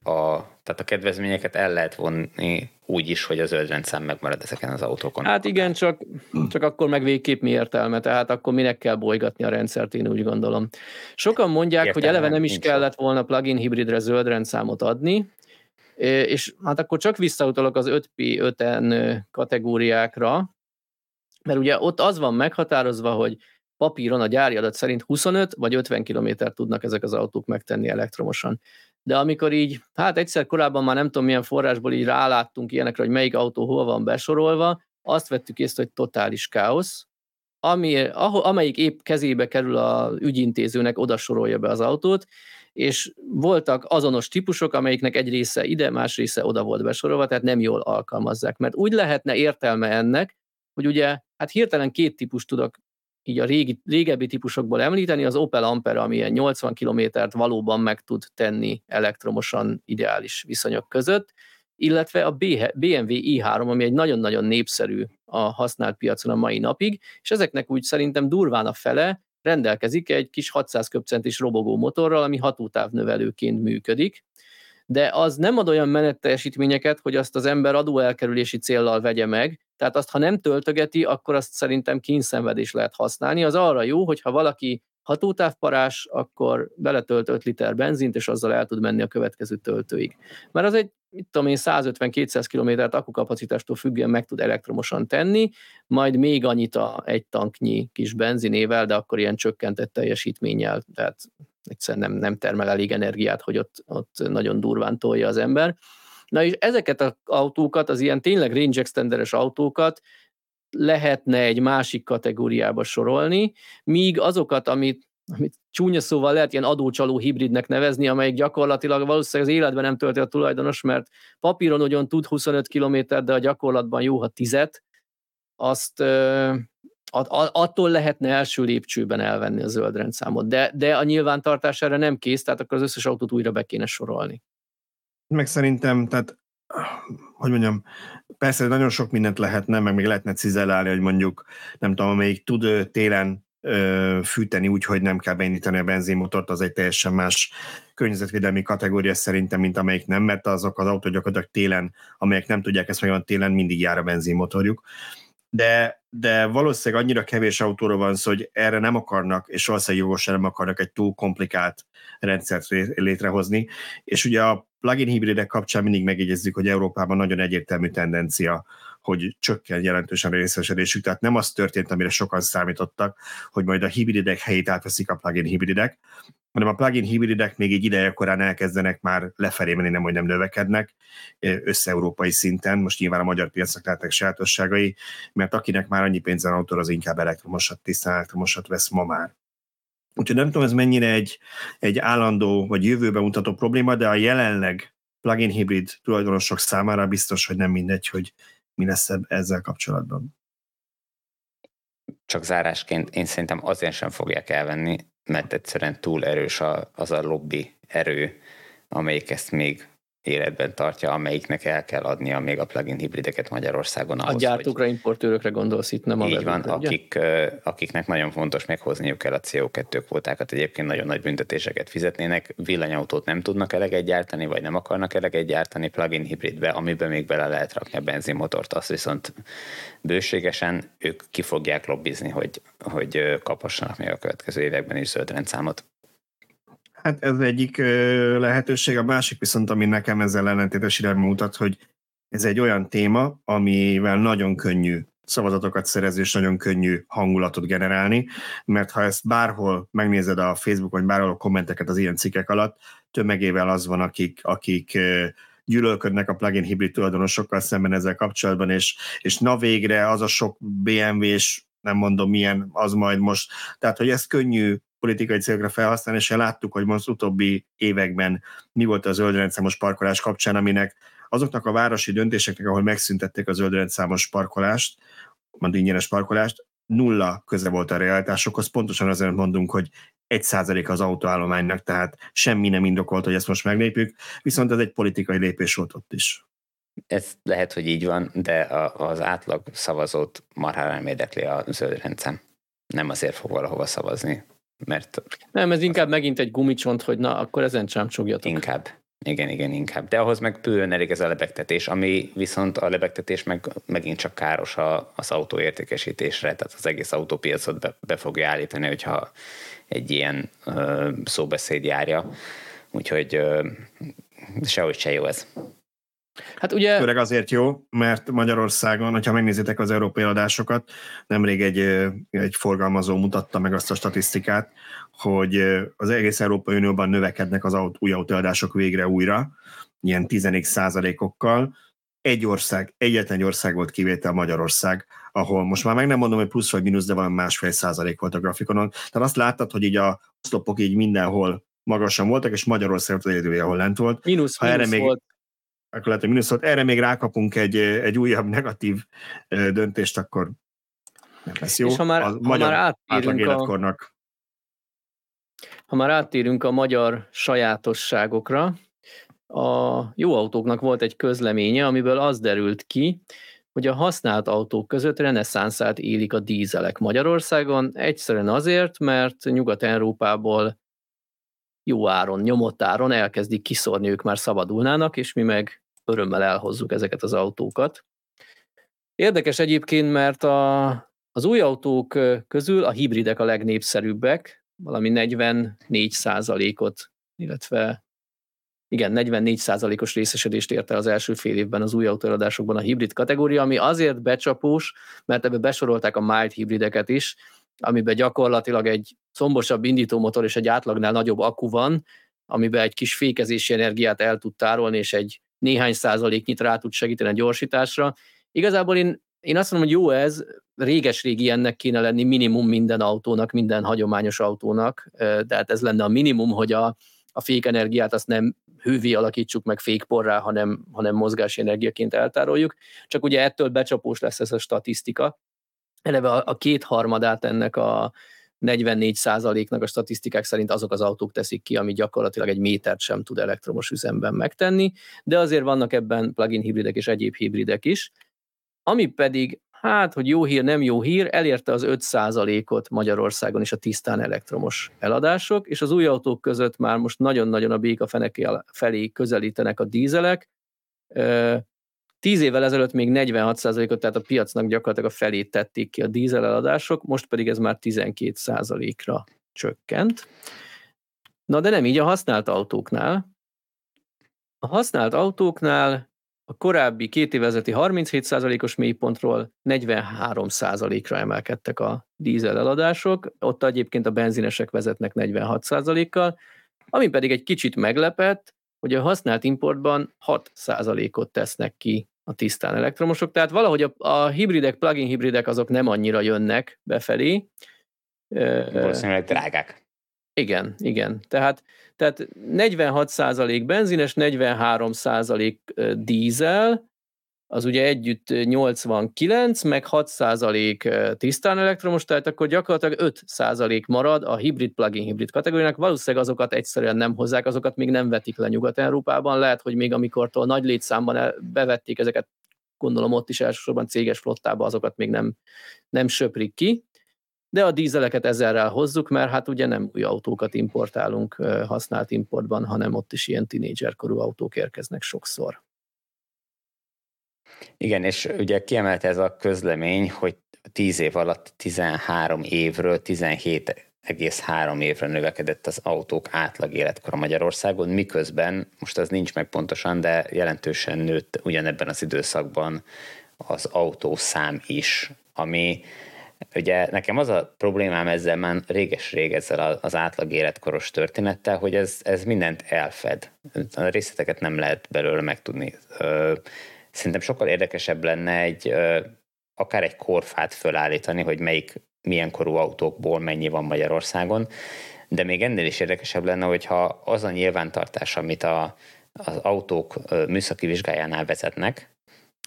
a, tehát a kedvezményeket el lehet vonni úgy is, hogy a zöld rendszám megmarad ezeken az autókon. Hát igen, csak, csak akkor meg végképp mi értelme, tehát akkor minek kell bolygatni a rendszert, én úgy gondolom. Sokan mondják, értelme, hogy eleve nem is kellett volna plug-in hibridre zöld rendszámot adni, és hát akkor csak visszautalok az 5P5N kategóriákra, mert ugye ott az van meghatározva, hogy papíron a gyári adat szerint 25 vagy 50 kilométert tudnak ezek az autók megtenni elektromosan de amikor így, hát egyszer korábban már nem tudom milyen forrásból így ráláttunk ilyenekre, hogy melyik autó hol van besorolva, azt vettük észre, hogy totális káosz, ami, ahol, amelyik épp kezébe kerül a ügyintézőnek, oda sorolja be az autót, és voltak azonos típusok, amelyiknek egy része ide, más része oda volt besorolva, tehát nem jól alkalmazzák. Mert úgy lehetne értelme ennek, hogy ugye, hát hirtelen két típus tudok így a régi, régebbi típusokból említeni, az Opel Ampera, ami ilyen 80 kilométert valóban meg tud tenni elektromosan ideális viszonyok között, illetve a BMW i3, ami egy nagyon-nagyon népszerű a használt piacon a mai napig, és ezeknek úgy szerintem durván a fele rendelkezik egy kis 600 köbcentis robogó motorral, ami hatótávnövelőként működik, de az nem ad olyan menetteljesítményeket, hogy azt az ember adóelkerülési céllal vegye meg, tehát azt, ha nem töltögeti, akkor azt szerintem kínszenvedés lehet használni. Az arra jó, hogy ha valaki hatótávparás, akkor beletölt 5 liter benzint, és azzal el tud menni a következő töltőig. Mert az egy, mit tudom én, 150-200 kilométert akkukapacitástól függően meg tud elektromosan tenni, majd még annyit a egy tanknyi kis benzinével, de akkor ilyen csökkentett teljesítménnyel, tehát egyszerűen nem, nem termel elég energiát, hogy ott, ott nagyon durván tolja az ember. Na és ezeket az autókat, az ilyen tényleg range extenderes autókat lehetne egy másik kategóriába sorolni, míg azokat, amit amit csúnya szóval lehet ilyen adócsaló hibridnek nevezni, amelyik gyakorlatilag valószínűleg az életben nem tölti a tulajdonos, mert papíron ugyan tud 25 km, de a gyakorlatban jó, ha tizet, azt attól lehetne első lépcsőben elvenni a zöld rendszámot. De, de a nyilvántartás erre nem kész, tehát akkor az összes autót újra be kéne sorolni. Meg szerintem, tehát hogy mondjam, persze nagyon sok mindent lehetne, meg még lehetne cizellálni, hogy mondjuk, nem tudom, amelyik tud télen fűteni úgy, hogy nem kell beindítani a benzinmotort, az egy teljesen más környezetvédelmi kategória szerintem, mint amelyik nem, mert azok az autók gyakorlatilag télen, amelyek nem tudják ezt meg télen, mindig jár a benzinmotorjuk. De, de valószínűleg annyira kevés autóra van szó, hogy erre nem akarnak, és valószínűleg jogosan nem akarnak egy túl komplikált rendszert létrehozni. És ugye a plugin hibridek kapcsán mindig megjegyezzük, hogy Európában nagyon egyértelmű tendencia hogy csökken jelentősen részesedésük. Tehát nem az történt, amire sokan számítottak, hogy majd a hibridek helyét átveszik a plugin hibridek, hanem a plugin hibridek még egy ideje korán elkezdenek már lefelé menni, nem hogy nem növekednek össze-európai szinten. Most nyilván a magyar piacnak lehetnek sajátosságai, mert akinek már annyi pénzen autó, az inkább elektromosat, tisztán elektromosat vesz ma már. Úgyhogy nem tudom, ez mennyire egy, egy állandó vagy jövőben mutató probléma, de a jelenleg plugin hibrid tulajdonosok számára biztos, hogy nem mindegy, hogy mi lesz ezzel kapcsolatban. Csak zárásként én szerintem azért sem fogják elvenni, mert egyszerűen túl erős az a lobby erő, amelyik ezt még életben tartja, amelyiknek el kell adnia még a plugin hibrideket Magyarországon. Ahhoz, a gyártókra, hogy... importőrökre gondolsz itt, nem a Így van, akik, akiknek nagyon fontos meghozniuk kell a CO2 kvótákat, egyébként nagyon nagy büntetéseket fizetnének, villanyautót nem tudnak eleget gyártani, vagy nem akarnak eleget gyártani plugin hibridbe, amiben még bele lehet rakni a benzinmotort, azt viszont bőségesen ők ki fogják lobbizni, hogy, hogy kaphassanak még a következő években is zöld rendszámot. Hát ez egyik lehetőség, a másik viszont, ami nekem ezzel ellentétes irányba mutat, hogy ez egy olyan téma, amivel nagyon könnyű szavazatokat szerezni, és nagyon könnyű hangulatot generálni, mert ha ezt bárhol megnézed a Facebook vagy bárhol a kommenteket az ilyen cikkek alatt, tömegével az van, akik, akik gyűlölködnek a plugin hibrid tulajdonosokkal szemben ezzel kapcsolatban, és, és na végre az a sok BMW-s, nem mondom milyen, az majd most. Tehát, hogy ez könnyű politikai célokra felhasználni, és láttuk, hogy most utóbbi években mi volt a zöldrendszámos parkolás kapcsán, aminek azoknak a városi döntéseknek, ahol megszüntették a zöldrendszámos parkolást, a ingyenes parkolást, nulla köze volt a realitásokhoz, pontosan azért mondunk, hogy egy százalék az autóállománynak, tehát semmi nem indokolt, hogy ezt most meglépjük, viszont ez egy politikai lépés volt ott is. Ez lehet, hogy így van, de az átlag szavazót marhára nem érdekli a zöld rendszám. Nem azért fog valahova szavazni, mert... Nem, ez inkább megint egy gumicsont, hogy na, akkor ezen csámcsogjatok. Inkább. Igen, igen, inkább. De ahhoz meg bőven elég ez a lebegtetés, ami viszont a lebegtetés meg megint csak káros a, az autóértékesítésre, tehát az egész autópiacot be, be fogja állítani, hogyha egy ilyen ö, szóbeszéd járja. Úgyhogy ö, sehogy se jó ez. Hát ugye... Főleg azért jó, mert Magyarországon, hogyha megnézitek az európai adásokat, nemrég egy, egy forgalmazó mutatta meg azt a statisztikát, hogy az egész Európai Unióban növekednek az aut, új autóadások végre újra, ilyen 14 százalékokkal. Egy ország, egyetlen egy ország volt kivétel Magyarország, ahol most már meg nem mondom, hogy plusz vagy mínusz, de valami másfél százalék volt a grafikonon. Tehát azt láttad, hogy így a oszlopok így mindenhol magasan voltak, és Magyarország volt az egyedül, ahol lent volt. Mínusz, ha mínusz erre még, volt akkor lehet, hogy volt. Erre még rákapunk egy, egy újabb negatív döntést, akkor nem lesz jó. És ha már, a ha magyar már áttérünk a, ha már áttérünk a magyar sajátosságokra, a jó autóknak volt egy közleménye, amiből az derült ki, hogy a használt autók között reneszánszát élik a dízelek Magyarországon, egyszerűen azért, mert Nyugat-Európából jó áron, nyomott áron elkezdik kiszorni, ők már szabadulnának, és mi meg örömmel elhozzuk ezeket az autókat. Érdekes egyébként, mert a, az új autók közül a hibridek a legnépszerűbbek, valami 44 százalékot, illetve igen, 44 százalékos részesedést ért el az első fél évben az új autóeladásokban a hibrid kategória, ami azért becsapós, mert ebbe besorolták a mild hibrideket is, amiben gyakorlatilag egy szombosabb indítómotor és egy átlagnál nagyobb akku van, amiben egy kis fékezési energiát el tud tárolni, és egy néhány százaléknyit rá tud segíteni a gyorsításra. Igazából én, én azt mondom, hogy jó ez, réges-régi ennek kéne lenni minimum minden autónak, minden hagyományos autónak, de hát ez lenne a minimum, hogy a, a fékenergiát azt nem hővé alakítsuk meg fékporrá, hanem, hanem mozgási energiaként eltároljuk. Csak ugye ettől becsapós lesz ez a statisztika. Eleve a, a kétharmadát ennek a 44 százaléknak a statisztikák szerint azok az autók teszik ki, ami gyakorlatilag egy métert sem tud elektromos üzemben megtenni, de azért vannak ebben plug-in hibridek és egyéb hibridek is. Ami pedig, hát, hogy jó hír, nem jó hír, elérte az 5 százalékot Magyarországon is a tisztán elektromos eladások, és az új autók között már most nagyon-nagyon a béka felé közelítenek a dízelek, Tíz évvel ezelőtt még 46%-ot, tehát a piacnak gyakorlatilag a felét tették ki a dízel eladások, most pedig ez már 12%-ra csökkent. Na de nem így a használt autóknál. A használt autóknál a korábbi két évezeti 37%-os mélypontról 43%-ra emelkedtek a dízel eladások, ott egyébként a benzinesek vezetnek 46%-kal, ami pedig egy kicsit meglepett, hogy a használt importban 6%-ot tesznek ki a tisztán elektromosok, tehát valahogy a, a hibridek, plug-in hibridek azok nem annyira jönnek befelé. Valószínűleg drágák. Igen, igen. Tehát, tehát 46% benzines, 43% dízel, az ugye együtt 89, meg 6% tisztán elektromos, tehát akkor gyakorlatilag 5% marad a hibrid plug-in hibrid kategóriának. Valószínűleg azokat egyszerűen nem hozzák, azokat még nem vetik le Nyugat-Európában. Lehet, hogy még amikortól nagy létszámban bevették ezeket, gondolom ott is elsősorban céges flottába, azokat még nem, nem söprik ki. De a dízeleket ezerrel hozzuk, mert hát ugye nem új autókat importálunk használt importban, hanem ott is ilyen tinédzserkorú autók érkeznek sokszor. Igen, és ugye kiemelte ez a közlemény, hogy 10 év alatt 13 évről 17,3 évre növekedett az autók átlag életkora Magyarországon, miközben, most az nincs meg pontosan, de jelentősen nőtt ugyanebben az időszakban az autószám is, ami Ugye nekem az a problémám ezzel már réges-rég ezzel az átlag életkoros történettel, hogy ez, ez mindent elfed. A részleteket nem lehet belőle megtudni. Szerintem sokkal érdekesebb lenne egy akár egy korfát fölállítani, hogy melyik milyen korú autókból mennyi van Magyarországon, de még ennél is érdekesebb lenne, hogyha az a nyilvántartás, amit a, az autók műszaki vizsgájánál vezetnek,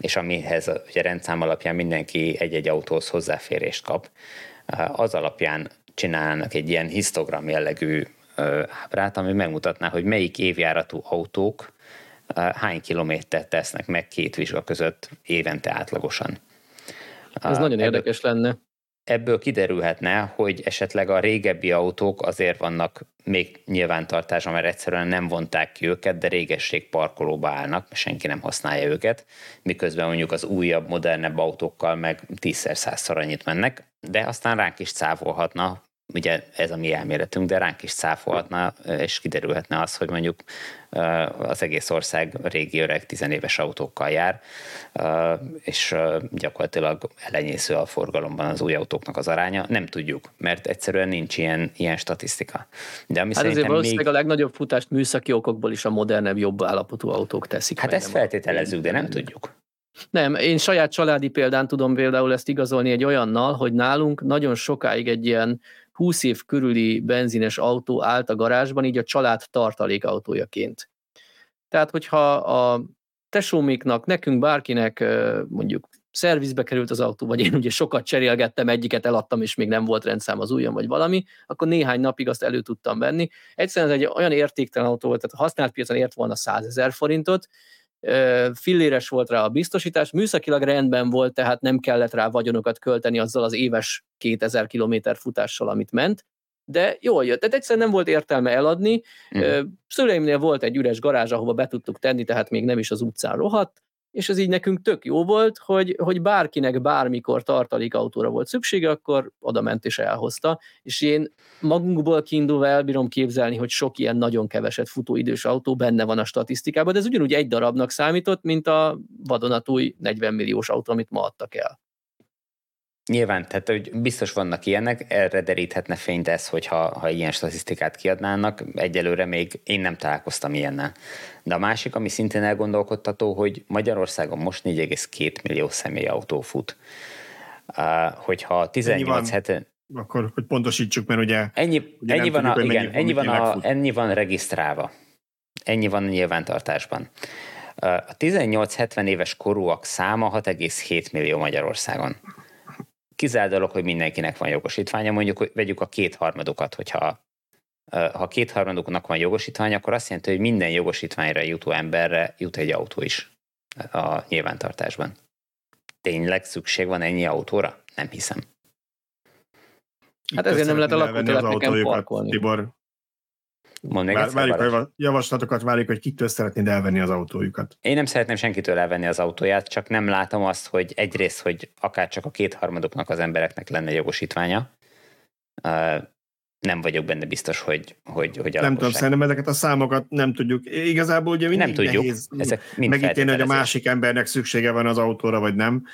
és amihez ugye rendszám alapján mindenki egy-egy autóhoz hozzáférést kap, az alapján csinálnak egy ilyen histogram jellegű ábrát, ami megmutatná, hogy melyik évjáratú autók hány kilométert tesznek meg két vizsga között évente átlagosan. Ez nagyon ebből, érdekes lenne. Ebből kiderülhetne, hogy esetleg a régebbi autók azért vannak még nyilvántartásra, mert egyszerűen nem vonták ki őket, de régesség parkolóba állnak, senki nem használja őket, miközben mondjuk az újabb, modernebb autókkal meg tízszer, százszor annyit mennek, de aztán ránk is cáfolhatna, ugye ez a mi elméletünk, de ránk is cáfolhatna, és kiderülhetne az, hogy mondjuk az egész ország régi öreg tizenéves autókkal jár, és gyakorlatilag elenyésző a forgalomban az új autóknak az aránya. Nem tudjuk, mert egyszerűen nincs ilyen, ilyen statisztika. De ami hát azért valószínűleg még... a legnagyobb futást műszaki okokból is a modernebb, jobb állapotú autók teszik. Hát ezt feltételezzük, de nem tudjuk. Nem, én saját családi példán tudom például ezt igazolni egy olyannal, hogy nálunk nagyon sokáig egy ilyen 20 év körüli benzines autó állt a garázsban, így a család tartalékautójaként. Tehát, hogyha a tesóméknak, nekünk, bárkinek mondjuk szervizbe került az autó, vagy én ugye sokat cserélgettem, egyiket eladtam, és még nem volt rendszám az ujjam, vagy valami, akkor néhány napig azt elő tudtam venni. Egyszerűen ez egy olyan értéktelen autó volt, tehát a használt piacon ért volna 100 ezer forintot, filléres volt rá a biztosítás, műszakilag rendben volt, tehát nem kellett rá vagyonokat költeni azzal az éves 2000 km futással, amit ment, de jól jött. Tehát egyszerűen nem volt értelme eladni. Mm. Szüleimnél volt egy üres garázs, ahova be tudtuk tenni, tehát még nem is az utcán rohadt, és ez így nekünk tök jó volt, hogy, hogy bárkinek bármikor tartalékautóra volt szüksége, akkor oda ment és elhozta, és én magunkból kiindulva elbírom képzelni, hogy sok ilyen nagyon keveset futó idős autó benne van a statisztikában, de ez ugyanúgy egy darabnak számított, mint a vadonatúj 40 milliós autó, amit ma adtak el. Nyilván, tehát hogy biztos vannak ilyenek, erre deríthetne fényt ez, hogyha ha ilyen statisztikát kiadnának. Egyelőre még én nem találkoztam ilyennel. De a másik, ami szintén elgondolkodtató, hogy Magyarországon most 4,2 millió személyautó fut. Uh, hogyha 18 heten... Akkor, hogy pontosítsuk, mert ugye... Ennyi, ugye ennyi, van, tudjuk, a, igen, ennyi, van a, ennyi van regisztrálva. Ennyi van a nyilvántartásban. A 18-70 éves korúak száma 6,7 millió Magyarországon. Kizárt dolog, hogy mindenkinek van jogosítványa, mondjuk hogy vegyük a kétharmadokat, hogyha ha kétharmaduknak van jogosítvány, akkor azt jelenti, hogy minden jogosítványra jutó emberre jut egy autó is a nyilvántartásban. Tényleg szükség van ennyi autóra? Nem hiszem. Hát ezért nem lehet a lakótelepeken parkolni. Tibor, Mondd még Vár, várjuk a javaslatokat, várjuk, hogy kitől szeretnéd elvenni az autójukat. Én nem szeretném senkitől elvenni az autóját, csak nem látom azt, hogy egyrészt, hogy akár csak a kétharmadoknak az embereknek lenne jogosítványa, nem vagyok benne biztos, hogy, hogy, hogy a Nem tudom, szerintem ezeket a számokat nem tudjuk. Igazából ugye mindig nem tudjuk. nehéz Ezek megítélni, hogy a másik embernek szüksége van az autóra, vagy nem.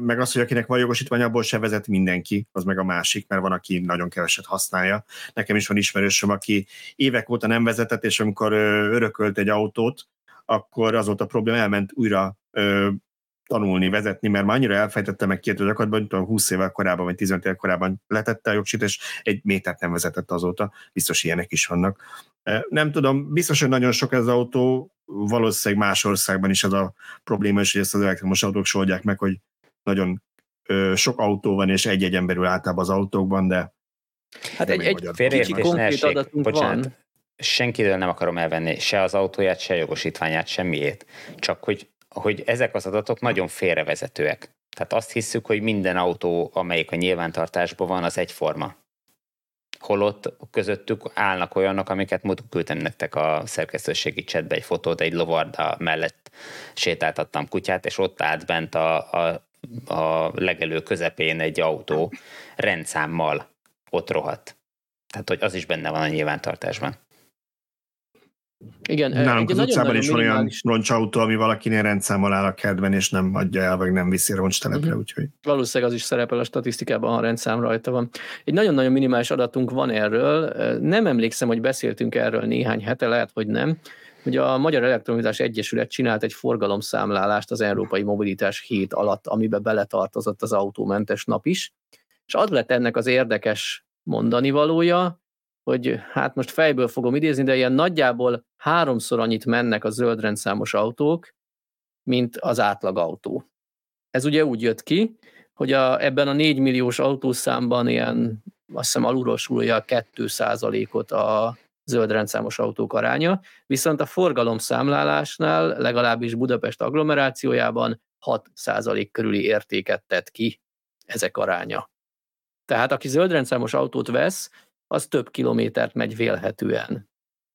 Meg az, hogy akinek van jogosítvány, abból se vezet mindenki, az meg a másik, mert van, aki nagyon keveset használja. Nekem is van ismerősöm, aki évek óta nem vezetett, és amikor örökölt egy autót, akkor az volt a probléma, elment újra tanulni, vezetni, mert már annyira elfejtette meg két gyakorlatban, hogy 20 évvel korábban, vagy 15 évvel korábban letette a jogsit, és egy métert nem vezetett azóta. Biztos ilyenek is vannak. Nem tudom, biztos, hogy nagyon sok ez az autó, valószínűleg más országban is az a probléma, és hogy ezt az elektromos autók soldják meg, hogy nagyon sok autó van, és egy-egy emberül általában az autókban, de Hát egy, egy kicsi konkrét adatunk Bocsánat, van. Senkitől nem akarom elvenni se az autóját, se jogosítványát, semmiét. Csak hogy hogy ezek az adatok nagyon félrevezetőek. Tehát azt hiszük, hogy minden autó, amelyik a nyilvántartásban van, az egyforma. Holott közöttük állnak olyanok, amiket múltkor küldtem nektek a szerkesztőségi chatbe egy fotót, egy lovarda mellett sétáltattam kutyát, és ott állt bent a, a, a legelő közepén egy autó rendszámmal ott rohadt. Tehát, hogy az is benne van a nyilvántartásban. Igen, Nálunk az utcában is van olyan roncsautó, ami valakinél rendszámmal áll a kertben, és nem adja el, vagy nem viszi roncstelepre, uh-huh. úgyhogy... Valószínűleg az is szerepel a statisztikában, ha a rendszám rajta van. Egy nagyon-nagyon minimális adatunk van erről. Nem emlékszem, hogy beszéltünk erről néhány hete, lehet, hogy nem. Ugye a Magyar Elektromobilitás Egyesület csinált egy forgalomszámlálást az Európai Mobilitás hét alatt, amiben beletartozott az autómentes nap is, és az lett ennek az érdekes mondani valója, hogy hát most fejből fogom idézni, de ilyen nagyjából háromszor annyit mennek a zöldrendszámos autók, mint az átlag autó. Ez ugye úgy jött ki, hogy a, ebben a 4 milliós autószámban ilyen, azt hiszem alulról súlja 2 ot a zöldrendszámos autók aránya, viszont a forgalomszámlálásnál legalábbis Budapest agglomerációjában 6% körüli értéket tett ki ezek aránya. Tehát aki zöldrendszámos autót vesz, az több kilométert megy vélhetően.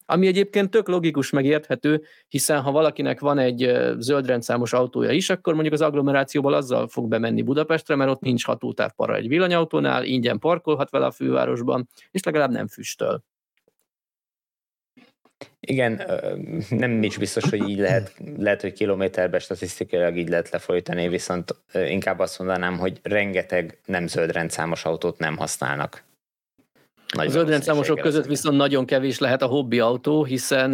Ami egyébként tök logikus, megérthető, hiszen ha valakinek van egy zöldrendszámos autója is, akkor mondjuk az agglomerációból azzal fog bemenni Budapestre, mert ott nincs hatótáv para egy villanyautónál, ingyen parkolhat vele a fővárosban, és legalább nem füstöl. Igen, nem is biztos, hogy így lehet, lehet, hogy kilométerbe statisztikailag így lehet lefolytani, viszont inkább azt mondanám, hogy rengeteg nem zöld rendszámos autót nem használnak. Nagy az zöldrendszámosok között viszont nagyon kevés lehet a hobbi autó, hiszen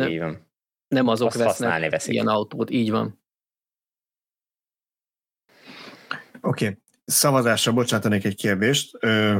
nem azok Azt vesznek veszik. ilyen autót. Így van. Oké, okay. szavazásra bocsátanék egy kérdést. Ö,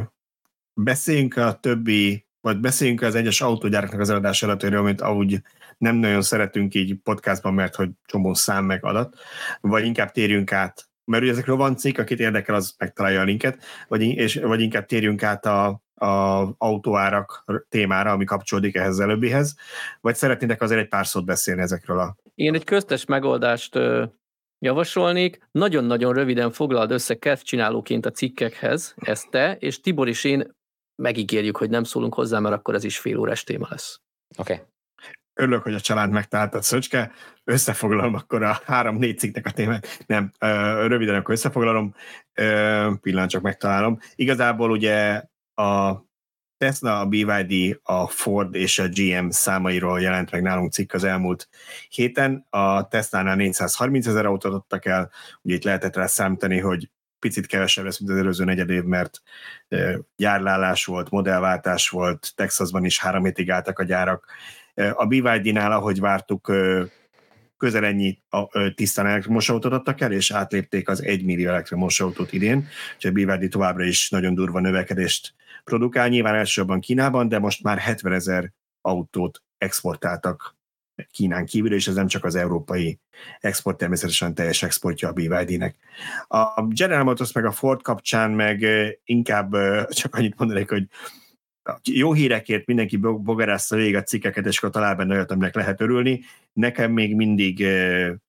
beszéljünk a többi, vagy beszéljünk az egyes autógyáraknak az eladás adatáról, amit ahogy nem nagyon szeretünk így podcastban, mert hogy csomó szám meg adat, vagy inkább térjünk át, mert ugye ezekről van cikk, akit érdekel, az megtalálja a linket, vagy, és, vagy inkább térjünk át a, a autóárak témára, ami kapcsolódik ehhez előbbihez, vagy szeretnétek azért egy pár szót beszélni ezekről a... Én egy köztes megoldást javasolnék. Nagyon-nagyon röviden foglald össze kedvcsinálóként a cikkekhez ezt te, és Tibor és én megígérjük, hogy nem szólunk hozzá, mert akkor ez is fél órás téma lesz. Oké. Okay. Örülök, hogy a család megtaláltad, Szöcske. Összefoglalom akkor a három-négy cikknek a témát. Nem, röviden akkor összefoglalom, pillanat csak megtalálom. Igazából ugye a Tesla, a BYD, a Ford és a GM számairól jelent meg nálunk cikk az elmúlt héten. A Tesla-nál 430 ezer autót adtak el, ugye itt lehetett rá számítani, hogy picit kevesebb lesz, mint az előző negyed év, mert gyárlálás volt, modellváltás volt, Texasban is három hétig álltak a gyárak. A BYD-nál, ahogy vártuk, közel ennyi a, tisztán elektromos autót adtak el, és átlépték az 1 millió elektromos autót idén, úgyhogy a BYD továbbra is nagyon durva növekedést produkál, nyilván elsősorban Kínában, de most már 70 ezer autót exportáltak Kínán kívül, és ez nem csak az európai export, természetesen teljes exportja a BYD-nek. A General Motors meg a Ford kapcsán meg inkább csak annyit mondanék, hogy jó hírekért mindenki bogarázza végig a cikkeket, és akkor talál benne olyat, aminek lehet örülni. Nekem még mindig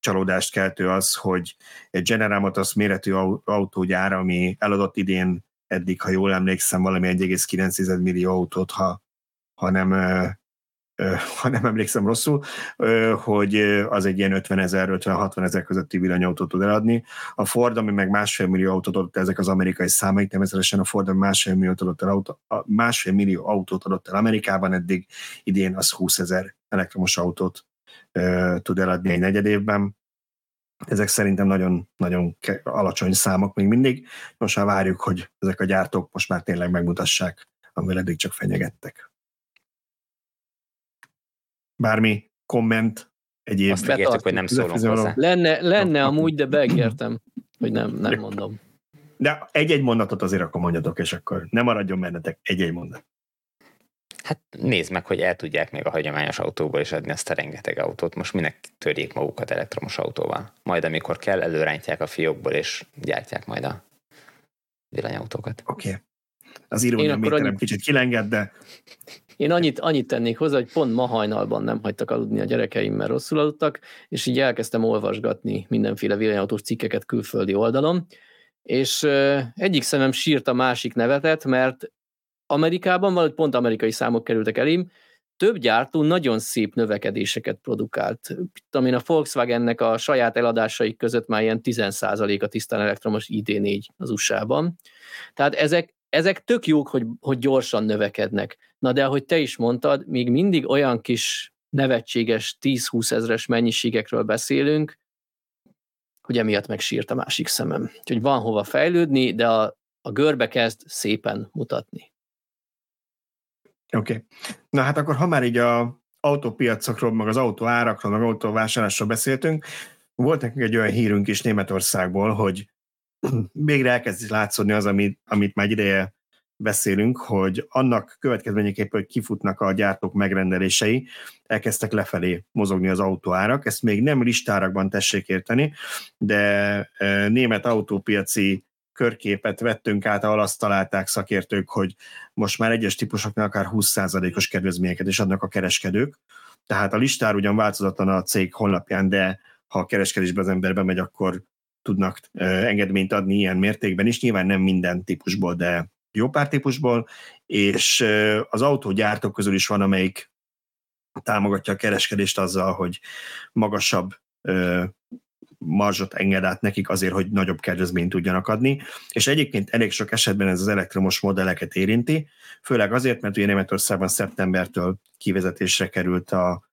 csalódást keltő az, hogy egy General Motors méretű autógyár, ami eladott idén eddig, ha jól emlékszem, valami 1,9 millió autót, ha, ha nem ha nem emlékszem rosszul, hogy az egy ilyen 50 ezer, 50-60 ezer közötti villanyautót tud eladni. A Ford, ami meg másfél millió autót adott, ezek az amerikai számaik, természetesen a Ford másfél millió adott el, autó, másfél millió autót adott el Amerikában, eddig idén az 20 ezer elektromos autót tud eladni egy negyed évben. Ezek szerintem nagyon, nagyon alacsony számok még mindig. Most már várjuk, hogy ezek a gyártók most már tényleg megmutassák, amivel eddig csak fenyegettek bármi komment, egyéb. Azt ígértük, hogy nem szólunk hozzá. Lenne, lenne amúgy, de beígértem, hogy nem, nem mondom. De egy-egy mondatot azért akkor mondjatok, és akkor ne maradjon bennetek egy-egy mondat. Hát nézd meg, hogy el tudják még a hagyományos autóból is adni azt a rengeteg autót. Most minek törjék magukat elektromos autóval? Majd amikor kell, előrántják a fiókból, és gyártják majd a villanyautókat. Oké. Okay. Az irónia méterem annyi... kicsit kilenged, de én annyit, annyit tennék hozzá, hogy pont ma hajnalban nem hagytak aludni a gyerekeim, mert rosszul aludtak, és így elkezdtem olvasgatni mindenféle villanyautós cikkeket külföldi oldalon, és egyik szemem sírt a másik nevetet, mert Amerikában, valahogy pont amerikai számok kerültek elém, több gyártó nagyon szép növekedéseket produkált. Amin a Volkswagennek a saját eladásaik között már ilyen 10% a tisztán elektromos ID4 az USA-ban. Tehát ezek, ezek tök jók, hogy, hogy gyorsan növekednek. Na de ahogy te is mondtad, még mindig olyan kis nevetséges 10-20 ezres mennyiségekről beszélünk, hogy emiatt megsírt a másik szemem. Úgyhogy van hova fejlődni, de a, a görbe kezd szépen mutatni. Oké. Okay. Na hát akkor, ha már így a autópiacokról, meg az autó árakról, meg autóvásárlásról beszéltünk, volt nekünk egy olyan hírünk is Németországból, hogy végre elkezd látszódni az, amit, amit már ideje beszélünk, hogy annak következményeképpen, hogy kifutnak a gyártók megrendelései, elkezdtek lefelé mozogni az autóárak. Ezt még nem listárakban tessék érteni, de e, német autópiaci körképet vettünk át, ahol azt találták szakértők, hogy most már egyes típusoknál akár 20%-os kedvezményeket is adnak a kereskedők. Tehát a listár ugyan változatlan a cég honlapján, de ha a kereskedésbe az ember bemegy, akkor tudnak engedményt adni ilyen mértékben is. Nyilván nem minden típusból, de jó pár típusból, és az autógyártók közül is van, amelyik támogatja a kereskedést azzal, hogy magasabb marzsot enged át nekik azért, hogy nagyobb kedvezményt tudjanak adni, és egyébként elég sok esetben ez az elektromos modelleket érinti, főleg azért, mert ugye Németországban szeptembertől kivezetésre került a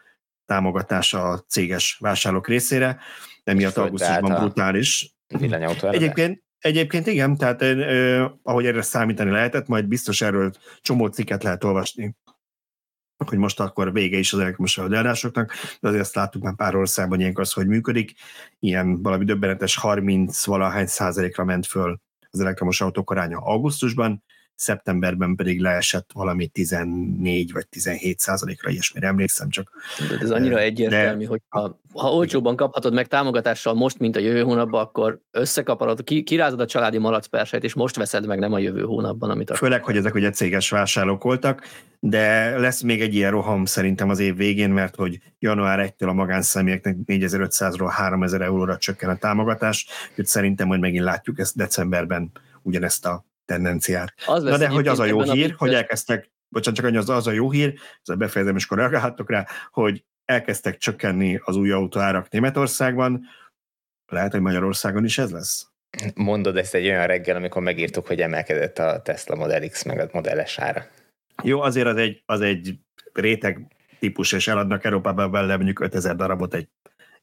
támogatás a céges vásárlók részére, emiatt augusztusban brutális. Egyébként, egyébként igen, tehát eh, ahogy erre számítani lehetett, majd biztos erről csomó cikket lehet olvasni hogy most akkor vége is az elektromos eladásoknak, de azért azt láttuk már pár országban ilyenkor az, hogy működik. Ilyen valami döbbenetes 30 valahány százalékra ment föl az elektromos autók aránya augusztusban, szeptemberben pedig leesett valami 14 vagy 17 százalékra, ilyesmire emlékszem csak. De ez annyira egyértelmű, de, hogy ha, ha olcsóban kaphatod meg támogatással most, mint a jövő hónapban, akkor összekaparod, ki, kirázod a családi malacperseit, és most veszed meg, nem a jövő hónapban, amit a... Főleg, hogy ezek ugye céges vásárlók voltak, de lesz még egy ilyen roham szerintem az év végén, mert hogy január 1-től a magánszemélyeknek 4500-ról 3000 euróra csökken a támogatás, úgyhogy szerintem majd megint látjuk ezt decemberben ugyanezt a tendenciát. Az Na de hogy az a jó hír, a hogy elkezdtek, bocsánat, csak annyi az, az a jó hír, ez a befejezem, és akkor rá, hogy elkezdtek csökkenni az új autóárak Németországban, lehet, hogy Magyarországon is ez lesz? Mondod ezt egy olyan reggel, amikor megírtuk, hogy emelkedett a Tesla Model X meg a Model S ára. Jó, azért az egy, az egy réteg típus, és eladnak Európában vele mondjuk 5000 darabot egy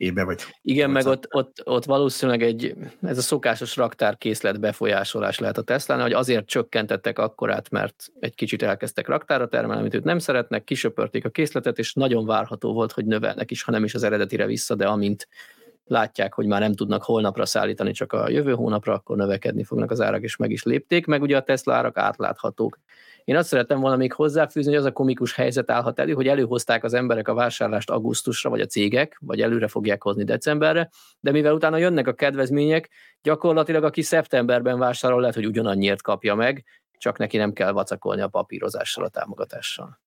évben, vagy... Igen, meg ott, ott, ott valószínűleg egy, ez a szokásos raktárkészlet befolyásolás lehet a tesla hogy azért csökkentettek akkorát, mert egy kicsit elkezdtek raktára termelni, amit őt nem szeretnek, kisöpörték a készletet, és nagyon várható volt, hogy növelnek is, ha nem is az eredetire vissza, de amint látják, hogy már nem tudnak holnapra szállítani, csak a jövő hónapra, akkor növekedni fognak az árak, és meg is lépték, meg ugye a Tesla árak átláthatók. Én azt szerettem volna még hozzáfűzni, hogy az a komikus helyzet állhat elő, hogy előhozták az emberek a vásárlást augusztusra, vagy a cégek, vagy előre fogják hozni decemberre, de mivel utána jönnek a kedvezmények, gyakorlatilag aki szeptemberben vásárol, lehet, hogy ugyanannyiért kapja meg, csak neki nem kell vacakolni a papírozással, a támogatással.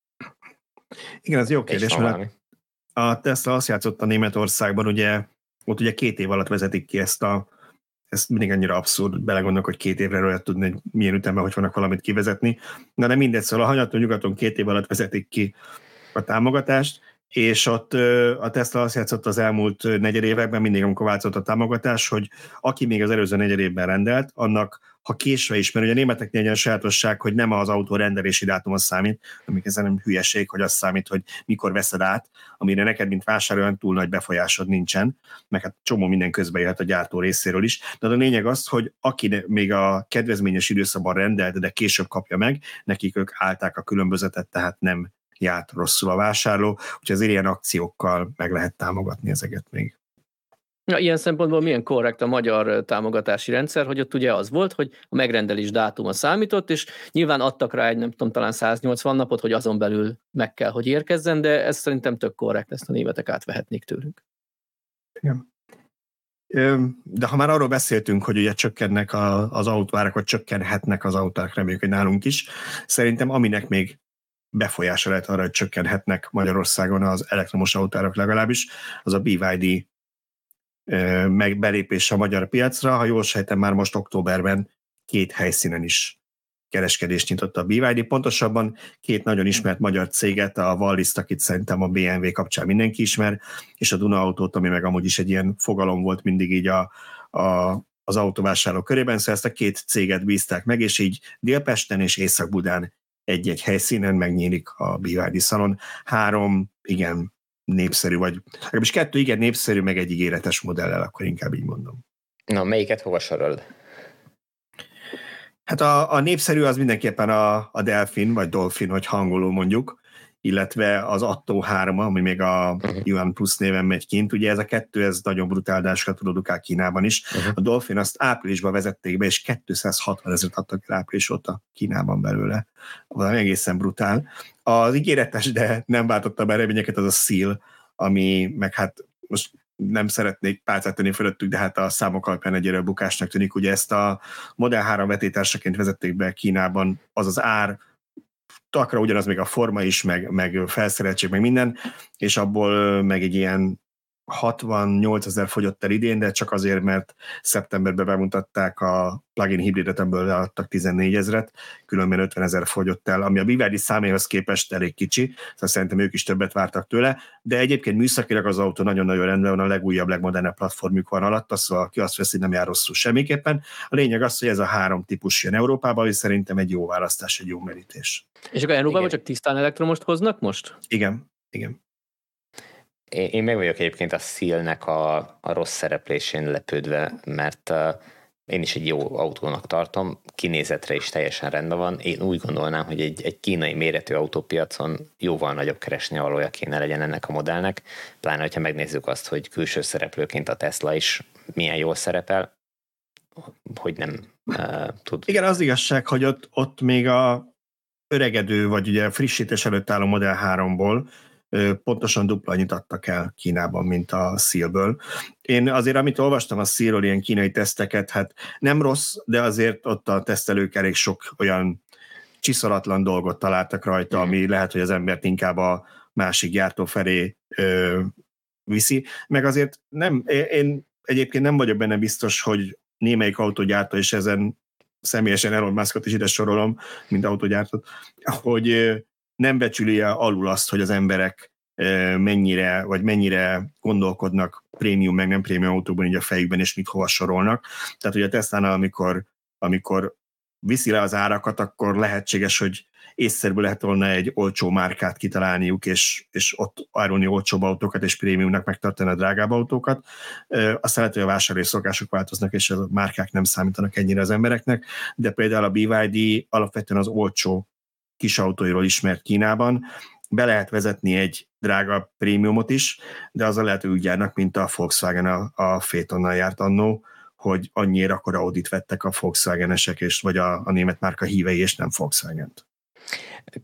Igen, ez jó kérdés, mert a Tesla azt játszott Németországban, ugye ott ugye két év alatt vezetik ki ezt a ez mindig annyira abszurd, belegondolok, hogy két évre lehet tudni, hogy milyen ütemben, hogy vannak valamit kivezetni. Na de mindegy, szóval a hanyaton nyugaton két év alatt vezetik ki a támogatást, és ott a Tesla azt játszott az elmúlt negyed években, mindig amikor változott a támogatás, hogy aki még az előző negyed évben rendelt, annak ha késve is, mert ugye a németeknél egy olyan sajátosság, hogy nem az autó rendelési dátum számít, amik ezen nem hülyeség, hogy az számít, hogy mikor veszed át, amire neked, mint vásároló, túl nagy befolyásod nincsen, meg hát csomó minden közbe jöhet a gyártó részéről is. De a lényeg az, hogy aki még a kedvezményes időszakban rendelt, de később kapja meg, nekik ők állták a különbözetet, tehát nem járt rosszul a vásárló, úgyhogy az ilyen akciókkal meg lehet támogatni ezeket még. Ja, ilyen szempontból milyen korrekt a magyar támogatási rendszer, hogy ott ugye az volt, hogy a megrendelés dátuma számított, és nyilván adtak rá egy, nem tudom, talán 180 napot, hogy azon belül meg kell, hogy érkezzen, de ez szerintem tök korrekt, ezt a németek átvehetnék tőlünk. Igen. De ha már arról beszéltünk, hogy ugye csökkennek az autóárak, vagy csökkenhetnek az autók, reméljük, hogy nálunk is, szerintem aminek még befolyása lehet arra, hogy csökkenhetnek Magyarországon az elektromos autóárak legalábbis, az a BYD meg belépés a magyar piacra. Ha jól sejtem, már most októberben két helyszínen is kereskedést nyitott a BYD, pontosabban két nagyon ismert magyar céget, a Wallis, akit szerintem a BMW kapcsán mindenki ismer, és a Duna Autót, ami meg amúgy is egy ilyen fogalom volt mindig így a, a, az autóvásárló körében, szóval ezt a két céget bízták meg, és így Délpesten és Észak-Budán egy-egy helyszínen megnyílik a BYD szalon. Három, igen, népszerű, vagy legalábbis kettő igen népszerű, meg egy ígéretes modellel, akkor inkább így mondom. Na, melyiket hova sorolod? Hát a, a népszerű az mindenképpen a, a Delfin, vagy Dolphin, hogy hangoló mondjuk, illetve az Atto 3, ami még a uh-huh. Yuan Plus néven megy kint. Ugye ez a kettő, ez nagyon brutáldásokat produkál Kínában is. Uh-huh. A Dolphin azt áprilisban vezették be, és 260 ezeret adtak el április óta Kínában belőle. Valami egészen brutál. Az ígéretes, de nem váltotta be reményeket, az a Seal, ami meg hát most nem szeretnék pálcát tenni fölöttük, de hát a számok alapján egyre bukásnak tűnik. Ugye ezt a Model 3 vetétársaként vezették be Kínában, az az ár takra ugyanaz még a forma is, meg, meg felszereltség, meg minden, és abból meg egy ilyen 68 ezer fogyott el idén, de csak azért, mert szeptemberben bemutatták a plugin hibridet, ebből leadtak 14 ezeret, különben 50 ezer fogyott el, ami a Biverdi száméhoz képest elég kicsi, szóval szerintem ők is többet vártak tőle, de egyébként műszakilag az autó nagyon-nagyon rendben van, a legújabb, legmodernebb platformjuk van alatta, szóval ki azt veszi, nem jár rosszul semmiképpen. A lényeg az, hogy ez a három típus jön Európában, és szerintem egy jó választás, egy jó merítés. És akkor Európában csak tisztán elektromost hoznak most? Igen, igen. Én, én meg vagyok egyébként a szílnek a, a rossz szereplésén lepődve, mert én is egy jó autónak tartom, kinézetre is teljesen rendben van. Én úgy gondolnám, hogy egy, egy kínai méretű autópiacon jóval nagyobb keresni valója kéne legyen ennek a modellnek, pláne, hogyha megnézzük azt, hogy külső szereplőként a Tesla is milyen jól szerepel, hogy nem uh, tud. Igen, az igazság, hogy ott, ott még a öregedő, vagy ugye frissítés előtt álló Model 3-ból pontosan dupla annyit adtak el Kínában, mint a szílből. Én azért, amit olvastam a szílről, ilyen kínai teszteket, hát nem rossz, de azért ott a tesztelők elég sok olyan csiszolatlan dolgot találtak rajta, ami lehet, hogy az embert inkább a másik gyártó felé ö, viszi. Meg azért nem, én egyébként nem vagyok benne biztos, hogy némelyik autógyártó, és ezen személyesen Elon Muskot is ide sorolom, mint autógyártót, hogy nem becsüli alul azt, hogy az emberek mennyire, vagy mennyire gondolkodnak prémium, meg nem prémium autóban így a fejükben, és mit hova sorolnak. Tehát ugye a tesla amikor, amikor viszi le az árakat, akkor lehetséges, hogy észszerű lehet volna egy olcsó márkát kitalálniuk, és, és ott árulni olcsóbb autókat, és prémiumnak megtartani a drágább autókat. Aztán lehet, hogy a vásárlói szokások változnak, és a márkák nem számítanak ennyire az embereknek, de például a BYD alapvetően az olcsó kis autóiról ismert Kínában, be lehet vezetni egy drága prémiumot is, de az a lehet, hogy úgy járnak, mint a Volkswagen a, a Fétonnal járt annó, hogy annyira akkor Audit vettek a Volkswagen-esek, és, vagy a, a német márka hívei, és nem Volkswagen-t.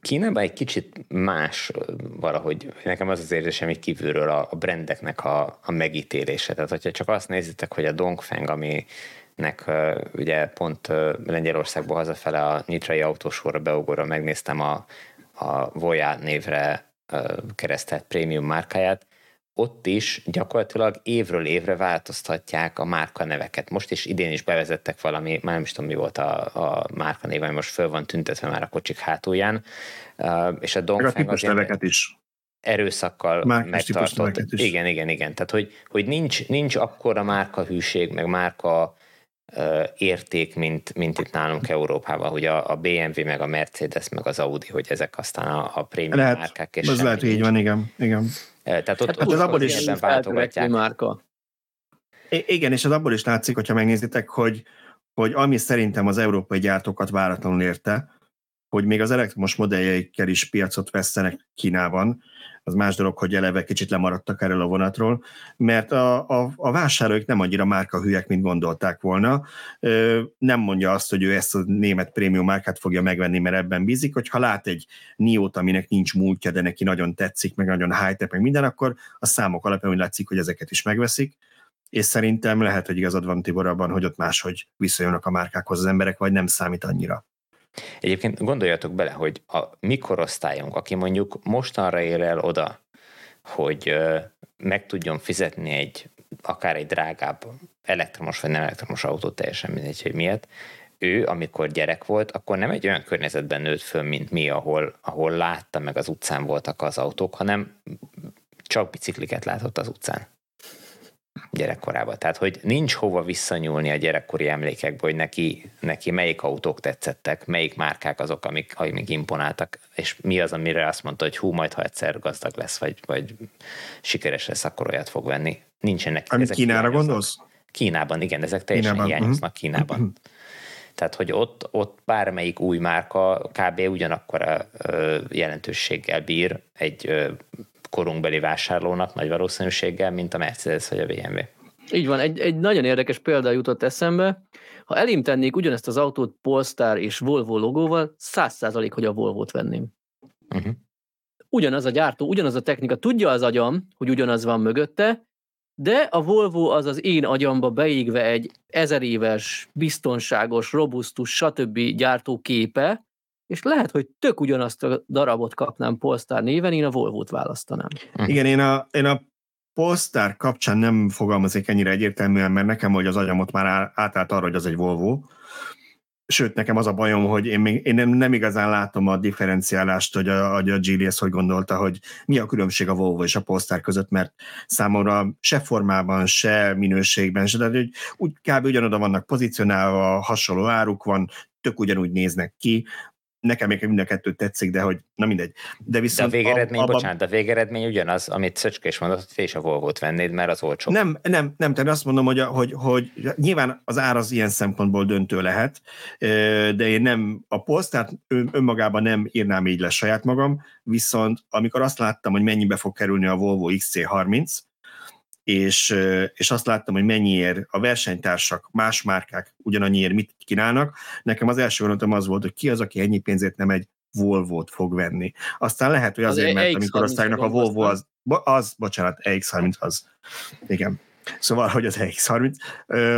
Kínában egy kicsit más valahogy, nekem az az érzésem így kívülről a, a brandeknek a, a megítélése. Tehát, hogyha csak azt nézitek, hogy a Dongfeng, ami nek ugye pont Lengyelországból hazafele a Nyitrai autósorra beugorva megnéztem a, a Voya névre keresztelt prémium márkáját, ott is gyakorlatilag évről évre változtatják a márka neveket. Most is idén is bevezettek valami, már nem is tudom mi volt a, a márka név, ami most föl van tüntetve már a kocsik hátulján, és a Dongfeng az neveket is erőszakkal megtartott. Igen, igen, igen. Tehát, hogy, hogy nincs, nincs akkora márkahűség, meg márka érték, mint, mint itt nálunk Európában, hogy a, a BMW, meg a Mercedes, meg az Audi, hogy ezek aztán a, a prémium lehet, márkák. És ez lehet, hogy így van, igen. igen. Tehát ott, hát ott az abból is váltogatják. Márka. I- igen, és az abból is látszik, hogyha megnézitek, hogy, hogy ami szerintem az európai gyártókat váratlanul érte, hogy még az elektromos modelljeikkel is piacot vesztenek Kínában, az más dolog, hogy eleve kicsit lemaradtak erről a vonatról, mert a, a, a vásárlók nem annyira márka hülyek, mint gondolták volna. Nem mondja azt, hogy ő ezt a német prémium márkát fogja megvenni, mert ebben bízik, hogyha lát egy Niót, aminek nincs múltja, de neki nagyon tetszik, meg nagyon high-tech, meg minden, akkor a számok alapján úgy látszik, hogy ezeket is megveszik és szerintem lehet, hogy igazad van Tibor abban, hogy ott máshogy viszonyulnak a márkákhoz az emberek, vagy nem számít annyira. Egyébként gondoljatok bele, hogy a mi korosztályunk, aki mondjuk mostanra ér el oda, hogy meg tudjon fizetni egy akár egy drágább elektromos vagy nem elektromos autót, teljesen mindegy, hogy miért, ő, amikor gyerek volt, akkor nem egy olyan környezetben nőtt föl, mint mi, ahol, ahol látta meg az utcán voltak az autók, hanem csak bicikliket látott az utcán gyerekkorában. Tehát, hogy nincs hova visszanyúlni a gyerekkori emlékekből, hogy neki, neki melyik autók tetszettek, melyik márkák azok, amik, amik imponáltak, és mi az, amire azt mondta, hogy hú, majd ha egyszer gazdag lesz, vagy, vagy sikeres lesz, akkor olyat fog venni. Nincsenek. Amit Kínára gondolsz? Kínában, igen, ezek teljesen Kínában. hiányoznak uh-huh. Kínában. Tehát, hogy ott, ott bármelyik új márka kb. ugyanakkor jelentőséggel bír egy korunkbeli vásárlónak nagy valószínűséggel, mint a Mercedes vagy a BMW. Így van, egy, egy nagyon érdekes példa jutott eszembe. Ha elém tennék ugyanezt az autót Polestar és Volvo logóval, száz százalék, hogy a Volvo-t venném. Uh-huh. Ugyanaz a gyártó, ugyanaz a technika, tudja az agyam, hogy ugyanaz van mögötte, de a Volvo az az én agyamba beégve egy ezer éves, biztonságos, robusztus, stb. gyártó képe, és lehet, hogy tök ugyanazt a darabot kapnám Polestar néven, én a Volvo-t választanám. Hm. Igen, én a, én a Polestar kapcsán nem fogalmazik ennyire egyértelműen, mert nekem, hogy az agyamot már átállt arra, hogy az egy Volvo. Sőt, nekem az a bajom, hogy én, még, én nem, nem igazán látom a differenciálást, hogy a, a Gilly ezt hogy gondolta, hogy mi a különbség a Volvo és a Polestar között, mert számomra se formában, se minőségben, se, de hogy úgy kb. ugyanoda vannak pozícionálva, hasonló áruk van, tök ugyanúgy néznek ki, nekem még mind a kettő tetszik, de hogy na mindegy. De, viszont de a végeredmény, a, abba... bocsánat, a végeredmény ugyanaz, amit Szöcske is mondott, hogy és a Volvo-t vennéd, mert az olcsó. Nem, nem, nem, tehát azt mondom, hogy, hogy, hogy nyilván az ár az ilyen szempontból döntő lehet, de én nem, a Polestart önmagában nem írnám így le saját magam, viszont amikor azt láttam, hogy mennyibe fog kerülni a Volvo XC30, és, és azt láttam, hogy mennyiért a versenytársak, más márkák ugyanannyiért mit kínálnak. Nekem az első gondolatom az volt, hogy ki az, aki ennyi pénzért nem egy Volvo-t fog venni. Aztán lehet, hogy azért, az mert amikor osztálynak a Volvo az, az, bocsánat, EX30 az, igen. Szóval, hogy az EX30,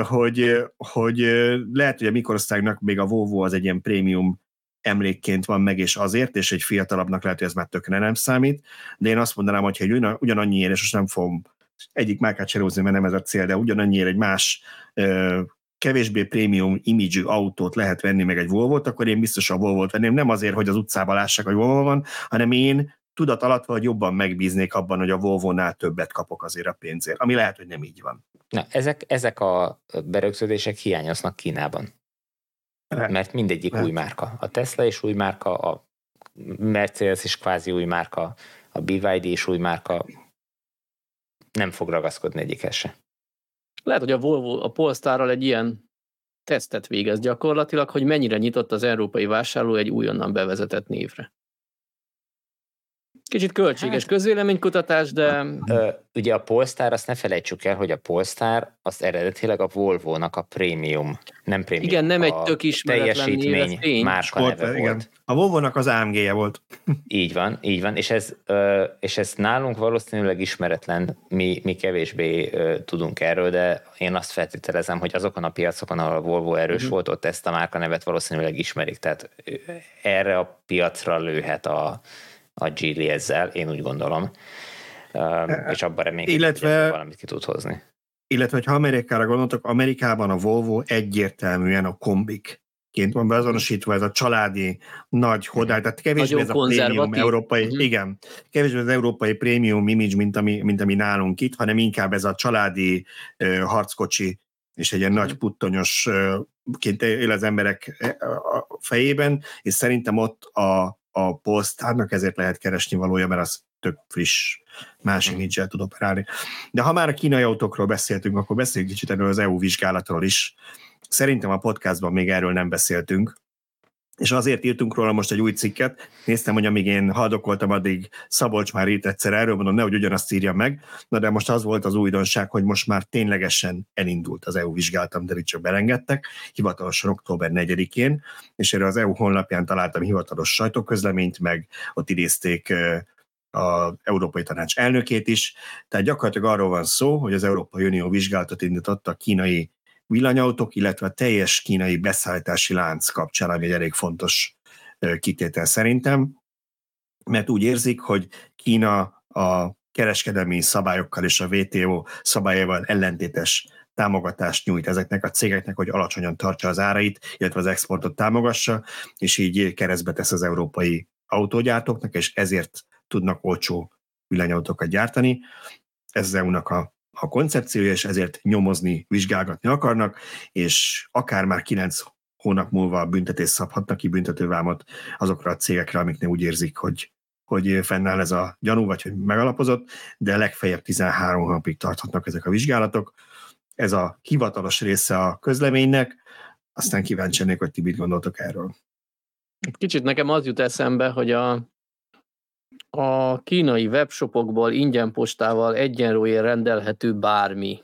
hogy, hogy lehet, hogy a mikorosztálynak még a Volvo az egy ilyen prémium emlékként van meg, és azért, és egy fiatalabbnak lehet, hogy ez már tökre nem számít, de én azt mondanám, hogy ugyan, ugyanannyiért, és most nem fogom egyik márkát se mert nem ez a cél, de ugyanannyira egy más kevésbé prémium imidzsű autót lehet venni, meg egy volvo akkor én biztos a volvo venném, nem azért, hogy az utcában lássák, hogy Volvo van, hanem én tudat alatt vagy jobban megbíznék abban, hogy a Volvo-nál többet kapok azért a pénzért, ami lehet, hogy nem így van. Na, ezek, ezek a berögződések hiányoznak Kínában. Lehet. Mert mindegyik lehet. új márka. A Tesla is új márka, a Mercedes is kvázi új márka, a BYD is új márka, nem fog ragaszkodni egyikhez se. Lehet, hogy a Volvo a Polestarral egy ilyen tesztet végez gyakorlatilag, hogy mennyire nyitott az európai vásárló egy újonnan bevezetett névre. Kicsit költséges hát, közvéleménykutatás, de... Ö, ugye a Polestar, azt ne felejtsük el, hogy a Polestar az eredetileg a Volvo-nak a prémium, nem prémium. Igen, nem egy tök ismeretlen teljesítmény márka Sport, neve igen. volt. A Volvo-nak az AMG-je volt. Így van, így van, és ez, és ez nálunk valószínűleg ismeretlen, mi, mi kevésbé tudunk erről, de én azt feltételezem, hogy azokon a piacokon, ahol a Volvo erős uh-huh. volt, ott ezt a márka nevet valószínűleg ismerik, tehát erre a piacra lőhet a, a Geely ezzel, én úgy gondolom, és abban reménykedik, illetve, hogy valamit ki tud hozni. Illetve, ha Amerikára gondoltok, Amerikában a Volvo egyértelműen a kombik ként van beazonosítva ez a családi nagy hodály, tehát kevésbé ez a prémium európai, uh-huh. igen, kevésbé az európai prémium image, mint ami, mint ami nálunk itt, hanem inkább ez a családi uh, harckocsi, és egy ilyen uh-huh. nagy mhm. puttonyos uh, ként él az emberek a fejében, és szerintem ott a, a Polestarnak, ezért lehet keresni valója, mert az tök friss, másik nincs el tud operálni. De ha már a kínai autókról beszéltünk, akkor beszéljünk kicsit erről az EU vizsgálatról is. Szerintem a podcastban még erről nem beszéltünk, és azért írtunk róla most egy új cikket, néztem, hogy amíg én haldokoltam, addig Szabolcs már írt egyszer erről, mondom, nehogy ugyanazt írja meg, na de most az volt az újdonság, hogy most már ténylegesen elindult az EU vizsgálatom, de csak belengedtek, hivatalosan október 4-én, és erre az EU honlapján találtam hivatalos sajtóközleményt, meg ott idézték az Európai Tanács elnökét is, tehát gyakorlatilag arról van szó, hogy az Európai Unió vizsgálatot indított a kínai villanyautók, illetve a teljes kínai beszállítási lánc kapcsán, ami egy elég fontos kitétel szerintem, mert úgy érzik, hogy Kína a kereskedelmi szabályokkal és a WTO szabályával ellentétes támogatást nyújt ezeknek a cégeknek, hogy alacsonyan tartsa az árait, illetve az exportot támogassa, és így keresztbe tesz az európai autógyártóknak, és ezért tudnak olcsó villanyautókat gyártani. Ez az EU-nak a a koncepciója, és ezért nyomozni, vizsgálgatni akarnak, és akár már kilenc hónap múlva büntetés szabhatnak ki büntetővámot azokra a cégekre, amiknél úgy érzik, hogy, hogy fennáll ez a gyanú, vagy hogy megalapozott, de legfeljebb 13 hónapig tarthatnak ezek a vizsgálatok. Ez a hivatalos része a közleménynek, aztán kíváncsi lennék, hogy ti mit gondoltok erről. Kicsit nekem az jut eszembe, hogy a, a kínai webshopokból ingyen postával egyenlóért rendelhető bármi.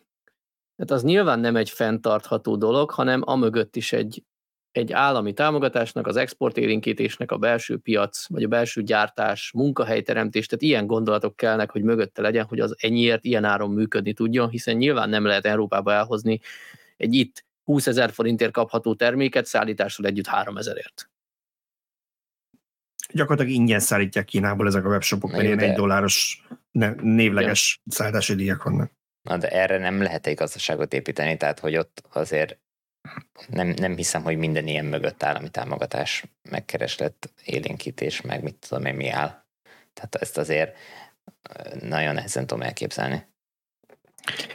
Tehát az nyilván nem egy fenntartható dolog, hanem amögött is egy, egy állami támogatásnak, az exportérinkítésnek a belső piac, vagy a belső gyártás, munkahelyteremtés, tehát ilyen gondolatok kellnek, hogy mögötte legyen, hogy az ennyiért ilyen áron működni tudjon, hiszen nyilván nem lehet Európába elhozni egy itt 20 ezer forintért kapható terméket szállítással együtt 3 ezerért gyakorlatilag ingyen szállítják Kínából ezek a webshopok, mert ilyen egy dolláros névleges ja. szállítási díjak vannak. Na de erre nem lehet egy gazdaságot építeni, tehát hogy ott azért nem, nem hiszem, hogy minden ilyen mögött állami támogatás, megkereslet, élénkítés, meg mit tudom én mi áll. Tehát ezt azért nagyon nehezen tudom elképzelni.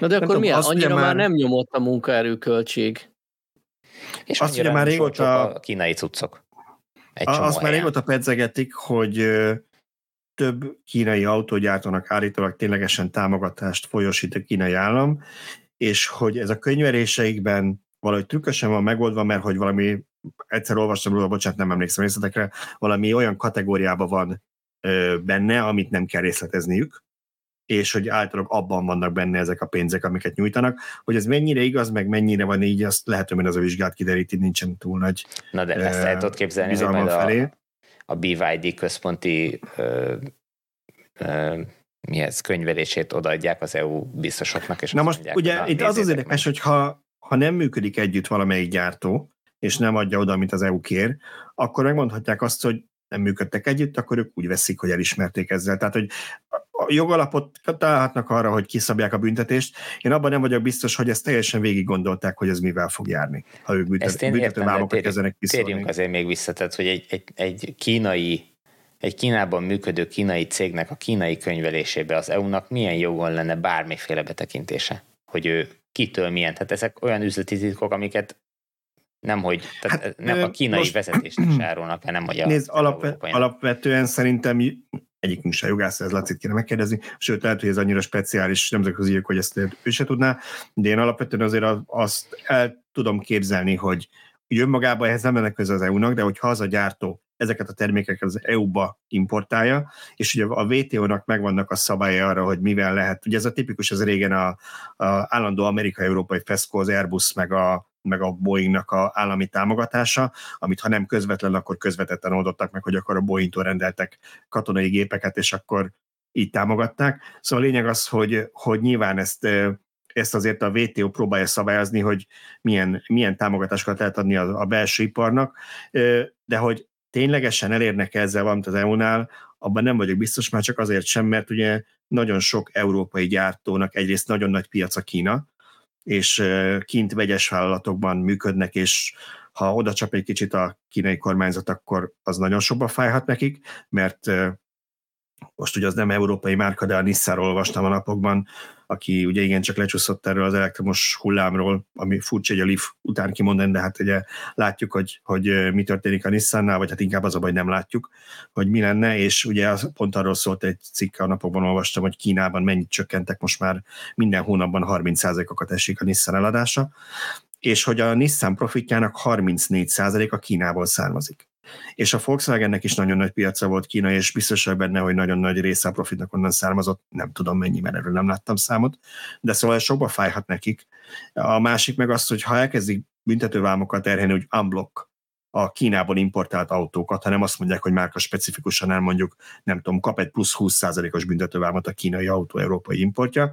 Na de akkor mi áll? Annyira már... már nem nyomott a munkaerőköltség. És azt ugye már régóta a kínai cuccok. Egy Azt már régóta pedzegetik, hogy több kínai autógyártónak állítólag ténylegesen támogatást folyosít a kínai állam, és hogy ez a könyveléseikben valahogy trükkösen van megoldva, mert hogy valami, egyszer olvastam róla, bocsánat, nem emlékszem részletekre, valami olyan kategóriában van benne, amit nem kell részletezniük, és hogy általában abban vannak benne ezek a pénzek, amiket nyújtanak. Hogy ez mennyire igaz, meg mennyire van így, azt lehet, hogy az a vizsgát kideríti, nincsen túl nagy Na de ezt el tudod képzelni, hogy majd felé. a, a BYD központi ö, ö, mi ez, könyvelését odaadják az EU biztosoknak, és Na most mondják, ugye itt az az érdekes, hogy ha, ha nem működik együtt valamelyik gyártó, és nem adja oda, amit az EU kér, akkor megmondhatják azt, hogy nem működtek együtt, akkor ők úgy veszik, hogy elismerték ezzel. Tehát, hogy a jogalapot találhatnak arra, hogy kiszabják a büntetést. Én abban nem vagyok biztos, hogy ezt teljesen végig gondolták, hogy ez mivel fog járni, ha ők büntet, büntetővállamokat kezdenek kiszolni. Térjünk azért még vissza, tehát, hogy egy, egy, egy kínai egy Kínában működő kínai cégnek a kínai könyvelésébe az EU-nak milyen jogon lenne bármiféle betekintése, hogy ő kitől milyen. Tehát ezek olyan üzleti titkok, amiket Nem, hogy tehát hát, nem a kínai most, vezetésnek se árulnak, hanem hogy a nézd, alap, alapvetően szerintem egyikünk se jogász, ez Lacit kéne megkérdezni, sőt lehet, hogy ez annyira speciális nemzetközi ügy, hogy ezt ő se tudná, de én alapvetően azért azt el tudom képzelni, hogy jön magába ehhez nem ennek köze az EU-nak, de hogyha az a gyártó ezeket a termékeket az EU-ba importálja, és ugye a WTO-nak megvannak a szabályai arra, hogy mivel lehet, ugye ez a tipikus, ez régen a, a állandó amerikai-európai FESCO, az Airbus, meg a, meg a Boeingnak a állami támogatása, amit ha nem közvetlen, akkor közvetetten oldottak meg, hogy akkor a Boeingtól rendeltek katonai gépeket, és akkor így támogatták. Szóval a lényeg az, hogy, hogy nyilván ezt ezt azért a WTO próbálja szabályozni, hogy milyen, milyen támogatásokat lehet adni a, a belső iparnak, de hogy ténylegesen elérnek ezzel valamit az EU-nál, abban nem vagyok biztos, már csak azért sem, mert ugye nagyon sok európai gyártónak egyrészt nagyon nagy piac a Kína, és kint vegyes vállalatokban működnek, és ha oda csap egy kicsit a kínai kormányzat, akkor az nagyon sokba fájhat nekik, mert most ugye az nem európai márka, de a Nissan-ról olvastam a napokban, aki ugye igen csak lecsúszott erről az elektromos hullámról, ami furcsa egy a Leaf után kimondani, de hát ugye látjuk, hogy, hogy mi történik a Nissannál, vagy hát inkább az a baj, nem látjuk, hogy mi lenne, és ugye pont arról szólt egy cikk, a napokban olvastam, hogy Kínában mennyit csökkentek, most már minden hónapban 30%-okat esik a Nissan eladása, és hogy a Nissan profitjának 34%-a Kínából származik és a Volkswagennek is nagyon nagy piaca volt Kína, és biztos vagy benne, hogy nagyon nagy része a profitnak onnan származott, nem tudom mennyi, mert erről nem láttam számot, de szóval sokba fájhat nekik. A másik meg az, hogy ha elkezdik büntetővámokat terhelni, hogy unblock a Kínából importált autókat, hanem azt mondják, hogy márka specifikusan elmondjuk, nem tudom, kap egy plusz 20%-os büntetővámot a kínai autó európai importja,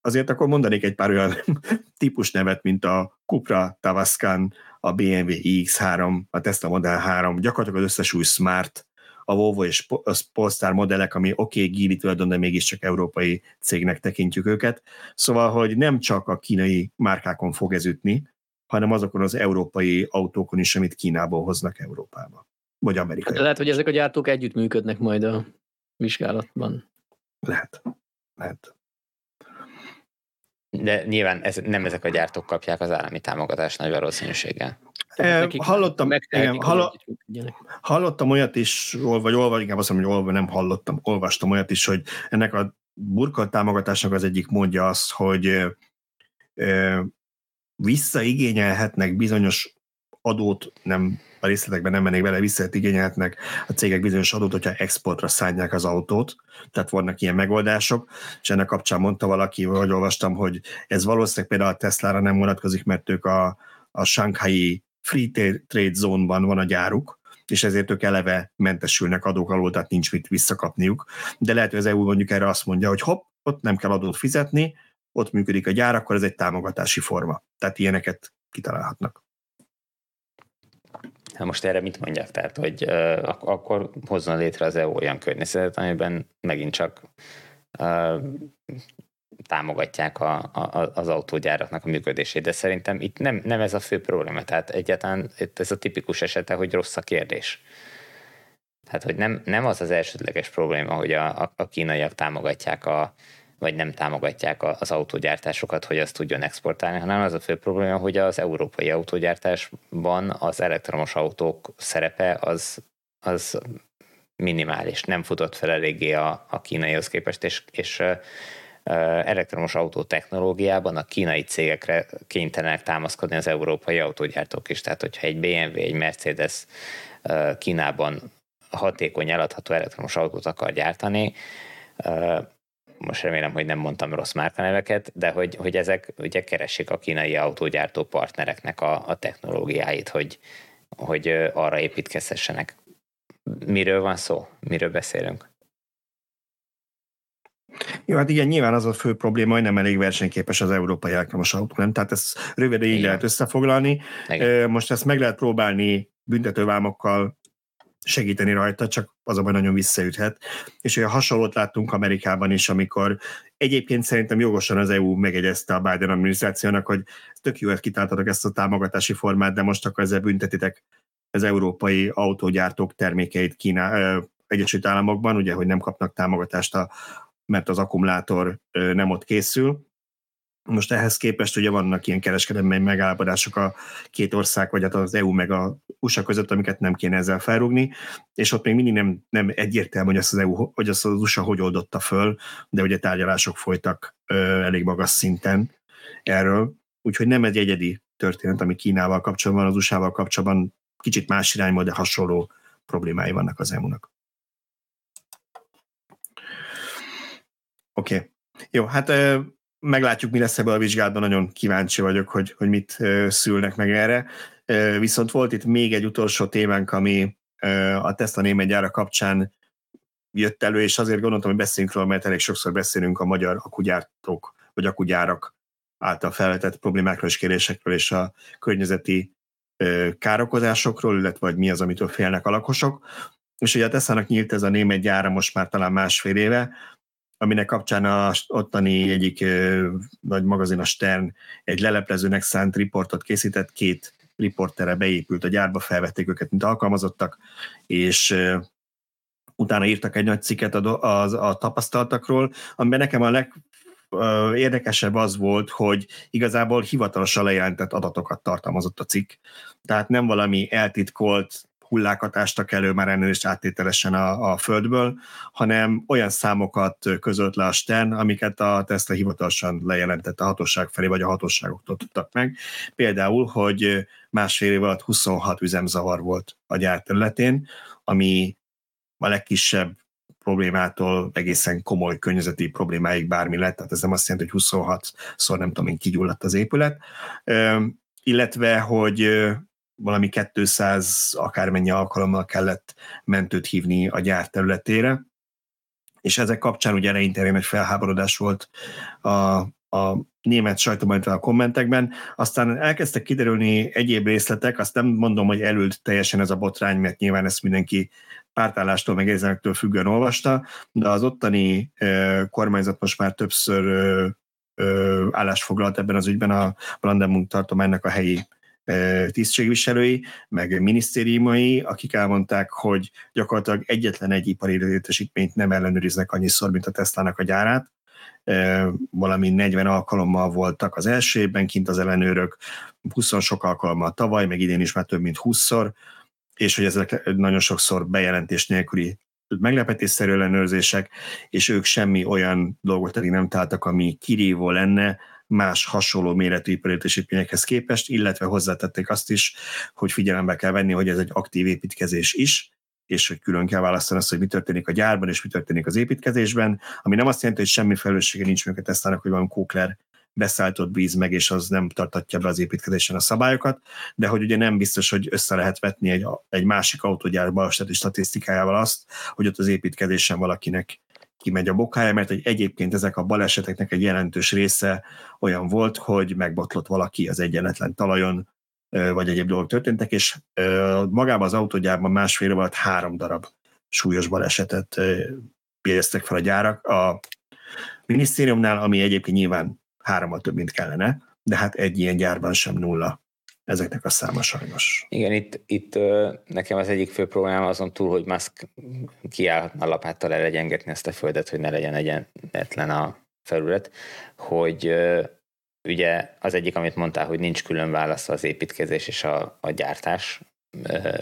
azért akkor mondanék egy pár olyan típus nevet, mint a Cupra, Tavascan, a BMW iX3, a Tesla Model 3, gyakorlatilag az összes új Smart, a Volvo és a Polestar modellek, ami oké, okay, gíri tulajdon, de mégiscsak európai cégnek tekintjük őket. Szóval, hogy nem csak a kínai márkákon fog ez ütni, hanem azokon az európai autókon is, amit Kínából hoznak Európába. Vagy Amerikai. Lehet, hogy ezek a gyártók együtt működnek majd a vizsgálatban. Lehet. Lehet. De nyilván ez, nem ezek a gyártók kapják az állami támogatást nagy valószínűséggel. E, hallottam, igen, hallottam, hallottam olyat is, vagy olva, inkább azt mondom, hogy olva, nem hallottam, olvastam olyat is, hogy ennek a burkolt támogatásnak az egyik módja az, hogy e, visszaigényelhetnek bizonyos adót, nem a részletekben nem mennék bele, vissza igényelhetnek a cégek bizonyos adót, hogyha exportra szállják az autót, tehát vannak ilyen megoldások, és ennek kapcsán mondta valaki, vagy olvastam, hogy ez valószínűleg például a Tesla-ra nem vonatkozik, mert ők a, a Shanghai Free Trade Zone-ban van a gyáruk, és ezért ők eleve mentesülnek adók alól, tehát nincs mit visszakapniuk. De lehet, hogy az EU mondjuk erre azt mondja, hogy hopp, ott nem kell adót fizetni, ott működik a gyár, akkor ez egy támogatási forma. Tehát ilyeneket kitalálhatnak. Hát most erre mit mondjak? Tehát, hogy uh, akkor hozzon létre az EU olyan környezetet, amiben megint csak uh, támogatják a, a, az autógyáraknak a működését, de szerintem itt nem, nem ez a fő probléma, tehát egyáltalán itt ez a tipikus esete, hogy rossz a kérdés. Tehát, hogy nem, nem az az elsődleges probléma, hogy a, a, a kínaiak támogatják a, vagy nem támogatják az autógyártásokat, hogy azt tudjon exportálni, hanem az a fő probléma, hogy az európai autógyártásban az elektromos autók szerepe az, az minimális, nem futott fel eléggé a, a kínaihoz képest, és, és elektromos autó technológiában a kínai cégekre kénytelenek támaszkodni az európai autógyártók is. Tehát, hogyha egy BMW, egy Mercedes Kínában hatékony eladható elektromos autót akar gyártani, most remélem, hogy nem mondtam rossz márkaneveket, de hogy, hogy ezek ugye keresik a kínai autógyártó partnereknek a, a technológiáit, hogy, hogy arra építkezhessenek. Miről van szó? Miről beszélünk? Jó, hát igen, nyilván az a fő probléma, hogy nem elég versenyképes az európai elektromos autó, nem? Tehát ezt röviden így igen. lehet összefoglalni. Igen. Most ezt meg lehet próbálni büntetővámokkal segíteni rajta, csak az a baj nagyon visszaüthet. És olyan hasonlót láttunk Amerikában is, amikor egyébként szerintem jogosan az EU megegyezte a Biden adminisztrációnak, hogy tök jó, hogy kitáltatok ezt a támogatási formát, de most akkor ezzel büntetitek az európai autógyártók termékeit Kína, Egyesült Államokban, ugye, hogy nem kapnak támogatást, a, mert az akkumulátor nem ott készül. Most ehhez képest ugye vannak ilyen kereskedelmi megállapodások a két ország, vagy hát az EU meg a USA között, amiket nem kéne ezzel felrúgni, és ott még mindig nem, nem egyértelmű, hogy azt az, EU, hogy azt az USA hogy oldotta föl, de ugye tárgyalások folytak ö, elég magas szinten erről, úgyhogy nem egy egyedi történet, ami Kínával kapcsolatban, az USA-val kapcsolatban kicsit más irányban, de hasonló problémái vannak az EU-nak. Oké. Okay. Jó, hát meglátjuk, mi lesz ebből a vizsgálatban, nagyon kíváncsi vagyok, hogy, hogy mit szülnek meg erre. Viszont volt itt még egy utolsó témánk, ami a Tesla német gyára kapcsán jött elő, és azért gondoltam, hogy beszéljünk róla, mert elég sokszor beszélünk a magyar akugyártók, vagy akugyárak által felvetett problémákról és kérésekről, és a környezeti károkozásokról, illetve vagy mi az, amitől félnek a lakosok. És ugye a Tesla-nak nyílt ez a német gyára most már talán másfél éve, aminek kapcsán a ottani egyik nagy magazin, a Stern, egy leleplezőnek szánt riportot készített, két riportere beépült a gyárba, felvették őket, mint alkalmazottak, és utána írtak egy nagy cikket a, a, a tapasztalatokról, amiben nekem a leg, érdekesebb az volt, hogy igazából hivatalosan lejelentett adatokat tartalmazott a cikk. Tehát nem valami eltitkolt hullákat ástak elő már ennél is áttételesen a, a földből, hanem olyan számokat közölt le a Stern, amiket a Tesla hivatalosan lejelentett a hatóság felé, vagy a hatóságoktól tudtak meg. Például, hogy másfél év alatt 26 üzemzavar volt a gyár területén, ami a legkisebb problémától egészen komoly környezeti problémáig bármi lett, tehát ez nem azt jelenti, hogy 26-szor nem tudom én kigyulladt az épület, illetve, hogy valami 200 akármennyi alkalommal kellett mentőt hívni a gyár területére, és ezek kapcsán ugye eleinte egy felháborodás volt a, a német sajtóban, a kommentekben, aztán elkezdtek kiderülni egyéb részletek, azt nem mondom, hogy elült teljesen ez a botrány, mert nyilván ezt mindenki pártállástól, meg érzelmektől függően olvasta, de az ottani ö, kormányzat most már többször ö, ö, állásfoglalt ebben az ügyben a Brandenburg tartománynak a helyi tisztségviselői, meg minisztériumai, akik elmondták, hogy gyakorlatilag egyetlen egy ipari létesítményt nem ellenőriznek annyiszor, mint a Tesla-nak a gyárát. Valami 40 alkalommal voltak az első évben kint az ellenőrök, 20 sok alkalommal tavaly, meg idén is már több mint 20-szor, és hogy ezek nagyon sokszor bejelentés nélküli meglepetésszerű ellenőrzések, és ők semmi olyan dolgot eddig nem találtak, ami kirívó lenne, más hasonló méretű épületépítményekhez képest, illetve hozzátették azt is, hogy figyelembe kell venni, hogy ez egy aktív építkezés is, és hogy külön kell választani azt, hogy mi történik a gyárban, és mi történik az építkezésben, ami nem azt jelenti, hogy semmi felelőssége nincs meg a tesztának, hogy van kókler beszállított bíz meg, és az nem tartatja be az építkezésen a szabályokat, de hogy ugye nem biztos, hogy össze lehet vetni egy, egy másik autógyár baleseti statisztikájával azt, hogy ott az építkezésen valakinek kimegy a bokája, mert hogy egyébként ezek a baleseteknek egy jelentős része olyan volt, hogy megbotlott valaki az egyenletlen talajon, vagy egyéb dolgok történtek, és magában az autógyárban másfél év alatt három darab súlyos balesetet jegyeztek fel a gyárak. A minisztériumnál, ami egyébként nyilván hárommal több, mint kellene, de hát egy ilyen gyárban sem nulla ezeknek a száma sajnos. Igen, itt, itt nekem az egyik fő probléma azon túl, hogy Musk kiállhatna lapáttal elegyengedni ezt a földet, hogy ne legyen egyenletlen a felület, hogy ugye az egyik, amit mondtál, hogy nincs külön válasz az építkezés és a, a gyártás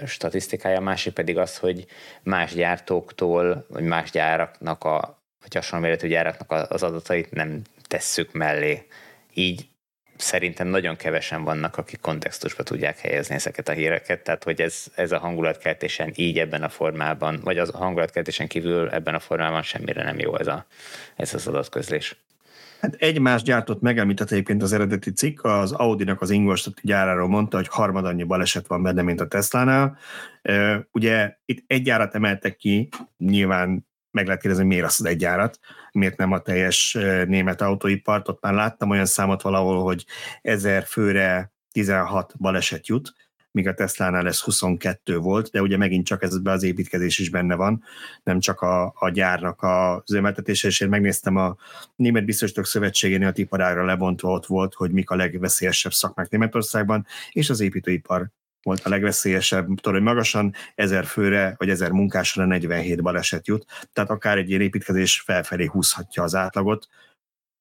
statisztikája, a másik pedig az, hogy más gyártóktól, vagy más gyáraknak a, vagy hasonló méretű gyáraknak az adatait nem tesszük mellé. Így szerintem nagyon kevesen vannak, akik kontextusba tudják helyezni ezeket a híreket, tehát hogy ez, ez a hangulatkeltésen így ebben a formában, vagy az a hangulatkeltésen kívül ebben a formában semmire nem jó ez, a, ez az adatközlés. Hát egy más gyártott megemlített egyébként az eredeti cikk, az Audi-nak az Ingolstadt gyáráról mondta, hogy harmad annyi baleset van benne, mint a Tesla-nál. Ugye itt egy gyárat emeltek ki, nyilván meg lehet kérdezni, miért az egy gyárat, miért nem a teljes német autóipart. Ott már láttam olyan számot valahol, hogy ezer főre 16 baleset jut, míg a Tesla-nál ez 22 volt, de ugye megint csak ez az építkezés is benne van, nem csak a, a gyárnak az üzemeltetése, és én megnéztem a Német Biztosítók Szövetségénél a tiparágra lebontva ott volt, hogy mik a legveszélyesebb szakmák Németországban, és az építőipar volt a legveszélyesebb, hogy magasan ezer főre vagy ezer munkásra 47 baleset jut, tehát akár egy ilyen építkezés felfelé húzhatja az átlagot,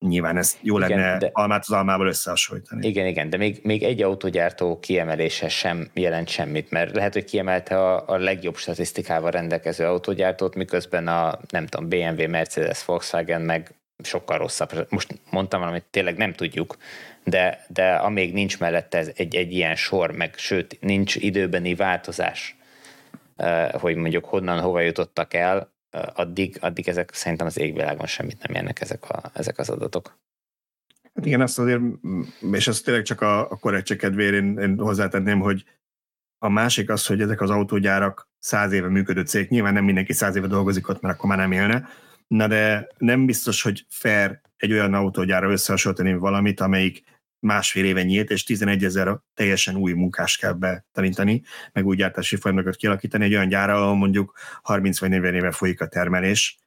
nyilván ez jó igen, lenne de, almát az almával összehasonlítani. Igen, igen, de még, még egy autógyártó kiemelése sem jelent semmit, mert lehet, hogy kiemelte a, a legjobb statisztikával rendelkező autógyártót, miközben a, nem tudom, BMW, Mercedes, Volkswagen meg sokkal rosszabb. Most mondtam valamit, tényleg nem tudjuk, de, de amíg nincs mellette ez egy, egy ilyen sor, meg sőt, nincs időbeni változás, hogy mondjuk honnan, hova jutottak el, addig, addig ezek szerintem az égvilágon semmit nem érnek ezek, a, ezek az adatok. Hát igen, azt azért, és ez tényleg csak a, a korrektség kedvéért én, én hozzátenném, hogy a másik az, hogy ezek az autógyárak száz éve működő cég, nyilván nem mindenki száz éve dolgozik ott, mert akkor már nem élne, na de nem biztos, hogy fair egy olyan autógyára összehasonlítani valamit, amelyik másfél éve nyílt, és 11 ezer teljesen új munkás kell betanítani, meg új gyártási folyamatokat kialakítani egy olyan gyára, ahol mondjuk 30 vagy 40 éve folyik a termelés,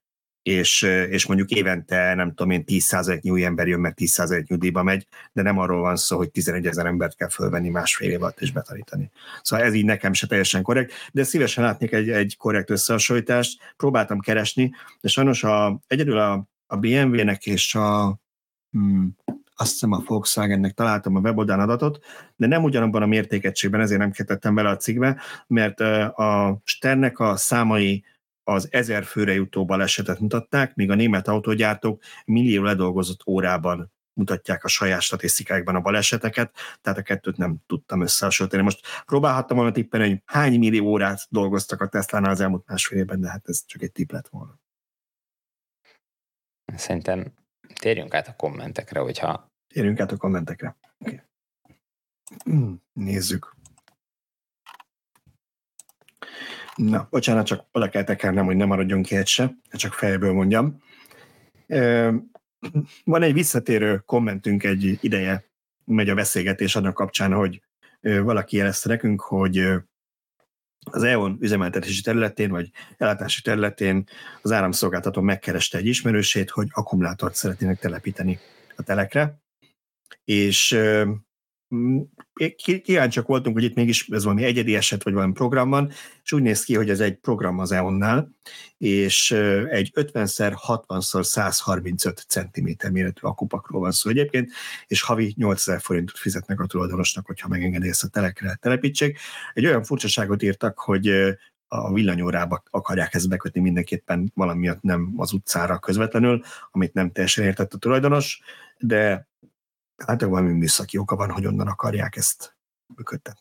és, és mondjuk évente, nem tudom én, 10%-nyi új ember jön, mert 10% nyugdíjba megy, de nem arról van szó, hogy 11 ezer embert kell fölvenni másfél év alatt és betanítani. Szóval ez így nekem se teljesen korrekt, de szívesen látnék egy, egy korrekt összehasonlítást, próbáltam keresni, de sajnos a, egyedül a, a BMW-nek és a, hmm, azt hiszem a Volkswagennek találtam a weboldalán adatot, de nem ugyanabban a mértékegységben, ezért nem kettettem bele a cikkbe, mert a Sternek a számai az ezer főre jutó balesetet mutatták, míg a német autógyártók millió ledolgozott órában mutatják a saját statisztikákban a baleseteket, tehát a kettőt nem tudtam összehasonlítani. Most próbálhattam volna tippelni, hogy hány millió órát dolgoztak a Tesla-nál az elmúlt másfél évben, de hát ez csak egy tipp lett volna. Szerintem Térjünk át a kommentekre, hogyha... Térjünk át a kommentekre. Okay. Hmm, nézzük. Na, bocsánat, csak oda kell tekernem, hogy nem maradjon ki egy se, csak fejből mondjam. Van egy visszatérő kommentünk egy ideje, megy a beszélgetés annak kapcsán, hogy valaki jelezte nekünk, hogy az EON üzemeltetési területén, vagy ellátási területén az áramszolgáltató megkereste egy ismerősét, hogy akkumulátort szeretnének telepíteni a telekre, és kíváncsiak voltunk, hogy itt mégis ez valami egyedi eset, vagy valami program van, és úgy néz ki, hogy ez egy program az EON-nál, és egy 50x60x135 cm méretű akupakról van szó egyébként, és havi 8000 forintot fizetnek a tulajdonosnak, hogyha megengedi a telekre telepítsék. Egy olyan furcsaságot írtak, hogy a villanyórába akarják ezt bekötni mindenképpen valamiatt nem az utcára közvetlenül, amit nem teljesen értett a tulajdonos, de hát valami műszaki oka van, hogy onnan akarják ezt működtetni.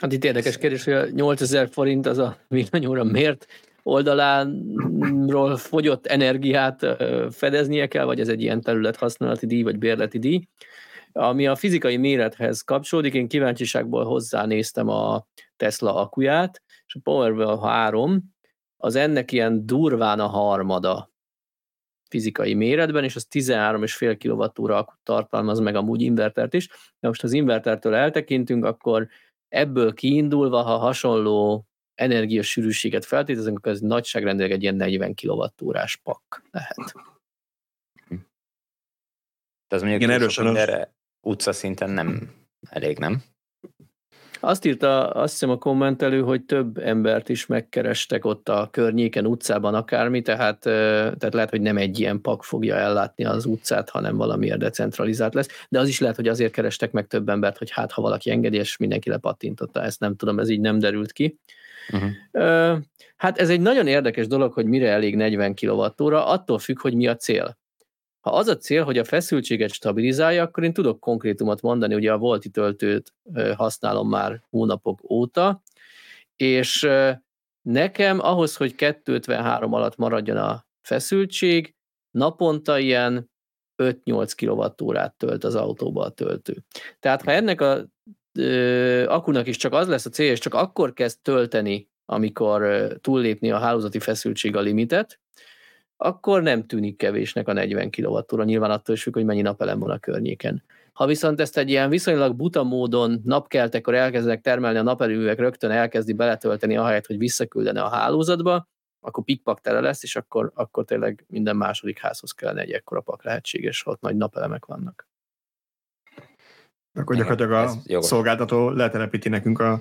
Hát itt érdekes kérdés, hogy a 8000 forint az a villanyóra miért oldalánról fogyott energiát fedeznie kell, vagy ez egy ilyen terület használati díj, vagy bérleti díj. Ami a fizikai mérethez kapcsolódik, én kíváncsiságból hozzánéztem a Tesla akuját, és a Powerwall 3 az ennek ilyen durván a harmada fizikai méretben, és az 13,5 kWh akut tartalmaz meg amúgy invertert is. De most az invertertől eltekintünk, akkor ebből kiindulva, ha hasonló energiasűrűséget feltételezünk, akkor ez nagyságrendileg egy ilyen 40 kWh pak lehet. De az mondjuk Igen, erősen erre utca szinten nem elég, nem? Azt írta, azt hiszem a kommentelő, hogy több embert is megkerestek ott a környéken, utcában akármi, tehát, tehát lehet, hogy nem egy ilyen pak fogja ellátni az utcát, hanem valamiért decentralizált lesz, de az is lehet, hogy azért kerestek meg több embert, hogy hát ha valaki engedi, és mindenki lepattintotta, ezt nem tudom, ez így nem derült ki. Uh-huh. Hát ez egy nagyon érdekes dolog, hogy mire elég 40 kWh, attól függ, hogy mi a cél. Ha az a cél, hogy a feszültséget stabilizálja, akkor én tudok konkrétumot mondani, ugye a volti töltőt használom már hónapok óta, és nekem ahhoz, hogy 253 alatt maradjon a feszültség, naponta ilyen 5-8 kWh tölt az autóba a töltő. Tehát ha ennek a ö, akunak is csak az lesz a célja, és csak akkor kezd tölteni, amikor ö, túllépni a hálózati feszültség a limitet, akkor nem tűnik kevésnek a 40 kWh, nyilván attól is függ, hogy mennyi napelem van a környéken. Ha viszont ezt egy ilyen viszonylag buta módon napkeltekor elkezdenek termelni a naperőművek, rögtön elkezdi beletölteni ahelyett, hogy visszaküldene a hálózatba, akkor pikpak tele lesz, és akkor, akkor tényleg minden második házhoz kellene egy ekkora pak lehetséges, ha ott nagy napelemek vannak. Akkor gyakorlatilag a szolgáltató letelepíti nekünk a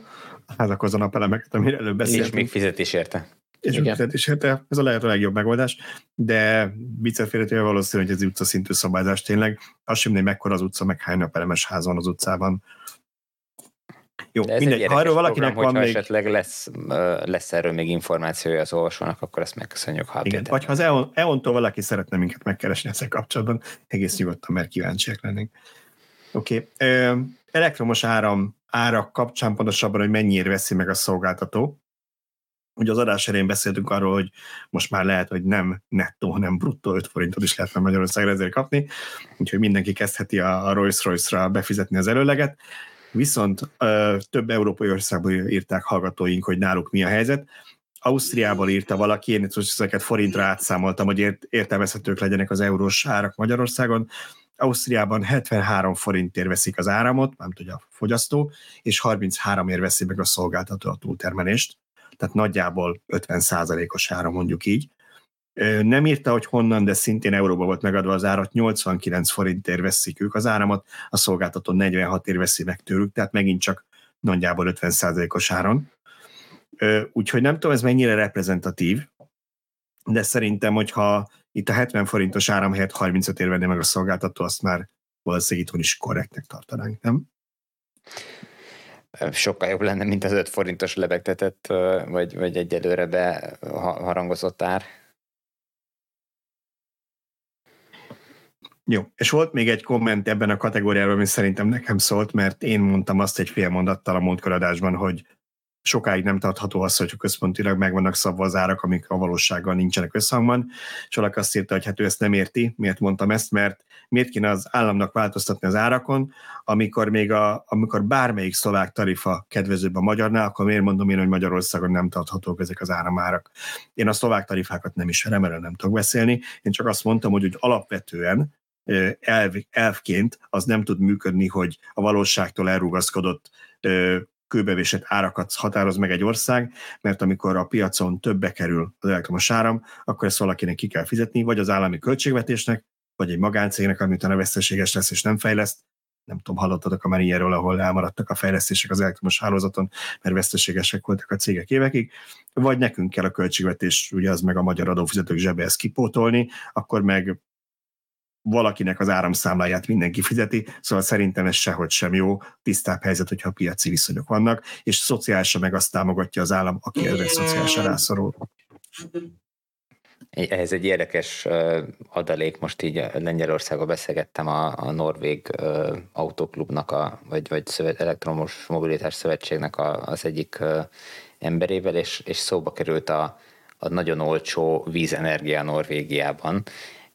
házakhoz a napelemeket, amire előbb beszéltünk. És még fizet is érte. És, és hát ez a lehet a legjobb megoldás, de viccet valószínű, hogy ez utca szintű szabályzás tényleg. Azt sem mekkora az utca, meg hány napelemes ház van az utcában. Jó, De ez mindegy, ha erről valakinek program, van még... esetleg lesz, lesz erről még információja az olvasónak, akkor ezt megköszönjük, ha Igen, vagy ha az EON, EON-tól valaki szeretne minket megkeresni ezzel kapcsolatban, egész nyugodtan, mert kíváncsiak lennénk. Oké. Okay. Elektromos áram árak kapcsán pontosabban, hogy mennyire veszi meg a szolgáltató. Ugye az adás elején beszéltünk arról, hogy most már lehet, hogy nem nettó, hanem bruttó 5 forintot is lehetne Magyarországra ezért kapni, úgyhogy mindenki kezdheti a Rolls-Royce-ra befizetni az előleget. Viszont ö, több európai országból írták hallgatóink, hogy náluk mi a helyzet. Ausztriából írta valaki, én ezeket forintra átszámoltam, hogy ért, értelmezhetők legyenek az eurós árak Magyarországon. Ausztriában 73 forintért veszik az áramot, nem tudja a fogyasztó, és 33 ér veszi meg a szolgáltató a túltermelést, tehát nagyjából 50 os ára mondjuk így. Nem írta, hogy honnan, de szintén euróba volt megadva az árat, 89 forintért veszik ők az áramot, a szolgáltató 46 ér veszi meg tőlük, tehát megint csak nagyjából 50 os áron. Úgyhogy nem tudom, ez mennyire reprezentatív, de szerintem, hogyha itt a 70 forintos áram helyett 35 ér venné meg a szolgáltató, azt már valószínűleg itthon is korrektnek tartanánk, nem? Sokkal jobb lenne, mint az 5 forintos lebegtetett, vagy, vagy egyelőre be harangozott ár. Jó, és volt még egy komment ebben a kategóriában, ami szerintem nekem szólt, mert én mondtam azt egy fél mondattal a múltkoradásban, hogy sokáig nem tartható az, hogy központilag meg vannak szabva az árak, amik a valósággal nincsenek összhangban, és valaki azt írta, hogy hát ő ezt nem érti. Miért mondtam ezt? Mert miért kéne az államnak változtatni az árakon, amikor még a, amikor bármelyik szlovák tarifa kedvezőbb a magyarnál, akkor miért mondom én, hogy Magyarországon nem tarthatók ezek az áramárak. Én a szlovák tarifákat nem ismerem, erről nem tudok beszélni. Én csak azt mondtam, hogy, hogy alapvetően elv, elvként az nem tud működni, hogy a valóságtól elrugaszkodott kőbevésett árakat határoz meg egy ország, mert amikor a piacon többe kerül az elektromos áram, akkor ezt valakinek ki kell fizetni, vagy az állami költségvetésnek, vagy egy magáncégnek, ami utána veszteséges lesz és nem fejleszt. Nem tudom, hallottatok a már ilyenről, ahol elmaradtak a fejlesztések az elektromos hálózaton, mert veszteségesek voltak a cégek évekig, vagy nekünk kell a költségvetés, ugye az meg a magyar adófizetők zsebe ezt kipótolni, akkor meg valakinek az áramszámláját mindenki fizeti, szóval szerintem ez sehogy sem jó, tisztább helyzet, hogyha piaci viszonyok vannak, és szociálisan meg azt támogatja az állam, aki erre szociálisan rászorul. Ez egy érdekes adalék, most így Lengyelországban beszélgettem a, a Norvég autóklubnak, a, vagy, vagy szövet, elektromos mobilitás szövetségnek a, az egyik emberével, és, és szóba került a, a nagyon olcsó vízenergia Norvégiában,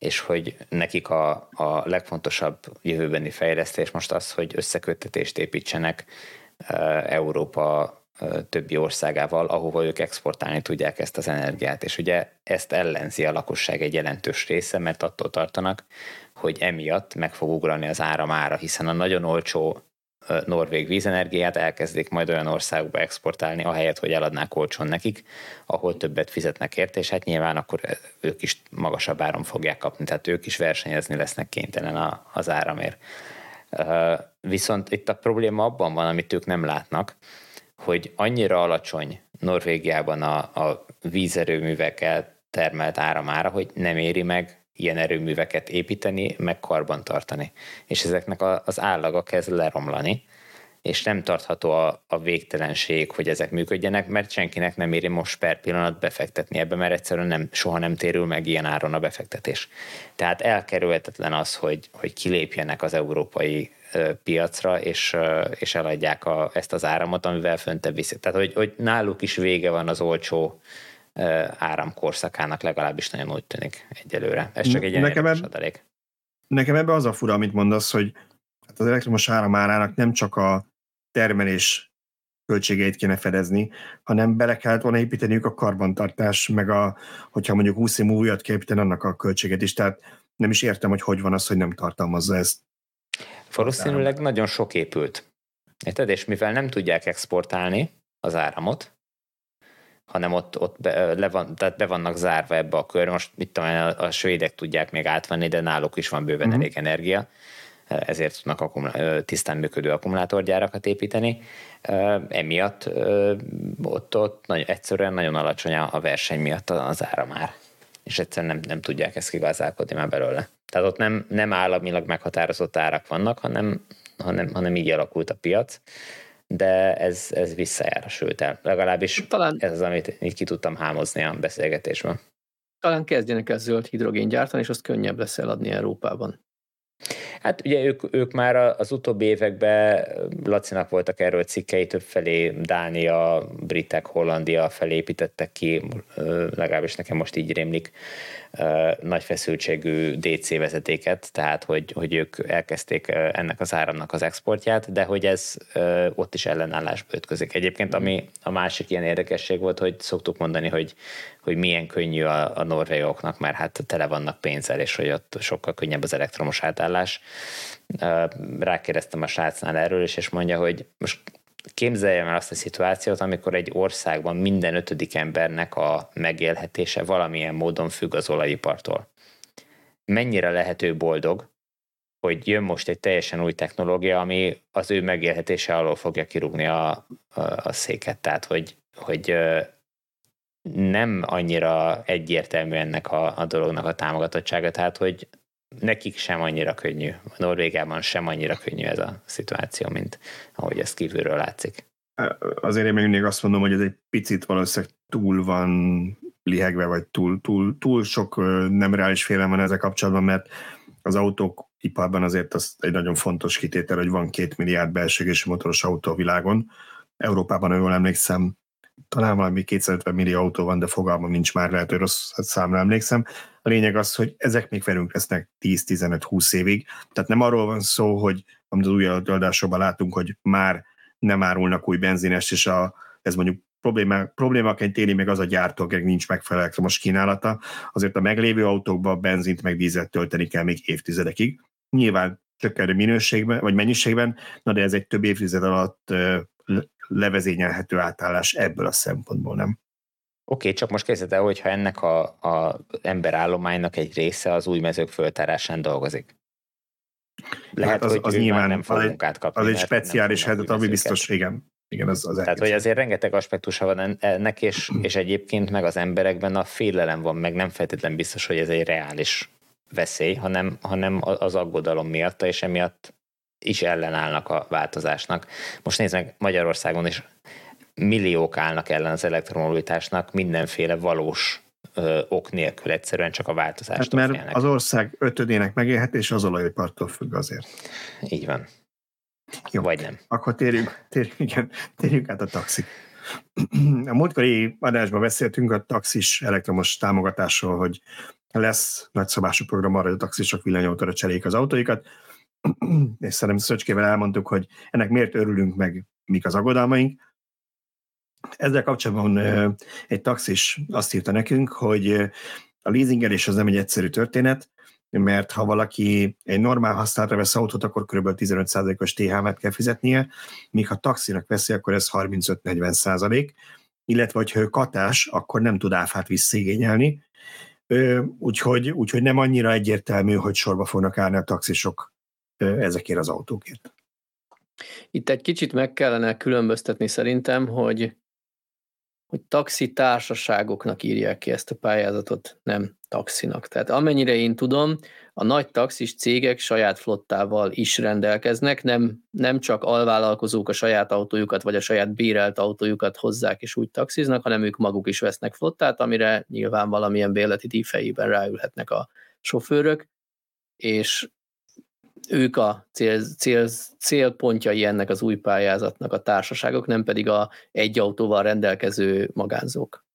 és hogy nekik a, a legfontosabb jövőbeni fejlesztés most az, hogy összeköttetést építsenek Európa többi országával, ahova ők exportálni tudják ezt az energiát. És ugye ezt ellenzi a lakosság egy jelentős része, mert attól tartanak, hogy emiatt meg fog ugrani az áram ára, hiszen a nagyon olcsó norvég vízenergiát elkezdik majd olyan országokba exportálni, ahelyett, hogy eladnák olcsón nekik, ahol többet fizetnek érte, és hát nyilván akkor ők is magasabb áron fogják kapni, tehát ők is versenyezni lesznek kénytelen az áramért. Viszont itt a probléma abban van, amit ők nem látnak, hogy annyira alacsony Norvégiában a, a vízerőművekkel termelt áramára, hogy nem éri meg ilyen erőműveket építeni, meg karbantartani. És ezeknek az állaga kezd leromlani, és nem tartható a, a végtelenség, hogy ezek működjenek, mert senkinek nem éri most per pillanat befektetni ebbe, mert egyszerűen nem, soha nem térül meg ilyen áron a befektetés. Tehát elkerülhetetlen az, hogy, hogy kilépjenek az európai piacra, és, és eladják a, ezt az áramot, amivel föntebb viszik. Tehát, hogy, hogy náluk is vége van az olcsó áramkorszakának, legalábbis nagyon úgy tűnik egyelőre. Ez csak egy nekem eb- adalék. Nekem ebbe az a fura, amit mondasz, hogy hát az elektromos áram árának nem csak a termelés költségeit kéne fedezni, hanem bele kellett volna építeniük a karbantartás, meg a, hogyha mondjuk 20 év újat kell építeni, annak a költséget is. Tehát nem is értem, hogy hogy van az, hogy nem tartalmazza ezt. Valószínűleg nagyon sok épült. Érted? És mivel nem tudják exportálni az áramot, hanem ott, ott be, le van, tehát be vannak zárva ebbe a kör. Most mit tudom, a, a svédek tudják még átvenni, de náluk is van bőven uh-huh. elég energia. ezért tudnak akkumulá- tisztán működő akkumulátorgyárakat építeni. Emiatt ott, ott nagyon, egyszerűen nagyon alacsony a verseny miatt az ára már, és egyszerűen nem, nem tudják ezt kigazdálkodni már belőle. Tehát ott nem, nem államilag meghatározott árak vannak, hanem, hanem, hanem így alakult a piac, de ez, ez visszajár, sőt el. Legalábbis Talán... ez az, amit így ki tudtam hámozni a beszélgetésben. Talán kezdjenek el zöld hidrogén gyártani, és azt könnyebb lesz eladni Európában. Hát ugye ők, ők már az utóbbi években, Lacinak voltak erről cikkei többfelé, Dánia, Britek, Hollandia felé építettek ki, legalábbis nekem most így rémlik, nagy feszültségű DC vezetéket, tehát hogy, hogy ők elkezdték ennek az áramnak az exportját, de hogy ez ott is ellenállásba ütközik. Egyébként ami a másik ilyen érdekesség volt, hogy szoktuk mondani, hogy, hogy milyen könnyű a, a norvégoknak, mert hát tele vannak pénzzel, és hogy ott sokkal könnyebb az elektromos átállás. Rákérdeztem a srácnál erről is, és mondja, hogy most képzeljem el azt a szituációt, amikor egy országban minden ötödik embernek a megélhetése valamilyen módon függ az olajipartól. Mennyire lehető boldog, hogy jön most egy teljesen új technológia, ami az ő megélhetése alól fogja kirúgni a, a, a széket. Tehát, hogy, hogy nem annyira egyértelmű ennek a, a dolognak a támogatottsága, tehát, hogy nekik sem annyira könnyű, a Norvégában sem annyira könnyű ez a szituáció, mint ahogy ez kívülről látszik. Azért én még mindig azt mondom, hogy ez egy picit valószínűleg túl van lihegve, vagy túl, túl, túl sok nem reális félelem van ezzel kapcsolatban, mert az autók iparban azért az egy nagyon fontos kitétel, hogy van két milliárd belsőgési motoros autó a világon. Európában, jól emlékszem, talán valami 250 millió autó van, de fogalmam nincs már, lehet, hogy rossz számra emlékszem. A lényeg az, hogy ezek még velünk lesznek 10-15-20 évig. Tehát nem arról van szó, hogy amit az új adásokban látunk, hogy már nem árulnak új benzines, és a, ez mondjuk probléma, problémaként éli meg az a gyártó, akinek nincs megfelelő most kínálata. Azért a meglévő autókban benzint meg vízet tölteni kell még évtizedekig. Nyilván csökkenő minőségben, vagy mennyiségben, na de ez egy több évtized alatt levezényelhető átállás ebből a szempontból, nem? Oké, okay, csak most képzeld el, hogyha ennek a, a emberállománynak egy része az új mezők föltárásán dolgozik. Lehet, hát az, hogy az nyilván nem fog munkát kapni. Az egy speciális helyzet, ami biztos, igen. Igen, az, az Tehát, hogy azért rengeteg aspektusa van ennek, és, és egyébként meg az emberekben a félelem van, meg nem feltétlen biztos, hogy ez egy reális veszély, hanem, hanem az aggodalom miatt, és emiatt is ellenállnak a változásnak. Most nézd meg, Magyarországon is milliók állnak ellen az elektromobilitásnak mindenféle valós ö, ok nélkül, egyszerűen csak a változást. Hát mert félnek. az ország ötödének megélhetés az olajipartól függ azért. Így van. Jó. Vagy nem. Akkor térjünk, térjünk, igen, térjünk át a taxi. A múltkori adásban beszéltünk a taxis elektromos támogatásról, hogy lesz nagyszabású program arra, hogy a taxisok villanyautóra cseréljék az autóikat és szerintem Szöcskével elmondtuk, hogy ennek miért örülünk meg, mik az aggodalmaink. Ezzel kapcsolatban egy taxis azt írta nekünk, hogy a leasingelés az nem egy egyszerű történet, mert ha valaki egy normál használatra vesz autót, akkor kb. 15%-os THM-et kell fizetnie, míg ha taxinak veszi, akkor ez 35-40%, illetve hogyha ő katás, akkor nem tud áfát visszigényelni, úgyhogy, úgyhogy nem annyira egyértelmű, hogy sorba fognak állni a taxisok ezekért az autókért. Itt egy kicsit meg kellene különböztetni szerintem, hogy, hogy taxi társaságoknak írják ki ezt a pályázatot, nem taxinak. Tehát amennyire én tudom, a nagy taxis cégek saját flottával is rendelkeznek, nem, nem csak alvállalkozók a saját autójukat, vagy a saját bérelt autójukat hozzák és úgy taxiznak, hanem ők maguk is vesznek flottát, amire nyilván valamilyen bérleti díjfejében ráülhetnek a sofőrök, és ők a cél, cél, célpontjai ennek az új pályázatnak a társaságok, nem pedig a egy autóval rendelkező magánzók.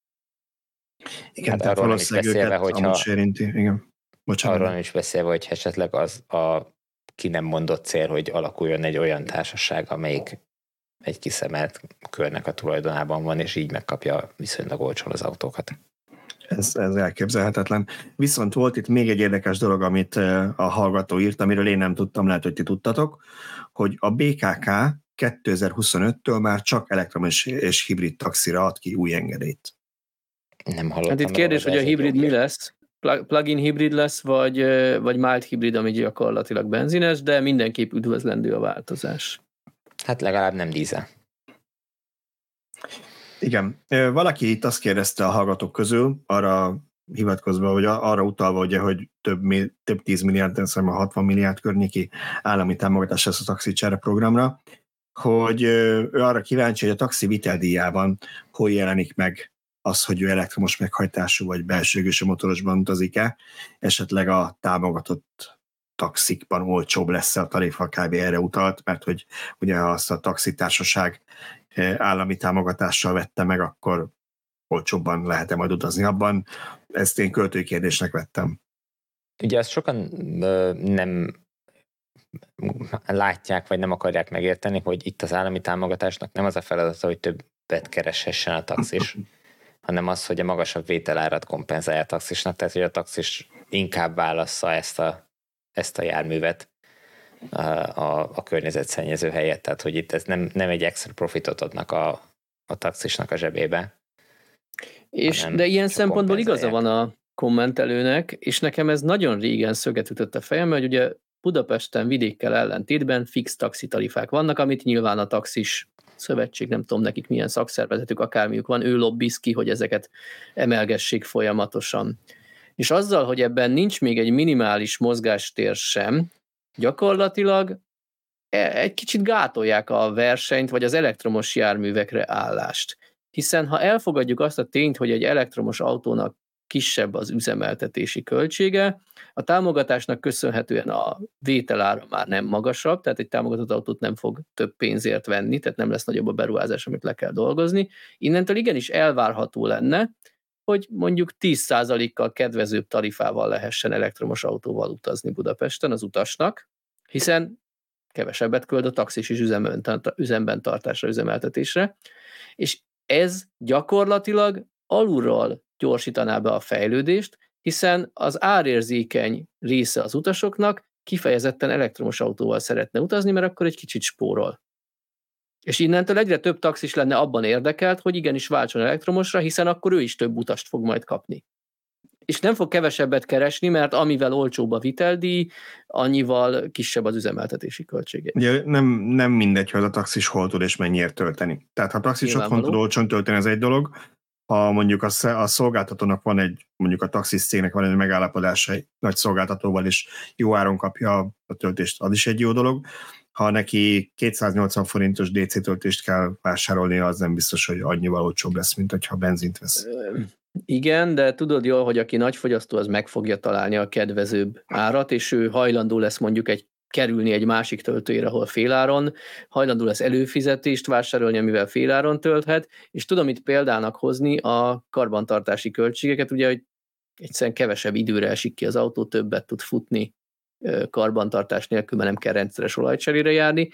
Igen, hát tehát is beszélve, hogyha, érinti. Igen. Bocsánat. Arról is beszélve, hogy esetleg az a ki nem mondott cél, hogy alakuljon egy olyan társaság, amelyik egy kiszemelt körnek a tulajdonában van, és így megkapja viszonylag olcsón az autókat ez, ez elképzelhetetlen. Viszont volt itt még egy érdekes dolog, amit a hallgató írt, amiről én nem tudtam, lehet, hogy ti tudtatok, hogy a BKK 2025-től már csak elektromos és hibrid taxira ad ki új engedélyt. Nem hallottam. Hát itt kérdés, hogy a hibrid mi lesz, plug-in hibrid lesz, vagy, vagy mild hibrid, ami gyakorlatilag benzines, de mindenképp üdvözlendő a változás. Hát legalább nem dízel. Igen. Valaki itt azt kérdezte a hallgatók közül, arra hivatkozva, vagy arra utalva, ugye, hogy több, több 10 milliárd, szóval 60 milliárd környéki állami támogatás lesz a taxi csere programra, hogy ő arra kíváncsi, hogy a taxi viteldíjában hol jelenik meg az, hogy ő elektromos meghajtású vagy belsőgős motorosban utazik-e, esetleg a támogatott taxikban olcsóbb lesz a tarifa, kb. erre utalt, mert hogy ugye azt a taxitársaság állami támogatással vette meg, akkor olcsóbban lehet-e majd utazni abban. Ezt én költői kérdésnek vettem. Ugye ezt sokan nem látják, vagy nem akarják megérteni, hogy itt az állami támogatásnak nem az a feladata, hogy többet kereshessen a taxis, hanem az, hogy a magasabb vételárat kompenzálja a taxisnak, tehát hogy a taxis inkább válassza ezt a, ezt a járművet a, a, a környezetszennyező helyet, tehát hogy itt ez nem, nem egy extra profitot adnak a, a taxisnak a zsebébe. És, de ilyen szempontból igaza van a kommentelőnek, és nekem ez nagyon régen szöget ütött a fejembe, hogy ugye Budapesten vidékkel ellentétben fix taxitarifák vannak, amit nyilván a taxis szövetség, nem tudom nekik milyen szakszervezetük, akármiük van, ő lobbiz ki, hogy ezeket emelgessék folyamatosan. És azzal, hogy ebben nincs még egy minimális mozgástér sem, gyakorlatilag e, egy kicsit gátolják a versenyt, vagy az elektromos járművekre állást. Hiszen ha elfogadjuk azt a tényt, hogy egy elektromos autónak kisebb az üzemeltetési költsége. A támogatásnak köszönhetően a vételára már nem magasabb, tehát egy támogatott autót nem fog több pénzért venni, tehát nem lesz nagyobb a beruházás, amit le kell dolgozni. Innentől igenis elvárható lenne, hogy mondjuk 10%-kal kedvezőbb tarifával lehessen elektromos autóval utazni Budapesten az utasnak, hiszen kevesebbet köld a taxis is üzemben tartásra, üzemeltetésre, és ez gyakorlatilag alulról gyorsítaná be a fejlődést, hiszen az árérzékeny része az utasoknak kifejezetten elektromos autóval szeretne utazni, mert akkor egy kicsit spórol. És innentől egyre több taxis lenne abban érdekelt, hogy igenis váltson elektromosra, hiszen akkor ő is több utast fog majd kapni. És nem fog kevesebbet keresni, mert amivel olcsóbb a viteldíj, annyival kisebb az üzemeltetési költsége. Ugye nem, nem mindegy, hogy a taxis hol tud és mennyiért tölteni. Tehát ha a taxis otthon tud olcsón tölteni, ez egy dolog, ha mondjuk a, a szolgáltatónak van egy, mondjuk a taxis cégnek van egy megállapodása egy nagy szolgáltatóval, és jó áron kapja a töltést, az is egy jó dolog. Ha neki 280 forintos DC töltést kell vásárolni, az nem biztos, hogy annyival olcsóbb lesz, mint hogyha benzint vesz. Igen, de tudod jól, hogy aki nagy fogyasztó, az meg fogja találni a kedvezőbb árat, és ő hajlandó lesz mondjuk egy kerülni egy másik töltőjére, ahol féláron, hajlandó lesz előfizetést vásárolni, amivel féláron tölthet, és tudom itt példának hozni a karbantartási költségeket, ugye, hogy egyszerűen kevesebb időre esik ki az autó, többet tud futni karbantartás nélkül, mert nem kell rendszeres olajcserére járni,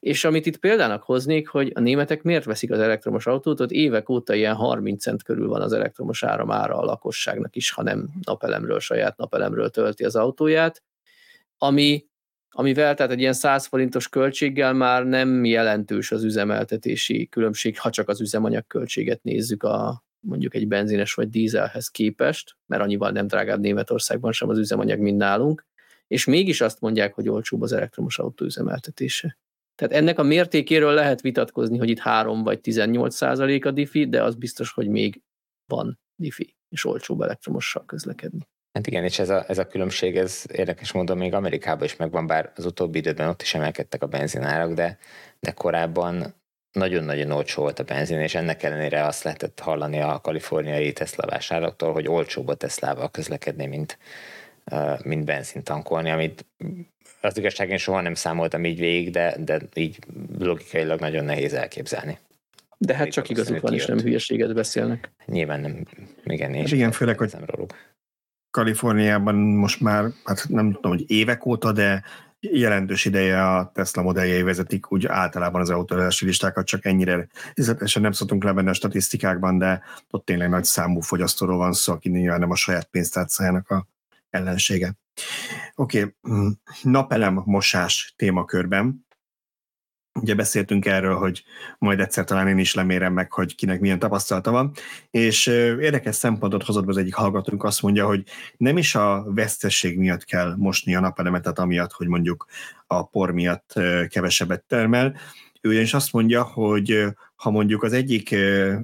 és amit itt példának hoznék, hogy a németek miért veszik az elektromos autót, ott évek óta ilyen 30 cent körül van az elektromos áram ára a lakosságnak is, ha nem napelemről, saját napelemről tölti az autóját, ami amivel tehát egy ilyen 100 forintos költséggel már nem jelentős az üzemeltetési különbség, ha csak az üzemanyag költséget nézzük a mondjuk egy benzines vagy dízelhez képest, mert annyival nem drágább Németországban sem az üzemanyag, mint nálunk, és mégis azt mondják, hogy olcsóbb az elektromos autó üzemeltetése. Tehát ennek a mértékéről lehet vitatkozni, hogy itt 3 vagy 18 százalék a diffi, de az biztos, hogy még van diffi, és olcsóbb elektromossal közlekedni. Hát igen, és ez a, ez a különbség, ez érdekes módon még Amerikában is megvan, bár az utóbbi időben ott is emelkedtek a benzinárak, de, de korábban nagyon-nagyon olcsó volt a benzin, és ennek ellenére azt lehetett hallani a kaliforniai Tesla vásárlóktól, hogy olcsóbb a Teslával közlekedni, mint, mint benzin tankolni, amit az igazság én soha nem számoltam így végig, de, de így logikailag nagyon nehéz elképzelni. De hát csak igazuk van, és nem hülyeséget beszélnek. Nyilván nem, igen, én hát igen, főleg, hogy róluk. Kaliforniában most már, hát nem tudom, hogy évek óta, de jelentős ideje a Tesla modelljei vezetik úgy általában az autózási listákat, csak ennyire részletesen nem szoktunk levenni a statisztikákban, de ott tényleg nagy számú fogyasztóról van szó, aki nyilván nem a saját pénztárcájának a ellensége. Oké, okay. napelem mosás témakörben. Ugye beszéltünk erről, hogy majd egyszer talán én is lemérem meg, hogy kinek milyen tapasztalata van, és érdekes szempontot hozott be az egyik hallgatónk, azt mondja, hogy nem is a vesztesség miatt kell mosni a napelemetet, amiatt, hogy mondjuk a por miatt kevesebbet termel, ő ugyanis azt mondja, hogy ha mondjuk az egyik,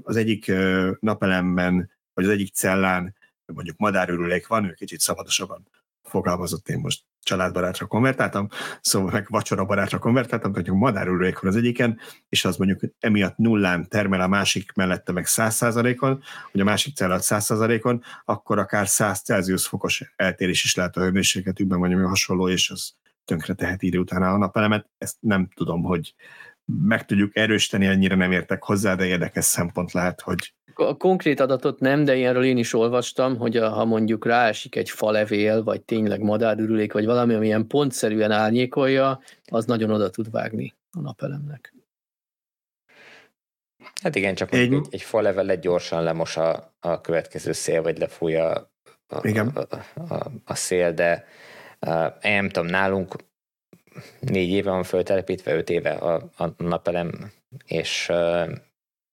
az egyik napelemben, vagy az egyik cellán mondjuk madárürülék van, ő kicsit szabadosabban fogalmazott, én most családbarátra konvertáltam, szóval meg vacsora barátra konvertáltam, hogy madárülőjék van az egyiken, és az mondjuk emiatt nullán termel a másik mellette meg 100%-on, hogy a másik cellat 100%-on, akkor akár 100 Celsius fokos eltérés is lehet a hőmérsékletükben, vagy ami hasonló, és az tönkre teheti idő utána a napelemet. Ezt nem tudom, hogy meg tudjuk erősíteni, ennyire nem értek hozzá, de érdekes szempont lehet, hogy a konkrét adatot nem, de ilyenről én is olvastam, hogy a, ha mondjuk ráesik egy falevél, vagy tényleg madárürülék, vagy valami, ami ilyen pontszerűen árnyékolja, az nagyon oda tud vágni a napelemnek. Hát igen, csak egy, egy, egy falevelet gyorsan lemos a, a következő szél, vagy lefújja a, igen. A, a, a szél, de én nem tudom, nálunk négy éve van föltelepítve, öt éve a, a napelem, és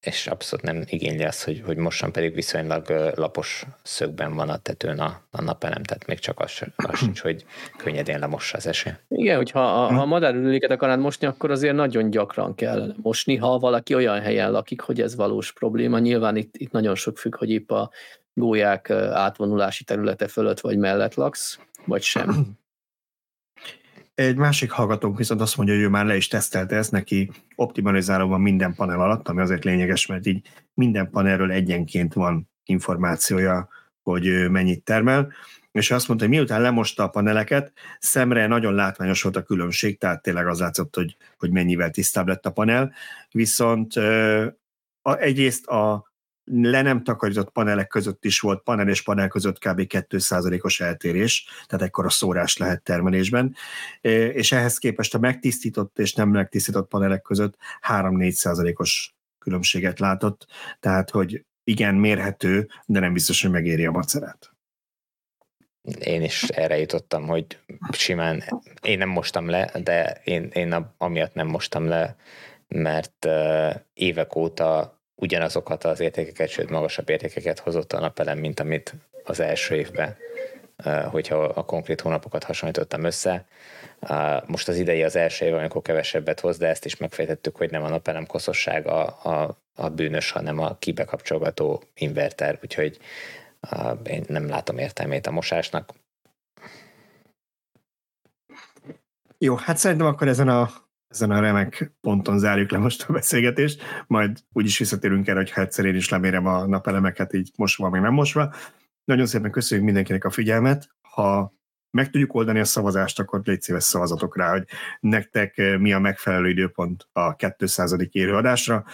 és abszolút nem igényli azt, hogy, hogy mostan pedig viszonylag lapos szögben van a tetőn a, a napelem, tehát még csak az, az sincs, hogy könnyedén lemossa az eső. Igen, hogyha a, ha madárülőket akarnád mosni, akkor azért nagyon gyakran kell mosni, ha valaki olyan helyen lakik, hogy ez valós probléma. Nyilván itt, itt nagyon sok függ, hogy épp a gólyák átvonulási területe fölött vagy mellett laksz, vagy sem. Egy másik hallgatónk viszont azt mondja, hogy ő már le is tesztelte ezt, neki optimalizáló van minden panel alatt, ami azért lényeges, mert így minden panelről egyenként van információja, hogy mennyit termel, és azt mondta, hogy miután lemosta a paneleket, szemre nagyon látványos volt a különbség, tehát tényleg az látszott, hogy, hogy mennyivel tisztább lett a panel, viszont egyrészt a le nem takarított panelek között is volt, panel és panel között kb. 2%-os eltérés, tehát ekkor a szórás lehet termelésben, és ehhez képest a megtisztított és nem megtisztított panelek között 3-4%-os különbséget látott, tehát hogy igen, mérhető, de nem biztos, hogy megéri a macerát. Én is erre jutottam, hogy simán, én nem mostam le, de én, én amiatt nem mostam le, mert évek óta ugyanazokat az értékeket, sőt magasabb értékeket hozott a napelem, mint amit az első évben, hogyha a konkrét hónapokat hasonlítottam össze. Most az idei az első év, amikor kevesebbet hoz, de ezt is megfejtettük, hogy nem a napelem koszossága a, a bűnös, hanem a kibekapcsolgató inverter, úgyhogy én nem látom értelmét a mosásnak. Jó, hát szerintem akkor ezen a ezen a remek ponton zárjuk le most a beszélgetést, majd úgyis visszatérünk erre, hogy egyszer én is lemérem a napelemeket így mosva, meg nem mosva. Nagyon szépen köszönjük mindenkinek a figyelmet. Ha meg tudjuk oldani a szavazást, akkor légy szíves szavazatok rá, hogy nektek eh, mi a megfelelő időpont a 200. élőadásra,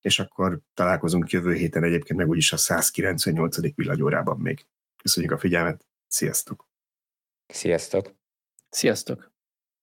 és akkor találkozunk jövő héten egyébként meg úgyis a 198. villanyórában még. Köszönjük a figyelmet, sziasztok! Sziasztok! Sziasztok!